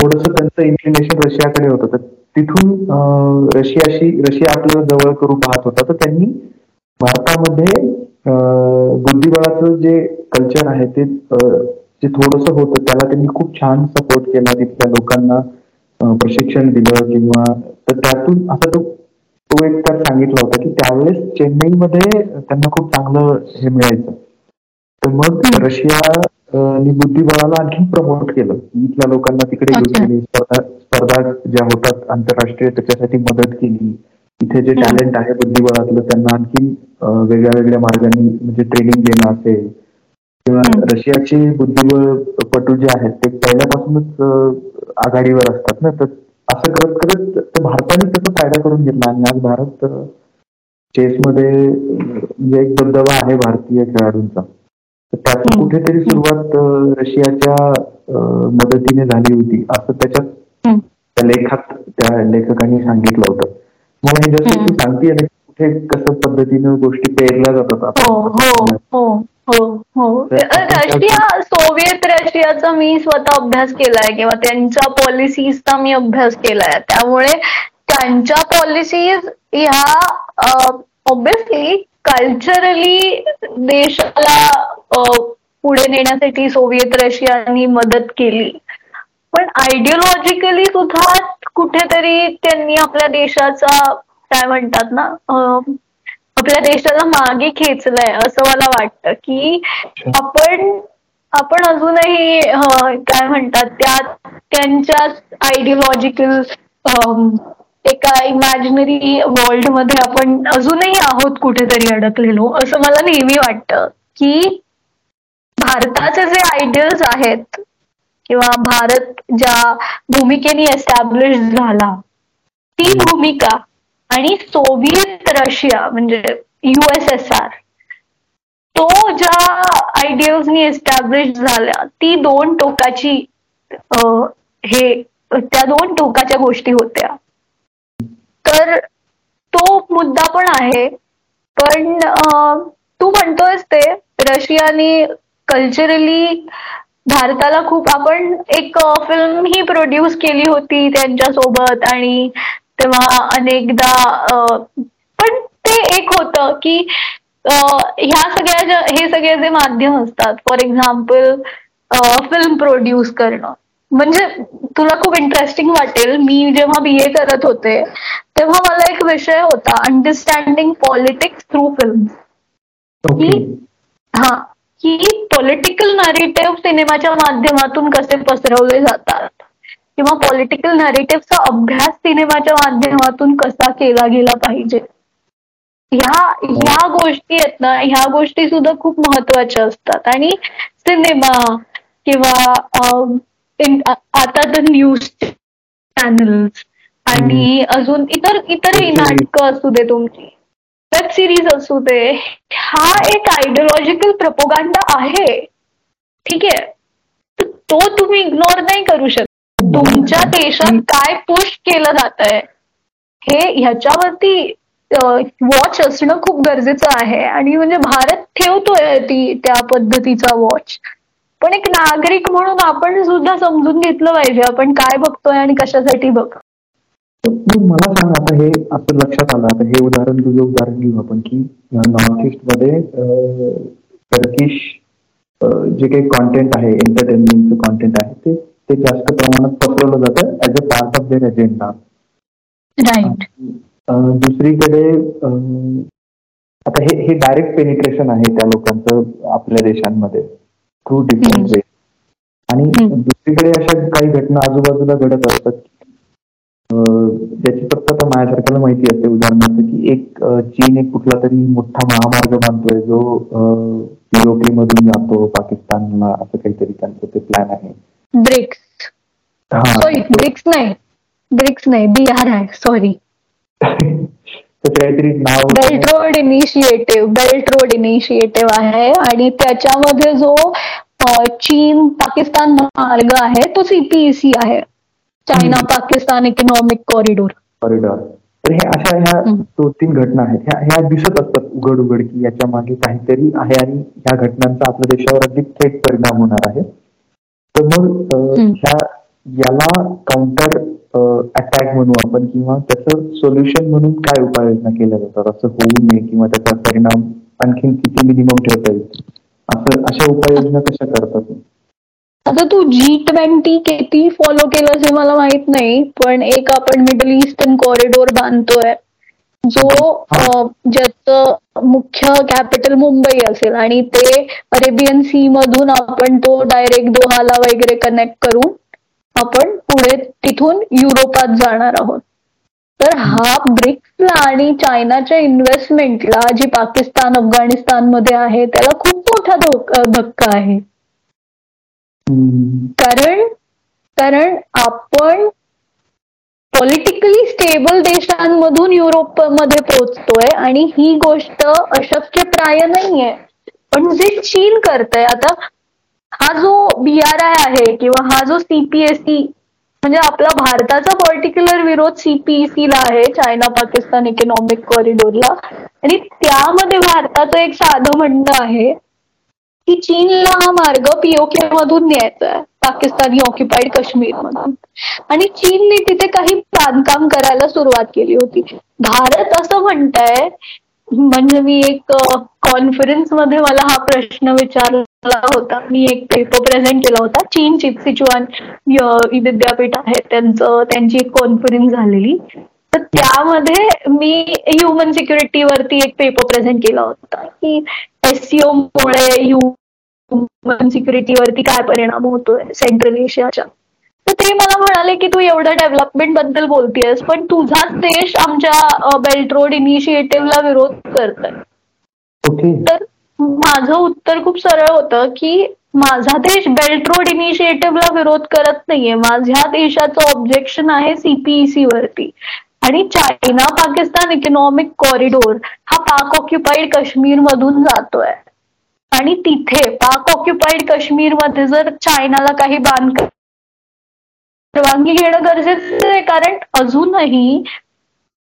थोडस त्यांचं इन्क्लिनेशन रशियाकडे होतं. तर तिथून रशियाशी रशिया आपलं जवळ करू पाहत होता. तर त्यांनी भारतामध्ये बुद्धिबळाचं जे कल्चर आहे ते जे थोडस होतं त्याला त्यांनी खूप छान सपोर्ट केला. तिथल्या लोकांना प्रशिक्षण दिलं किंवा तर त्यातून आता तो तो एक त्यात सांगितला होता की त्यावेळेस चेन्नईमध्ये त्यांना खूप चांगलं हे मिळायचं. तर मग रशिया बुद्धिबळाला आणखी प्रमोट केलं. इथल्या लोकांना तिकडे घेऊन गेले स्पर्धा स्पर्धा ज्या होतात आंतरराष्ट्रीय त्याच्यासाठी मदत केली. इथे जे टॅलेंट आहे बुद्धिबळातलं त्यांना आणखी वेगळ्या वेगळ्या मार्गाने म्हणजे ट्रेनिंग देणं असेल. किंवा रशियाचे बुद्धिबळ पटू जे आहेत ते पहिल्यापासूनच आघाडीवर असतात ना. तर असं करत करत भारताने त्याचा फायदा करून घेतला. आणि आज भारत चेसमध्ये म्हणजे एक दबदबा आहे भारतीय खेळाडूंचा. तर त्याची कुठेतरी सुरुवात रशियाच्या मदतीने झाली होती असं त्याच्यात त्या लेखात त्या लेखकांनी सांगितलं होतं. मग जसं तू सांगते कुठे कसं पद्धतीनं गोष्टी पेरल्या जातात हो, हो, रशिया सोवियत रशियाचा मी स्वतः अभ्यास केलाय किंवा त्यांच्या पॉलिसीजचा मी अभ्यास केलाय. त्यामुळे त्यांच्या पॉलिसीज ह्या ऑब्विसली कल्चरली देशाला पुढे नेण्यासाठी सोवियत रशियानी मदत केली. पण आयडिओलॉजिकली सुद्धा कुठेतरी त्यांनी आपल्या देशाचा काय म्हणतात ना आपल्या देशाला मागे खेचलंय असं मला वाटतं की आपण आपण अजूनही काय म्हणतात त्या त्यांच्या आयडिओलॉजिकल एका इमॅजिनरी वर्ल्डमध्ये आपण अजूनही आहोत कुठेतरी अडकलेलो असं मला नेहमी वाटतं की भारताचे जे आयडियल्स आहेत किंवा भारत ज्या भूमिकेने एस्टॅब्लिश झाला ती भूमिका आणि सोव्हिएत रशिया म्हणजे युएसएसआर तो ज्या आयडियाजनी एस्टॅब्लिश झाल्या ती दोन टोकाची हे त्या दोन टोकाच्या गोष्टी होत्या. तर तो मुद्दा पण आहे पण तू म्हणतोयस ते रशियाने कल्चरली भारताला खूप आपण एक फिल्म ही प्रोड्यूस केली होती त्यांच्यासोबत आणि तेव्हा अनेकदा पण ते एक होतं की ह्या सगळ्या हे सगळे जे माध्यम असतात फॉर एक्झाम्पल फिल्म प्रोड्यूस करणं. म्हणजे तुला खूप इंटरेस्टिंग वाटेल मी जेव्हा बी ए करत होते तेव्हा मला एक विषय होता अंडरस्टँडिंग पॉलिटिक्स थ्रू फिल्म हा की पॉलिटिकल नरेटिव्ह सिनेमाच्या माध्यमातून कसे पसरवले जातात. किंवा पॉलिटिकल नरेटिव्हचा अभ्यास सिनेमाच्या माध्यमातून कसा केला गेला पाहिजे? ह्या ह्या गोष्टी आहेत ना ह्या गोष्टी सुद्धा खूप महत्त्वाच्या असतात. आणि सिनेमा किंवा आता तर न्यूज चॅनल्स आणि अजून इतर इतरही नाटकं असू दे तुमची. वेब सिरीज असू दे हा एक आयडिओलॉजिकल प्रपोगांडा आहे. ठीक? आहे तो तुम्ही इग्नोर नाही करू शकत. तुमच्या देशात काय पुश केलं जात आहे हे ह्याच्यावरती वॉच असणं खूप गरजेचं आहे. आणि म्हणजे भारत ठेवतोय ती त्या पद्धतीचा वॉच पण एक नागरिक म्हणून आपण सुद्धा समजून घेतलं पाहिजे. आपण काय बघतोय आणि कशासाठी बघ? मला सांग आता हे आपलं लक्षात आलं. आता हे उदाहरण तुझं उदाहरण घेऊ आपण की नॉर्थ ईस्टमध्ये टर्किश जे काही कॉन्टेंट आहे एंटरटेनमेंटचं कॉन्टेंट आहे ते जास्त प्रमाणात पसरवलं जातं as a part of their agenda right दुसरीकडे आता हे हे डायरेक्ट पेनिट्रेशन आहे त्या लोकांचं आपल्या देशांमध्ये. थ्रू डिफरंट वे आणि दुसरीकडे अशा काही घटना आजूबाजूला घडत असतात. ज्याची फक्त आता माझ्यासारख्याला माहिती असते. उदाहरणार्थ की एक चीन एक कुठला तरी मोठा महामार्ग बांधतोय. जो पीओपी मधून जातो पाकिस्तानला असं काहीतरी त्यांचं ते प्लॅन आहे. ब्रिक्स सॉरी ब्रिक्स नाही. ब्रिक्स नाही बिहार आहे sorry belt road initiative belt road initiative आहे आणि त्याच्यामध्ये जो चीन पाकिस्तान मार्ग आहे तो सीपीईसी आहे. China Pakistan economic corridor corridor तर हे अशा ह्या दोन तीन घटना आहेत. ह्या दिसत असतात उघड उघड की याच्या मागे काहीतरी आहे आणि ह्या घटनांचा आपल्या देशावर थेट परिणाम होणार आहे. तर मग ह्या याला काउंटर अटॅक म्हणू आपण किंवा त्याचं सोल्युशन म्हणून काय उपाययोजना केल्या जातात? असं होऊ नये किंवा त्याचा परिणाम आणखी किती मिनिमम ठेवता येईल? असं अशा उपाययोजना कशा करतात आता तू जी ट्वेंटी किती फॉलो केलं हे मला माहीत नाही पण एक आपण मिडल ईस्टर्न कॉरिडोर बांधतोय. जो ज्याचं मुख्य कॅपिटल मुंबई असेल आणि ते अरेबियन सी मधून आपण तो डायरेक्ट दोहाला वगैरे कनेक्ट करू आपण पुढे तिथून युरोपात जाणार आहोत. तर हा ब्रिक्सला आणि चायनाच्या इन्व्हेस्टमेंटला जी पाकिस्तान अफगाणिस्तानमध्ये आहे त्याला खूप मोठा धक्का आहे. कारण कारण आपण पॉलिटिकली स्टेबल देशांमधून युरोपमध्ये पोहोचतोय आणि ही गोष्ट अशक्यप्राय नाहीये. पण जे चीन करतय आता हा जो बी आर आय आहे किंवा हा जो सीपीएससी म्हणजे आपला भारताचा पर्टिक्युलर विरोध सीपीईसीला आहे चायना पाकिस्तान इकॉनॉमिक कॉरिडोरला आणि त्यामध्ये भारताचं एक साधं म्हणणं आहे की चीनला हा मार्ग पीओके मधून न्यायचा आहे पाकिस्तानी ऑक्युपाईड काश्मीर मधून आणि चीनने तिथे काही बांधकाम करायला सुरुवात केली होती. भारत असं म्हणताय म्हणजे मी एक कॉन्फरन्समध्ये मला हा प्रश्न विचारला होता. मी एक पेपर प्रेझेंट केला होता. चीन चिप सिचुआन विद्यापीठ आहे त्यांचं त्यांची एक कॉन्फरन्स झालेली. तर त्यामध्ये मी ह्युमन सिक्युरिटीवरती एक पेपर प्रेझेंट केला होता की एससीओ मुळे ह्युमन सिक्युरिटीवरती काय परिणाम होतोय सेंट्रल एशियाच्या तर ते मला म्हणाले की तू एवढं डेव्हलपमेंटबद्दल बोलतेस पण तुझाच देश आमच्या बेल्ट रोड इनिशिएटिव्हला विरोध करतोय. तर माझं उत्तर खूप सरळ होतं की माझा देश बेल्ट रोड इनिशिएटिव्हला विरोध करत नाहीये. माझ्या देशाचं ऑब्जेक्शन आहे सीपीईसी वरती. आणि चायना पाकिस्तान इकॉनॉमिक कॉरिडोर हा पाक ऑक्युपाईड काश्मीर मधून जातोय. आणि तिथे पाक ऑक्युपाईड काश्मीरमध्ये जर चायनाला काही बांधकाम परवानगी घेणं गरजेचं आहे कारण अजूनही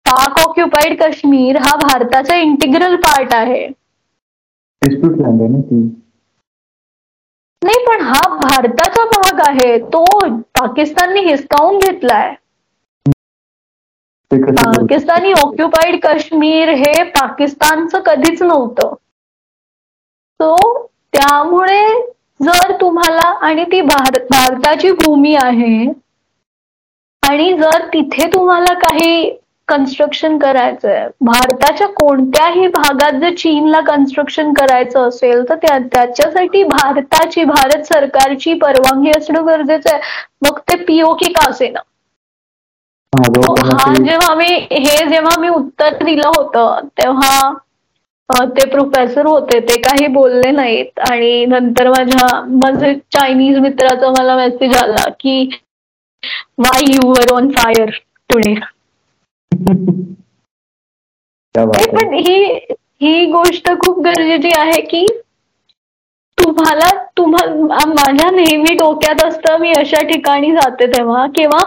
पाक ऑक्युपाईड काश्मीर हा भारताचा इंटिग्रल पार्ट आहे. नाही पण हा भारताचा भाग आहे. तो पाकिस्तानने हिसकावून घेतलाय. पाकिस्तानी ऑक्युपाईड काश्मीर हे पाकिस्तानचं कधीच नव्हतं. सो त्यामुळे जर तुम्हाला आणि ती भारताची भूमी आहे आणि जर तिथे तुम्हाला काही कन्स्ट्रक्शन करायचंय भारताच्या कोणत्याही भागात जर चीनला कन्स्ट्रक्शन करायचं असेल तर त्याच्यासाठी भारताची भारत सरकारची परवानगी असणं गरजेचं आहे. मग ते पीओके का असे ना हा जेव्हा मी हे जेव्हा मी उत्तर दिलं होतं तेव्हा ते प्रोफेसर होते ते काही बोलले नाहीत. आणि नंतर माझ्या माझे चायनीज मित्राचा मला मेसेज आला की why you were on fire today पण ही ही गोष्ट खूप गरजेची आहे की तुम्हाला तुम्हाला माझ्या नेहमी डोक्यात असतं मी अशा ठिकाणी जाते तेव्हा किंवा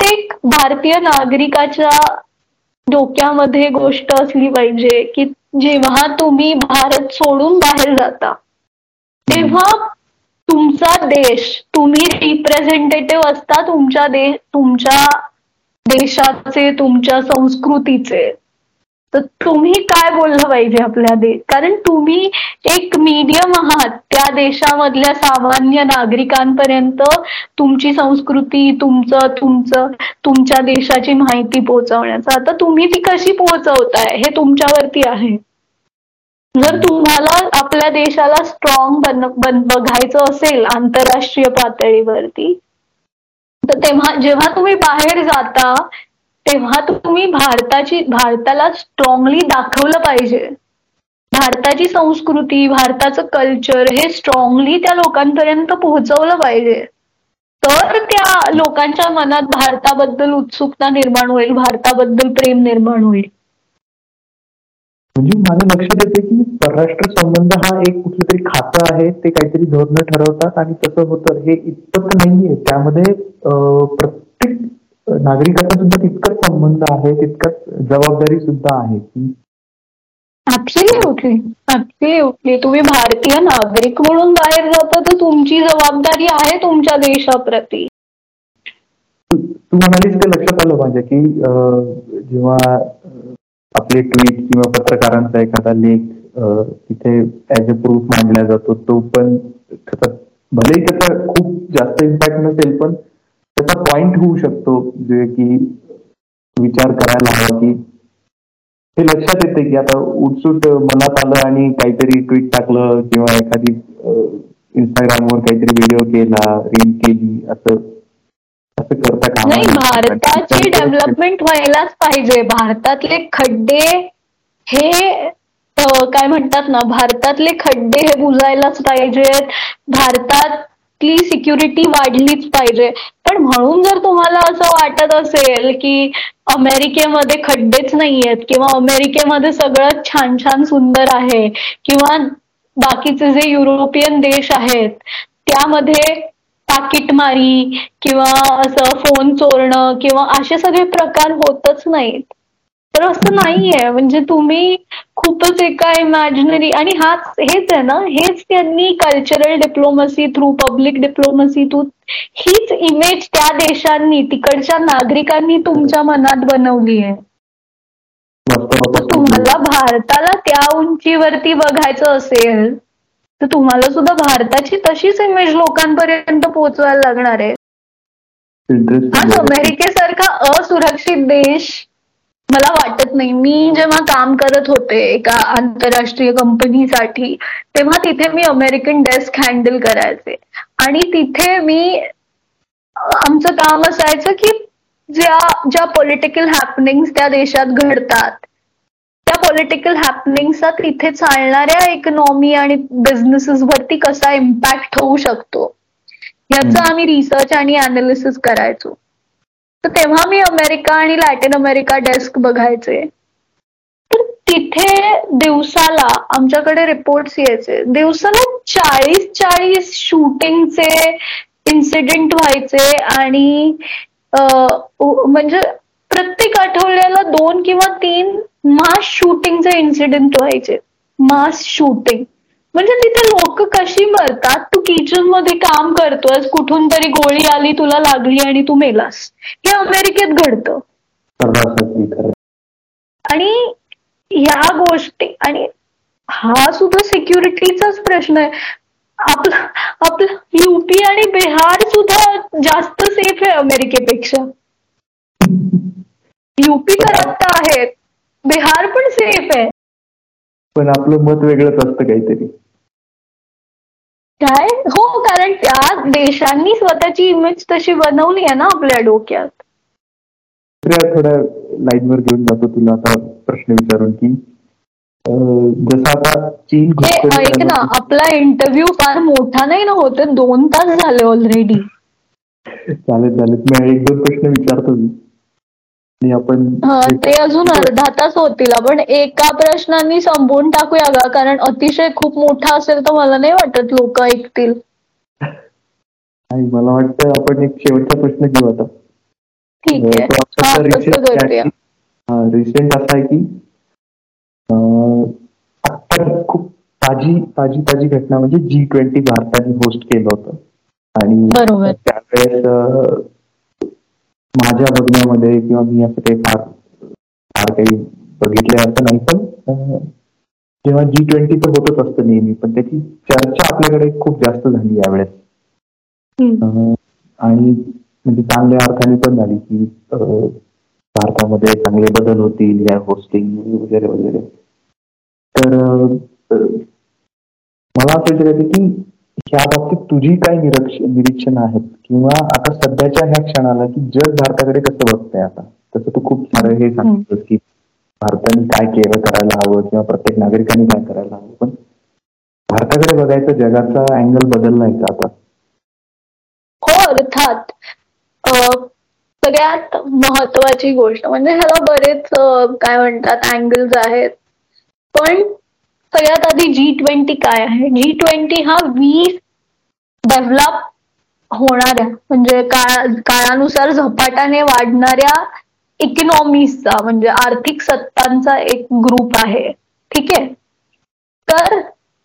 प्रत्येक भारतीय नागरिकाच्या डोक्यामध्ये गोष्ट असली पाहिजे की जेव्हा तुम्ही भारत सोडून बाहेर जाता तेव्हा तुमचा देश तुम्ही रिप्रेझेंटेटिव्ह असता तुमच्या देश तुमच्या देशाचे तुमच्या संस्कृतीचे. तर तुम्ही काय बोललं पाहिजे आपल्या देश कारण तुम्ही एक मीडियम आहात. त्या देशामधल्या सामान्य नागरिकांपर्यंत तुमची संस्कृती तुमचं तुमचं तुमच्या देशाची माहिती पोहोचवण्याचं. आता तुम्ही ती कशी पोहोचवताय? हे तुमच्यावरती आहे. जर तुम्हाला आपल्या देशाला स्ट्रॉंग बन बघायचं असेल आंतरराष्ट्रीय पातळीवरती तर तेव्हा जेव्हा तुम्ही बाहेर जाता तेव्हा तुम्ही भारताची भारताला स्ट्रॉंगली दाखवलं पाहिजे. भारताची संस्कृती भारताचं कल्चर हे स्ट्रॉंगली त्या लोकांपर्यंत पोहोचवलं पाहिजे. तर त्या लोकांच्या मनात भारताबद्दल उत्सुकता निर्माण होईल भारताबद्दल प्रेम निर्माण होईल. म्हणजे माझ्या लक्षात येते की परराष्ट्र संबंध हा एक कुठलं तरी खातं आहे ते काहीतरी धोरण ठरवतात आणि तसं होतं हे इतपत नाहीये. त्यामध्ये प्रत्येक नागरिकाचा सुद्धा तितकाच संबंध आहे तितकाच जबाबदारी सुद्धा आहे की ऍब्सोल्युटली तुम्ही भारतीय नागरिक म्हणून बाहेर जाता तर तुमची जबाबदारी आहे तुमच्या देशाप्रती. तू म्हणालीस ते लक्षात आलं माझ्या की जेव्हा आपले ट्विट किंवा पत्रकारांचा एखादा लेख तिथे ऍज अ प्रूफ मांडला जातो तो पण भलेही त्याचा खूप जास्त इम्पॅक्ट नसेल पण त्याचा पॉइंट होऊ शकतो. जे की विचार करायला हवा की हे लक्षात येते की आता उठसूट मनात आलं आणि काहीतरी ट्विट टाकलं किंवा एखादी इंस्टाग्रामवर काहीतरी व्हिडिओ केला रील केली असं असं करता नाही भारताची डेव्हलपमेंट व्हायलाच पाहिजे. भारतातले खड्डे हे काय म्हणतात ना भारतातले खड्डे हे बुजायलाच पाहिजेत. भारतात ती सिक्युरिटी वाढलीच पाहिजे. पण म्हणून जर तुम्हाला असं वाटत असेल की अमेरिकेमध्ये खड्डेच नाहीयेत किंवा अमेरिकेमध्ये सगळं छान छान सुंदर आहे किंवा बाकीचे जे युरोपियन देश आहेत त्यामध्ये पाकिटमारी किंवा असं फोन चोरणं किंवा असे सगळे प्रकार होतच नाहीत. तर असं नाहीये. म्हणजे तुम्ही खूपच एका इमॅजिनरी आणि हाच हेच आहे ना हेच त्यांनी cultural diplomacy through public diplomacy through हीच इमेज त्या देशांनी तिकडच्या नागरिकांनी तुमच्या मनात बनवली आहे. तुम्हाला भारताला त्या उंचीवरती बघायचं असेल तर तुम्हाला सुद्धा भारताची तशीच इमेज लोकांपर्यंत पोहोचवायला लागणार आहे. आज अमेरिकेसारखा असुरक्षित देश मला वाटत नाही. मी जेव्हा काम करत होते एका आंतरराष्ट्रीय कंपनीसाठी तेव्हा तिथे मी अमेरिकन डेस्क हँडल करायचे. आणि तिथे मी आमचं काम असायचं की ज्या ज्या पॉलिटिकल हॅपनिंग त्या देशात घडतात त्या पॉलिटिकल हॅपनिंगचा तिथे चालणाऱ्या इकॉनॉमी आणि बिझनेसेस वरती कसा इम्पॅक्ट होऊ शकतो याचा आम्ही रिसर्च आणि अनालिसिस करायचो. तर तेव्हा मी अमेरिका आणि लॅटिन अमेरिका डेस्क बघायचे. तर तिथे दिवसाला आमच्याकडे रिपोर्ट्स यायचे. दिवसाला चाळीस चाळीस शूटिंगचे इन्सिडेंट व्हायचे आणि म्हणजे प्रत्येक आठवड्याला दोन किंवा तीन मास शूटिंगचे इन्सिडेंट व्हायचे. मास शूटिंग म्हणजे तिथे लोक कशी मरतात? तू किचनमध्ये काम करतोय कुठून तरी गोळी आली तुला लागली आणि तू मेलास. हे अमेरिकेत घडतं. आणि ह्या गोष्टी आणि हा सुद्धा सिक्युरिटीचाच प्रश्न आहे. आपला आपलं युपी आणि बिहार सुद्धा जास्त सेफ आहे अमेरिकेपेक्षा. युपी तर आता आहे बिहार पण सेफ आहे. पण आपलं मत वेगळंच असतं काहीतरी. काय? हो कारण त्या देशांनी स्वतःची इमेज तशी बनवली आहे ना आपल्या डोक्यात. थोड्या लाईन वर घेऊन जातो तुला आता प्रश्न विचारून की जसं आता चीन ऐक ना आपला इंटरव्ह्यू फार मोठा नाही ना होत? दोन तास झाले ऑलरेडी चालेल चालेल. मी एक दोन प्रश्न विचारतो मी. आपण ते अजून अर्धा तास होतील. आपण एका प्रश्नांनी संपवून टाकूया का कारण अतिशय खूप मोठा असेल तर मला नाही वाटत लोक ऐकतील. मला वाटतं आपण एक शेवटचा प्रश्न घेऊ आता. ठीक आहे. रिसेंट असा आहे की आता खूप ताजी ताजी ताजी घटना म्हणजे जी ट्वेंटी भारताने होस्ट केलं होतं. आणि त्यावेळेस माझ्या बघण्यामध्ये किंवा मी असं काही फार फार काही बघितले असं नाही पण जेव्हा जी ट्वेंटी तर होतच असतं नेहमी पण त्याची चर्चा आपल्याकडे खूप जास्त झाली यावेळेस. आणि म्हणजे चांगल्या अर्थाने पण झाली की भारतामध्ये चांगले बदल होतील या होस्टिंग वगैरे वगैरे. तर मला असं विचारायचं की ह्या बाबतीत तुझी काय निरीक्षण आहेत? किंवा आता सध्याच्या ह्या क्षणाला की जग भारताकडे कसं बघतंय आता? तसं तू खूप सारं हे सांगतोस की भारताने काय केलं करायला हवं किंवा प्रत्येक नागरिकांनी काय करायला हवं? पण भारताकडे बघायचं जगाचा अँगल बदललाय का आता? हो अर्थात. सगळ्यात महत्वाची गोष्ट म्हणजे ह्याला बरेच काय म्हणतात अँगल्स आहेत. पण सगळ्यात आधी जी ट्वेंटी काय आहे? जी ट्वेंटी हा वीस डेव्हलप होणाऱ्या म्हणजे काळानुसार झपाट्याने वाढणाऱ्या इकॉनॉमीचा म्हणजे आर्थिक सत्तांचा एक ग्रुप आहे. ठीक आहे? तर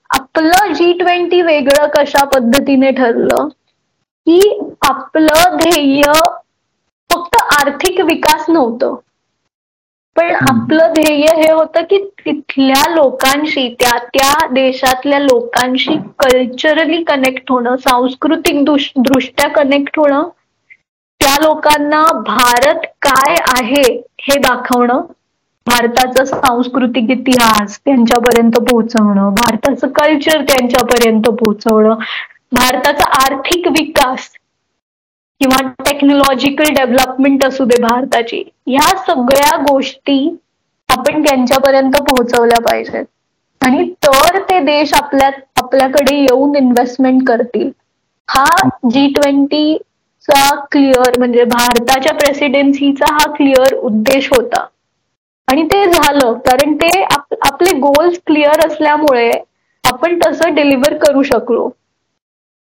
आपलं जी ट्वेंटी वेगळं कशा पद्धतीने ठरलं? की आपलं ध्येय फक्त आर्थिक विकास नव्हतं. पण आपलं ध्येय हे होतं की तिथल्या लोकांशी त्या त्या देशातल्या लोकांशी कल्चरली कनेक्ट होणं सांस्कृतिक दृष्ट्या कनेक्ट होणं त्या लोकांना भारत काय आहे हे दाखवणं भारताचा सांस्कृतिक इतिहास त्यांच्यापर्यंत पोहोचवणं भारताचं कल्चर त्यांच्यापर्यंत पोहोचवणं भारताचा आर्थिक विकास किंवा टेक्नॉलॉजिकल डेव्हलपमेंट असू दे भारताची ह्या सगळ्या गोष्टी आपण त्यांच्यापर्यंत पोहोचवल्या पाहिजेत. आणि तर ते देश आपल्या आपल्याकडे येऊन इन्व्हेस्टमेंट करतील. हा जी ट्वेंटी चा क्लिअर म्हणजे भारताच्या प्रेसिडेन्सीचा हा क्लिअर उद्देश होता. आणि ते झालं कारण ते आपले गोल्स क्लिअर असल्यामुळे आपण तसं डिलिव्हर करू शकलो.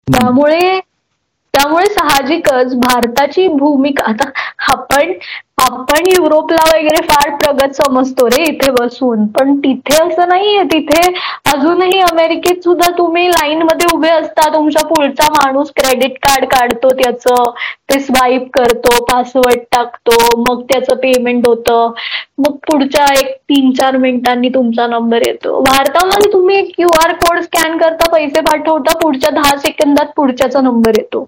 त्यामुळे त्यामुळे साहजिकच भारताची भूमिका आता आपण आपण युरोपला वगैरे फार प्रगत समजतो रे इथे बसून. पण तिथे असं नाहीये. तिथे अजूनही अमेरिकेत सुद्धा तुम्ही लाईन मध्ये उभे असता तुमच्या पुढचा माणूस क्रेडिट कार्ड काढतो त्याचं ते स्वाईप करतो पासवर्ड टाकतो मग त्याचं पेमेंट होतं. मग पुढच्या एक तीन चार मिनिटांनी तुमचा नंबर येतो. भारतामध्ये तुम्ही एक क्यू आर कोड स्कॅन करता पैसे पाठवता पुढच्या दहा सेकंदात पुढच्याचा नंबर येतो.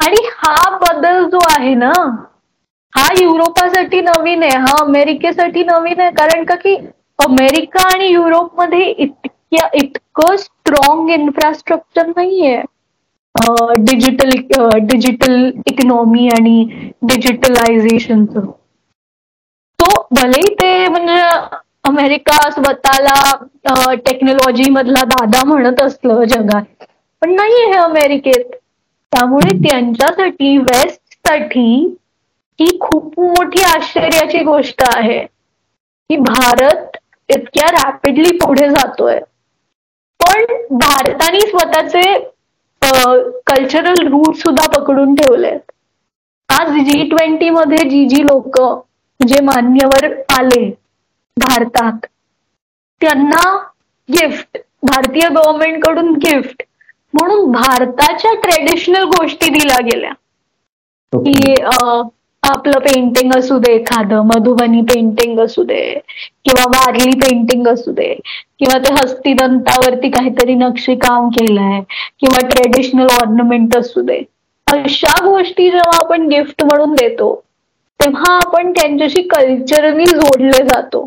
आणि हा बदल जो आहे ना हा युरोपासाठी नवीन आहे हा अमेरिकेसाठी नवीन आहे कारण का की अमेरिका आणि युरोपमध्ये इतक्या इतकं स्ट्रॉंग इन्फ्रास्ट्रक्चर नाहीये. डिजिटल डिजिटल इकॉनॉमी आणि डिजिटलायझेशनचं तो भलेही ते म्हणजे अमेरिका स्वतःला टेक्नॉलॉजी मधला दादा म्हणत असलं जगात पण नाही हे अमेरिकेत. त्यामुळे त्यांच्यासाठी वेस्टसाठी ही खूप मोठी आश्चर्याची गोष्ट आहे. की भारत इतक्या रॅपिडली पुढे जातोय. पण भारताने स्वतःचे कल्चरल रूट सुद्धा पकडून ठेवलेत. आज जी ट्वेंटी मध्ये जी जी लोक जे मान्यवर आले भारतात त्यांना गिफ्ट भारतीय गव्हर्नमेंटकडून गिफ्ट म्हणून भारताच्या ट्रेडिशनल गोष्टी दिल्या गेल्या. की आपलं पेंटिंग असू दे एखादं मधुबनी पेंटिंग असू दे किंवा वारली पेंटिंग असू दे किंवा ते हस्तिदंतावरती काहीतरी नक्षीकाम केलंय किंवा ट्रेडिशनल ऑर्नमेंट असू दे. अशा गोष्टी जेव्हा आपण गिफ्ट म्हणून देतो तेव्हा आपण त्यांच्याशी कल्चरली जोडले जातो.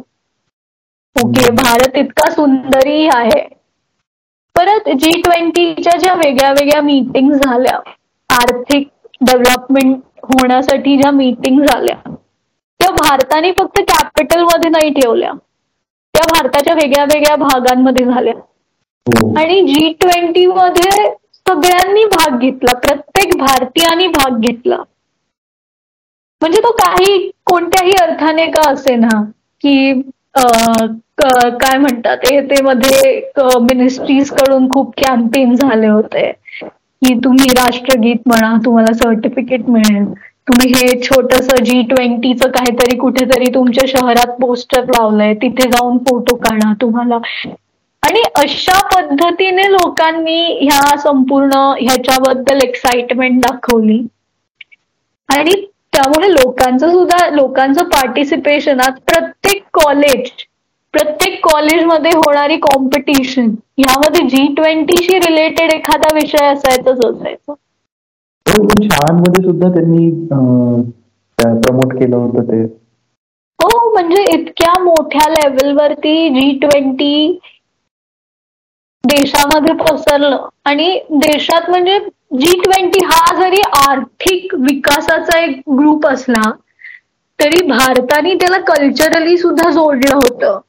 ओके भारत इतका सुंदरही आहे. परत जी ट्वेंटीच्या ज्या वेगळ्या वेगळ्या मीटिंग झाल्या आर्थिक डेव्हलपमेंट होण्यासाठी ज्या मीटिंग झाल्या त्या भारताने फक्त कॅपिटलमध्ये नाही ठेवल्या. त्या भारताच्या वेगळ्या वेगळ्या भागांमध्ये झाल्या. हो. आणि जी ट्वेंटी मध्ये सगळ्यांनी भाग घेतला प्रत्येक भारतीयाने भाग घेतला. म्हणजे तो काही कोणत्याही अर्थाने का असे ना की काय म्हणतात ते मध्ये मिनिस्ट्रीजकडून खूप कॅम्पेन झाले होते. की तुम्ही राष्ट्रगीत म्हणा तुम्हाला सर्टिफिकेट मिळेल. तुम्ही हे छोटस जी ट्वेंटीचं काहीतरी कुठेतरी तुमच्या शहरात पोस्टर लावलंय तिथे जाऊन फोटो काढा तुम्हाला. आणि अशा पद्धतीने लोकांनी ह्या संपूर्ण ह्याच्याबद्दल एक्साइटमेंट दाखवली. आणि त्यामुळे लोकांचं सुद्धा लोकांचं पार्टिसिपेशन आज प्रत्येक कॉलेज प्रत्येक कॉलेजमध्ये होणारी कॉम्पिटिशन ह्यामध्ये जी ट्वेंटीशी रिलेटेड एखादा विषय असायचाच असायचा. हो, शाळांमध्ये सुद्धा त्यांनी प्रमोट केलं होतं ते. हो म्हणजे इतक्या मोठ्या लेवलवरती जी ट्वेंटी देशामध्ये पसरलं. आणि देशात म्हणजे जी ट्वेंटी हा जरी आर्थिक विकासाचा एक ग्रुप असला तरी भारताने त्याला कल्चरली सुद्धा जोडलं होतं.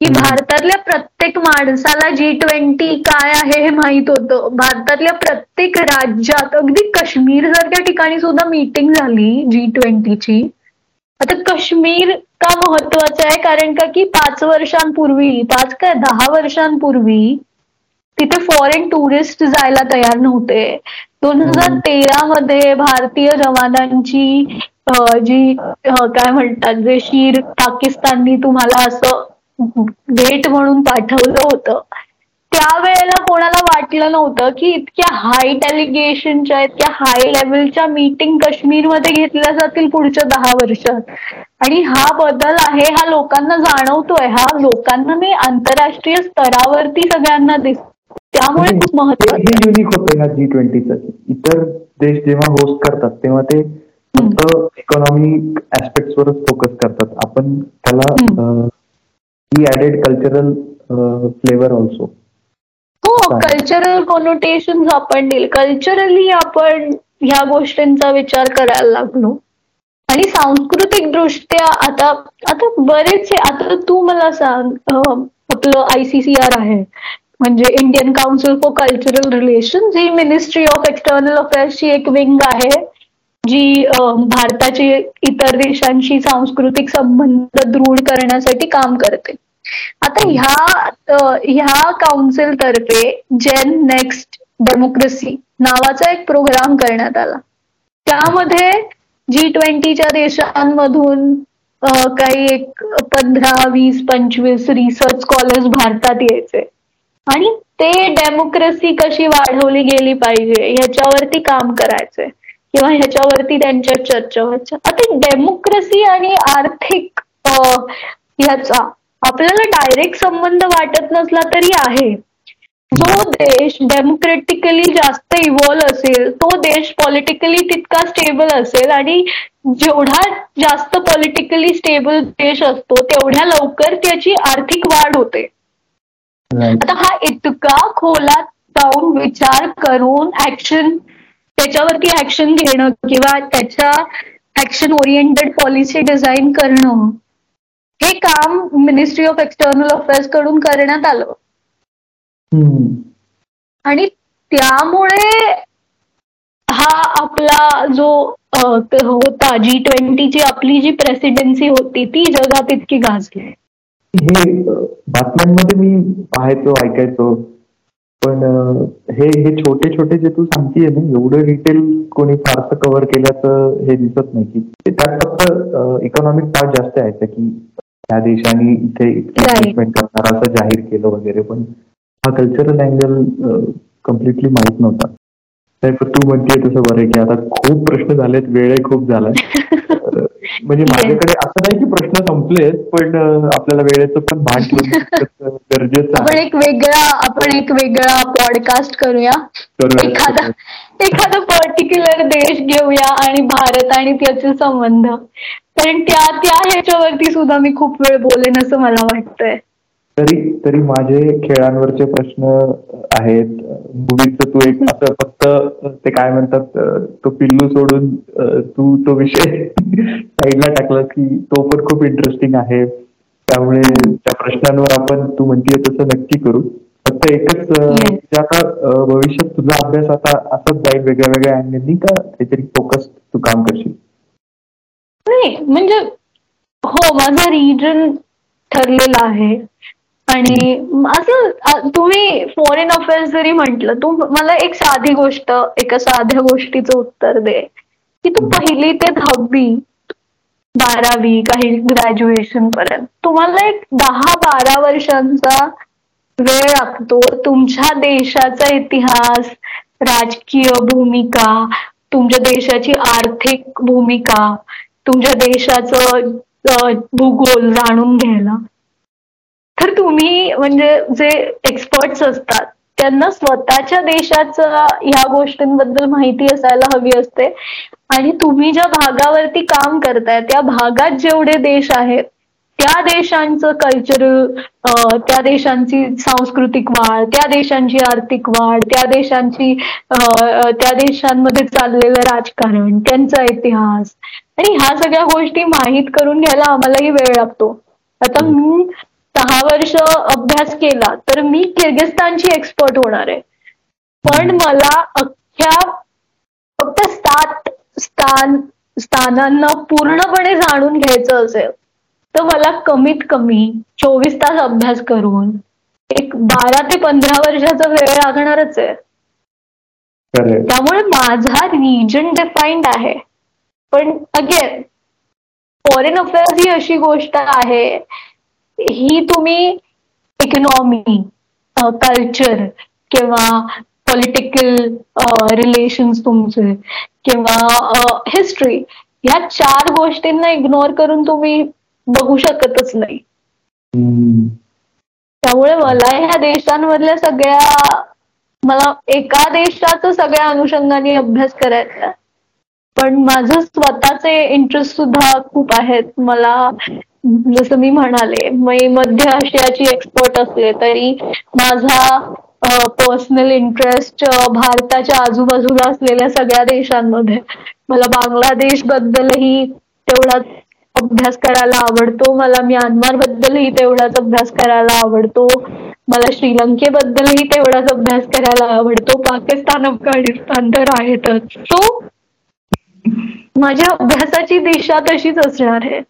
की भारतातल्या प्रत्येक माणसाला जी ट्वेंटी काय आहे हे माहीत होतं. भारतातल्या प्रत्येक राज्यात अगदी काश्मीर सारख्या ठिकाणी सुद्धा मीटिंग झाली जी ट्वेंटीची आता काश्मीर का महत्वाचं आहे? कारण का की पाच वर्षांपूर्वी पाच काय दहा वर्षांपूर्वी तिथे फॉरेन टुरिस्ट जायला तयार नव्हते. दोन हजार तेरा मध्ये भारतीय जवानांची जी काय म्हणतात जे शीर पाकिस्ताननी तुम्हाला असं भेट म्हणून पाठवलं होतं. त्यावेळेला कोणाला वाटलं नव्हतं की इतक्या हाय डेलिगेशनच्या इतक्या हाय लेवलच्या मीटिंग काश्मीरमध्ये घेतल्या जातील पुढच्या दहा वर्षात आणि हा बदल आहे हा लोकांना जाणवतोय. हा लोकांना मी आंतरराष्ट्रीय स्तरावरती सगळ्यांना दिसतो त्यामुळे खूप महत्वाचं युनिक होतं ह्या जी ट्वेंटीचं इतर देश जेव्हा होस्ट करतात तेव्हा ते फक्त इकॉनॉमिक ऍस्पेक्ट वरच फोकस करतात. आपण त्याला ही ऍडेड कल्चरल फ्लेवर ऑल्सो हो कल्चरल कॉनोटेशन आपण दिले. कल्चरली आपण ह्या गोष्टींचा विचार करायला लागलो. आणि सांस्कृतिक दृष्ट्या आता आता बरेचसे आता तू मला सांग आपलं आयसीसीआर आहे. म्हणजे Indian council for cultural relation he ministry of external अफेअर्सची एक विंग आहे जी भारताचे इतर देशांशी सांस्कृतिक संबंध दृढ करण्यासाठी काम करते. आता ह्या ह्या काउन्सिल तर्फे जेन नेक्स्ट डेमोक्रेसी नावाचा एक प्रोग्राम करण्यात आला. त्यामध्ये जी ट्वेंटीच्या देशांमधून काही एक पंधरा वीस पंचवीस रिसर्च स्कॉलर्स भारतात यायचे. आणि ते डेमोक्रेसी कशी वाढवली गेली पाहिजे ह्याच्यावरती काम करायचंय. किंवा ह्याच्यावरती त्यांच्या चर्चा व्हायच्या. आता डेमोक्रेसी आणि आर्थिक ह्याचा आपल्याला डायरेक्ट संबंध वाटत नसला तरी आहे. जो देश डेमोक्रेटिकली जास्त इव्हॉल्व्ह असेल तो देश पॉलिटिकली तितका स्टेबल असेल आणि जेवढा जास्त पॉलिटिकली स्टेबल देश असतो तेवढ्या लवकर त्याची आर्थिक वाढ होते. आता हा इतका खोलात जाऊन विचार करून ऍक्शन त्याच्यावरती ऍक्शन घेणं किंवा त्याच्या ऍक्शन ओरिएंटेड पॉलिसी डिझाईन करणं हे काम मिनिस्ट्री ऑफ एक्सटर्नल अफेअर्सकडून करण्यात आलं. आणि त्यामुळे हा आपला जो होता जी ट्वेंटीची आपली जी प्रेसिडेन्सी होती ती जगात इतकी गाजली. हे बातम्यांमध्ये मी पाहायचो ऐकायचो. पण हे हे छोटे छोटे जे तू सांगतीये ना एवढं डिटेल कोणी फारसं कव्हर केल्याचं हे दिसत नाही. की त्यात फक्त इकॉनॉमिक पार्ट जास्त आहे की त्या देशांनी इथे इन्व्हेस्टमेंट करणार असं जाहीर केलं वगैरे. पण हा कल्चरल अँगल कम्प्लिटली माहीत नव्हता. तू म्हणते तसं बरं की आता खूप प्रश्न झालेत वेळ खूप झालाय. म्हणजे माझ्याकडे असं नाही की प्रश्न संपलेत पण आपल्याला वेळेचं पण भान ठेवणं गरजेचं आपण एक वेगळा आपण एक वेगळा पॉडकास्ट करूया. एखादा एखादा पर्टिक्युलर देश घेऊया आणि भारत आणि त्याचे संबंध. कारण त्या त्या ह्याच्यावरती सुद्धा मी खूप वेळ बोलेन असं मला वाटतंय. तरी तरी माझे खेळांवरचे प्रश्न आहेत. मुलीचं तू एक असं फक्त ते काय म्हणतात तो पिल्लू सोडून तू तो विषय साईडला टाकला की तो पण खूप इंटरेस्टिंग आहे. त्यामुळे त्या प्रश्नांवर आपण तू म्हणतीये तसं नक्की करू. फक्त एकच आता भविष्यात तुझा अभ्यास आता असाच जाईल वेगळ्या वेगळ्या अँगलनी का काहीतरी फोकस तू काम करशील? नाही म्हणजे हो माझा रिजन ठरलेला आहे. आणि असं तुम्ही फॉरेन अफेअर्स जरी म्हंटल तू मला एक साधी गोष्ट एका साध्या गोष्टीचं उत्तर दे. की तू पहिली ते दहावी बारावी काही ग्रॅज्युएशन पर्यंत तुम्हाला एक दहा बारा वर्षांचा वेळ लागतो. तुमच्या देशाचा इतिहास राजकीय भूमिका तुमच्या देशाची आर्थिक भूमिका तुमच्या देशाचं भूगोल जाणून घ्यायला. तर तुम्ही म्हणजे जे एक्सपर्ट्स असतात त्यांना स्वतःच्या देशाचं ह्या गोष्टींबद्दल माहिती असायला हवी असते. आणि तुम्ही ज्या भागावरती काम करताय त्या भागात जेवढे देश आहेत त्या देशांचं कल्चरल त्या देशांची सांस्कृतिक वाढ त्या देशांची आर्थिक वाढ त्या देशांची त्या देशांमध्ये चाललेलं राजकारण त्यांचा इतिहास आणि ह्या सगळ्या गोष्टी माहीत करून घ्यायला आम्हालाही वेळ लागतो. आता मी सहा वर्ष अभ्यास केला तर मी किर्गिस्तानची एक्सपर्ट होणार आहे. पण मला अख्ख्या फक्त सात स्थान स्थानांना पूर्णपणे जाणून घ्यायचं असेल तर मला कमीत कमी चोवीस तास अभ्यास करून एक बारा ते पंधरा वर्षाचा वेळ लागणारच आहे. त्यामुळे माझा रिजन डिफाईंड आहे. पण अगेन फॉरेन अफेअर्स ही अशी गोष्ट आहे ही तुम्ही इकॉनॉमी कल्चर किंवा पॉलिटिकल रिलेशन्स तुमचे किंवा हिस्ट्री ह्या चार गोष्टींना इग्नोर करून तुम्ही बघू शकतच नाही. त्यामुळे मला ह्या देशांमधल्या सगळ्या मला एका देशाचा सगळ्या अनुषंगाने अभ्यास करायचा पण माझं स्वतःचे इंटरेस्ट सुद्धा खूप आहेत. मला जसं मी म्हणाले मी मध्य आशियाची एक्सपर्ट असले तरी माझा पर्सनल इंटरेस्ट भारताच्या आजूबाजूला असलेल्या सगळ्या देशांमध्ये. मला बांगलादेश बद्दलही तेवढाच अभ्यास करायला आवडतो. मला म्यानमार बद्दलही तेवढाच अभ्यास करायला आवडतो. मला श्रीलंकेबद्दलही तेवढाच अभ्यास करायला आवडतो. पाकिस्तान अफगाणिस्तान तर आहेतच. सो माझ्या अभ्यासाची दिशा तशीच असणार आहे.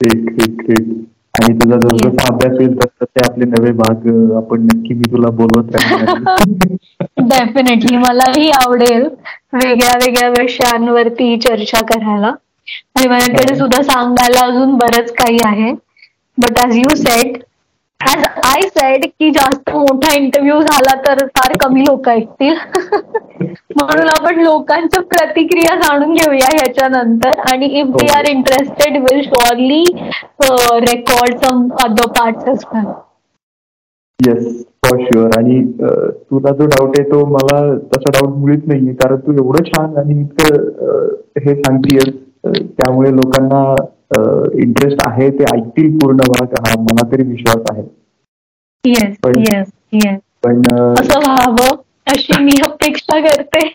ठीक ठीक ठीक. आणि तुझा जर जसा अभ्यास होईल तसं ते आपले नवे भाग आपण नक्की मी तुला बोलवत डेफिनेटली मलाही आवडेल वेगळ्या वेगळ्या विषयांवरती चर्चा करायला. आणि माझ्याकडे सुद्धा सांगायला अजून बरंच काही आहे. But as you said as I said की जास्त मोठा इंटरव्ह्यू झाला तर फार कमी लोक ऐकतील. म्हणून आपण लोकांच्या प्रतिक्रिया जाणून घेऊया ह्याच्यानंतर. आणि if they are interested will surely record some other parts yes for sure आणि तुला जो डाऊट आहे तो मला तसा डाऊट मुळीच नाहीये. कारण तू एवढं छान आणि इतकं हे सांगतीयस त्यामुळे लोकांना इंटरेस्ट आहे ते ऐकतील पूर्ण भाग हा मला तरी विश्वास आहे. पण असं व्हावं अशी मी अपेक्षा करते.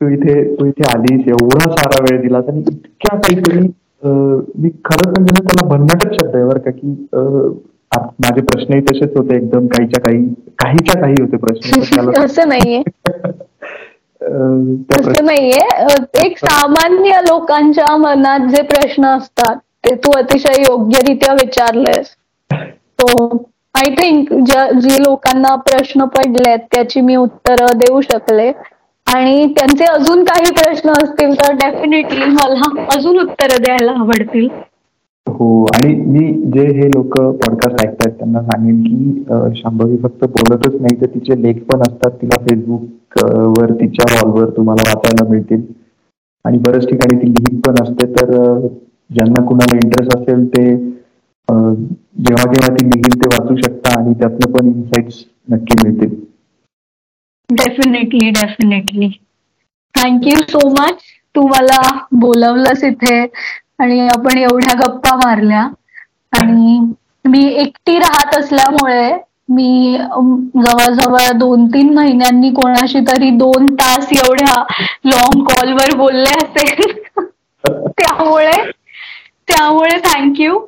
तू इथे तू इथे आलीस एवढा सारा वेळ दिला आणि इतक्या काहीतरी मी खरंच म्हणजे त्याला भन्नाटच शब्द आहे बरं का की माझे प्रश्नही तसेच होते एकदम काहीच्या काही काहीच्या काही होते प्रश्न असं नाहीये. तसं नाहीये. एक सामान्य लोकांच्या मनात जे प्रश्न असतात ते तू अतिशय योग्यरित्या विचारलेस तो आय थिंक जे लोकांना प्रश्न पडलेत त्याची मी उत्तरं देऊ शकले. आणि त्यांचे अजून काही प्रश्न असतील तर डेफिनेटली मला अजून उत्तरं द्यायला आवडतील. हो आणि मी जे हे लोक पॉडकास्ट ऐकतात त्यांना सांगेन की शांभवी फक्त बोलतच नाही तर तिचे लेख पण असतात. तिला फेसबुक वर तिच्या वॉलवर तुम्हाला वाचायला मिळतील. आणि बऱ्याच ठिकाणी ती लिहित पण असते. तर ज्यांना कुणाला इंटरेस्ट असेल ते जेव्हा जेव्हा ती लिहिल ते वाचू शकता आणि त्यातनं पण इन्साइट्स नक्की मिळतील. Definitely definitely thank you so much तू मला बोलवलंस इथे. आणि आपण एवढ्या गप्पा मारल्या. आणि मी एकटी राहत असल्यामुळे मी जवळजवळ दोन तीन महिन्यांनी कोणाशी तरी दोन तास एवढ्या लॉंग कॉलवर बोलले असेल. त्यामुळे त्यामुळे थँक्यू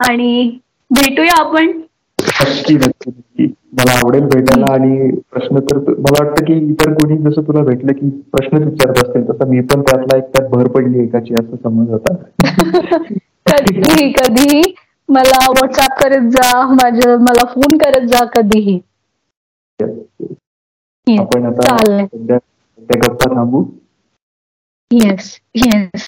आणि भेटूया आपण. नक्की नक्की. मला आवडेल भेटायला आणि प्रश्न तर मला वाटतं की इतर कोणी जसं तुला भेटलं की प्रश्नच विचारत असतील तसं मी पण त्यातला एक त्यात भर पडली एकाची असं समज होता कधीही कधीही. मला व्हॉट्सअप करत जा माझं मला फोन करत जा कधीही. आपण आता गप्पा थांबू. Yes yes